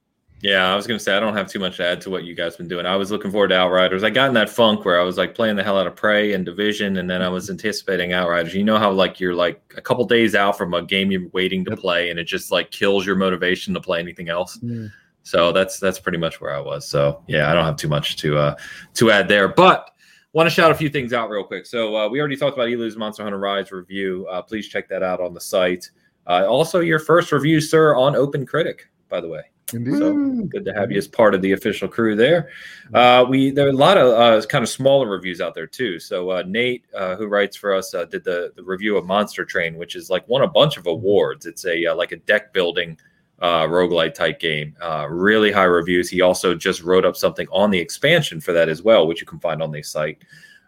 Yeah, I was gonna say I don't have too much to add to what you guys been doing. I was looking forward to Outriders. I got in that funk where I was like playing the hell out of Prey and Division, and then I was anticipating Outriders. You know how like you're like a couple days out from a game you're waiting to play, and it just like kills your motivation to play anything else. Mm. So that's that's pretty much where I was. So yeah, I don't have too much to uh to add there, but want to shout a few things out real quick. So uh, we already talked about Elu's Monster Hunter Rise review. Uh, please check that out on the site. Uh, also, your first review, sir, on OpenCritic, by the way. Indeed. So good to have you as part of the official crew there. Uh, we there are a lot of uh, kind of smaller reviews out there too. So uh, Nate, uh, who writes for us, uh, did the, the review of Monster Train, which is like won a bunch of awards. It's a uh, like a deck building uh, roguelite type game. Uh, really high reviews. He also just wrote up something on the expansion for that as well, which you can find on the site.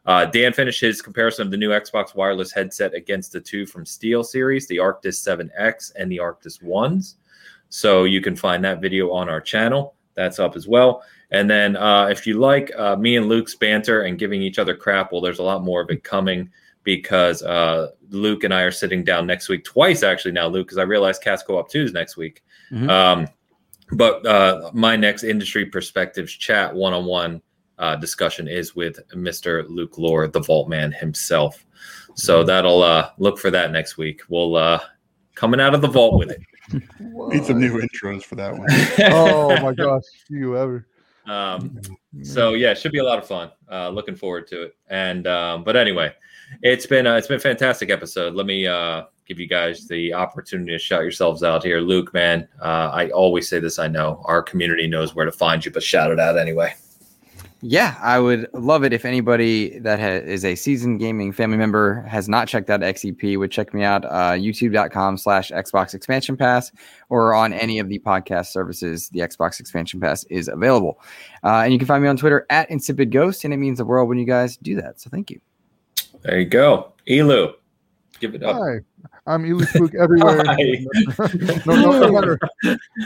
Uh, Dan finished his comparison of the new Xbox wireless headset against the two from SteelSeries, the Arctis 7X and the Arctis Ones. So you can find that video on our channel. That's up as well. And then uh, if you like uh, me and Luke's banter and giving each other crap, well, there's a lot more of it coming because uh, Luke and I are sitting down next week twice, actually, now, Luke, because I realized Cast Co op 2 is next week. Mhm. Um, but uh, my next industry perspectives chat one on one discussion is with Mr. Luke Lore, the Vault Man himself. So that'll uh, look for that next week. We'll uh, coming out of the vault with it. Need some new intros for that one. oh my gosh, you ever? um, so yeah, it should be a lot of fun. Uh, looking forward to it. And um, but anyway, it's been uh, it's been a fantastic episode. Let me uh, give you guys the opportunity to shout yourselves out here, Luke. Man, uh, I always say this. I know our community knows where to find you, but shout it out anyway. Yeah, I would love it if anybody that ha- is a seasoned gaming family member has not checked out XEP would check me out uh, youtube.com slash Xbox Expansion Pass or on any of the podcast services. The Xbox Expansion Pass is available. Uh, and you can find me on Twitter at Insipid Ghost, and it means the world when you guys do that. So thank you. There you go, Elu. Give it up. Hi, I'm Elu Spook everywhere. Hi. no, no, no matter.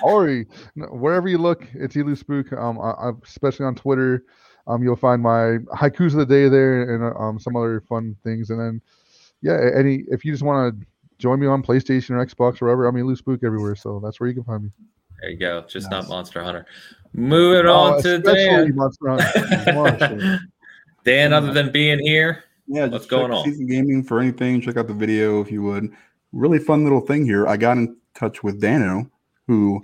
Sorry, No, wherever you look, it's Elu Spook. Um, I, I, especially on Twitter, um, you'll find my haikus of the day there and uh, um some other fun things. And then, yeah, any if you just want to join me on PlayStation or Xbox or wherever, I'm Elu Spook everywhere. So that's where you can find me. There you go. Just not Monster Hunter. Moving Oh, on to Dan. Monster Hunter. Monster. Dan, other than being here, Yeah, What's going on? Seasoned Gaming for anything. Check out the video if you would. Really fun little thing here. I got in touch with Dano, who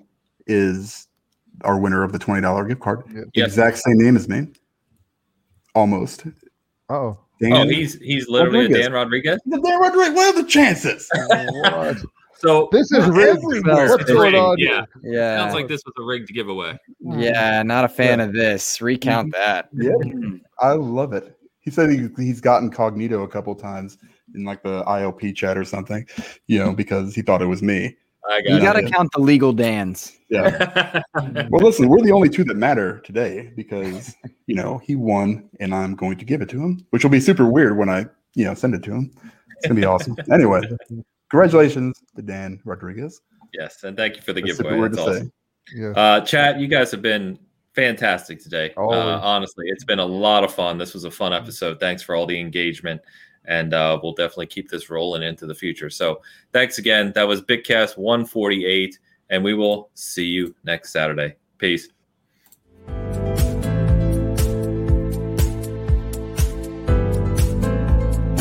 is our winner of the twenty dollar gift card. Yeah. Yes. Exact same name as me. Almost. Oh, oh, he's he's literally a Rodriguez. Dan Rodriguez. Dan Rodriguez. What are the chances? what? So This is Not rigged. What's going on? yeah. Yeah. Sounds like this was a rigged giveaway. Hmm. yeah, not a fan of this. Recount mm-hmm. that. Yeah, I love it. He said he, he's gotten cognito a couple times in like the ILP chat or something, you know, because he thought it was me. I You got got to count the legal Dans. Yeah. Well, listen, we're the only two that matter today because you know he won, and I'm going to give it to him, which will be super weird when I you know send it to him. It's gonna be awesome. Anyway, congratulations to Dan Rodriguez. yes, and thank you for the That's giveaway. That's awesome. Yeah. Uh, chat, you guys have been fantastic today. Uh, honestly, it's been a lot of fun. This was a fun episode. Thanks for all the engagement, and uh, we'll definitely keep this rolling into the future. So, thanks again. That was Big Cast 148, and we will see you next Saturday. Peace.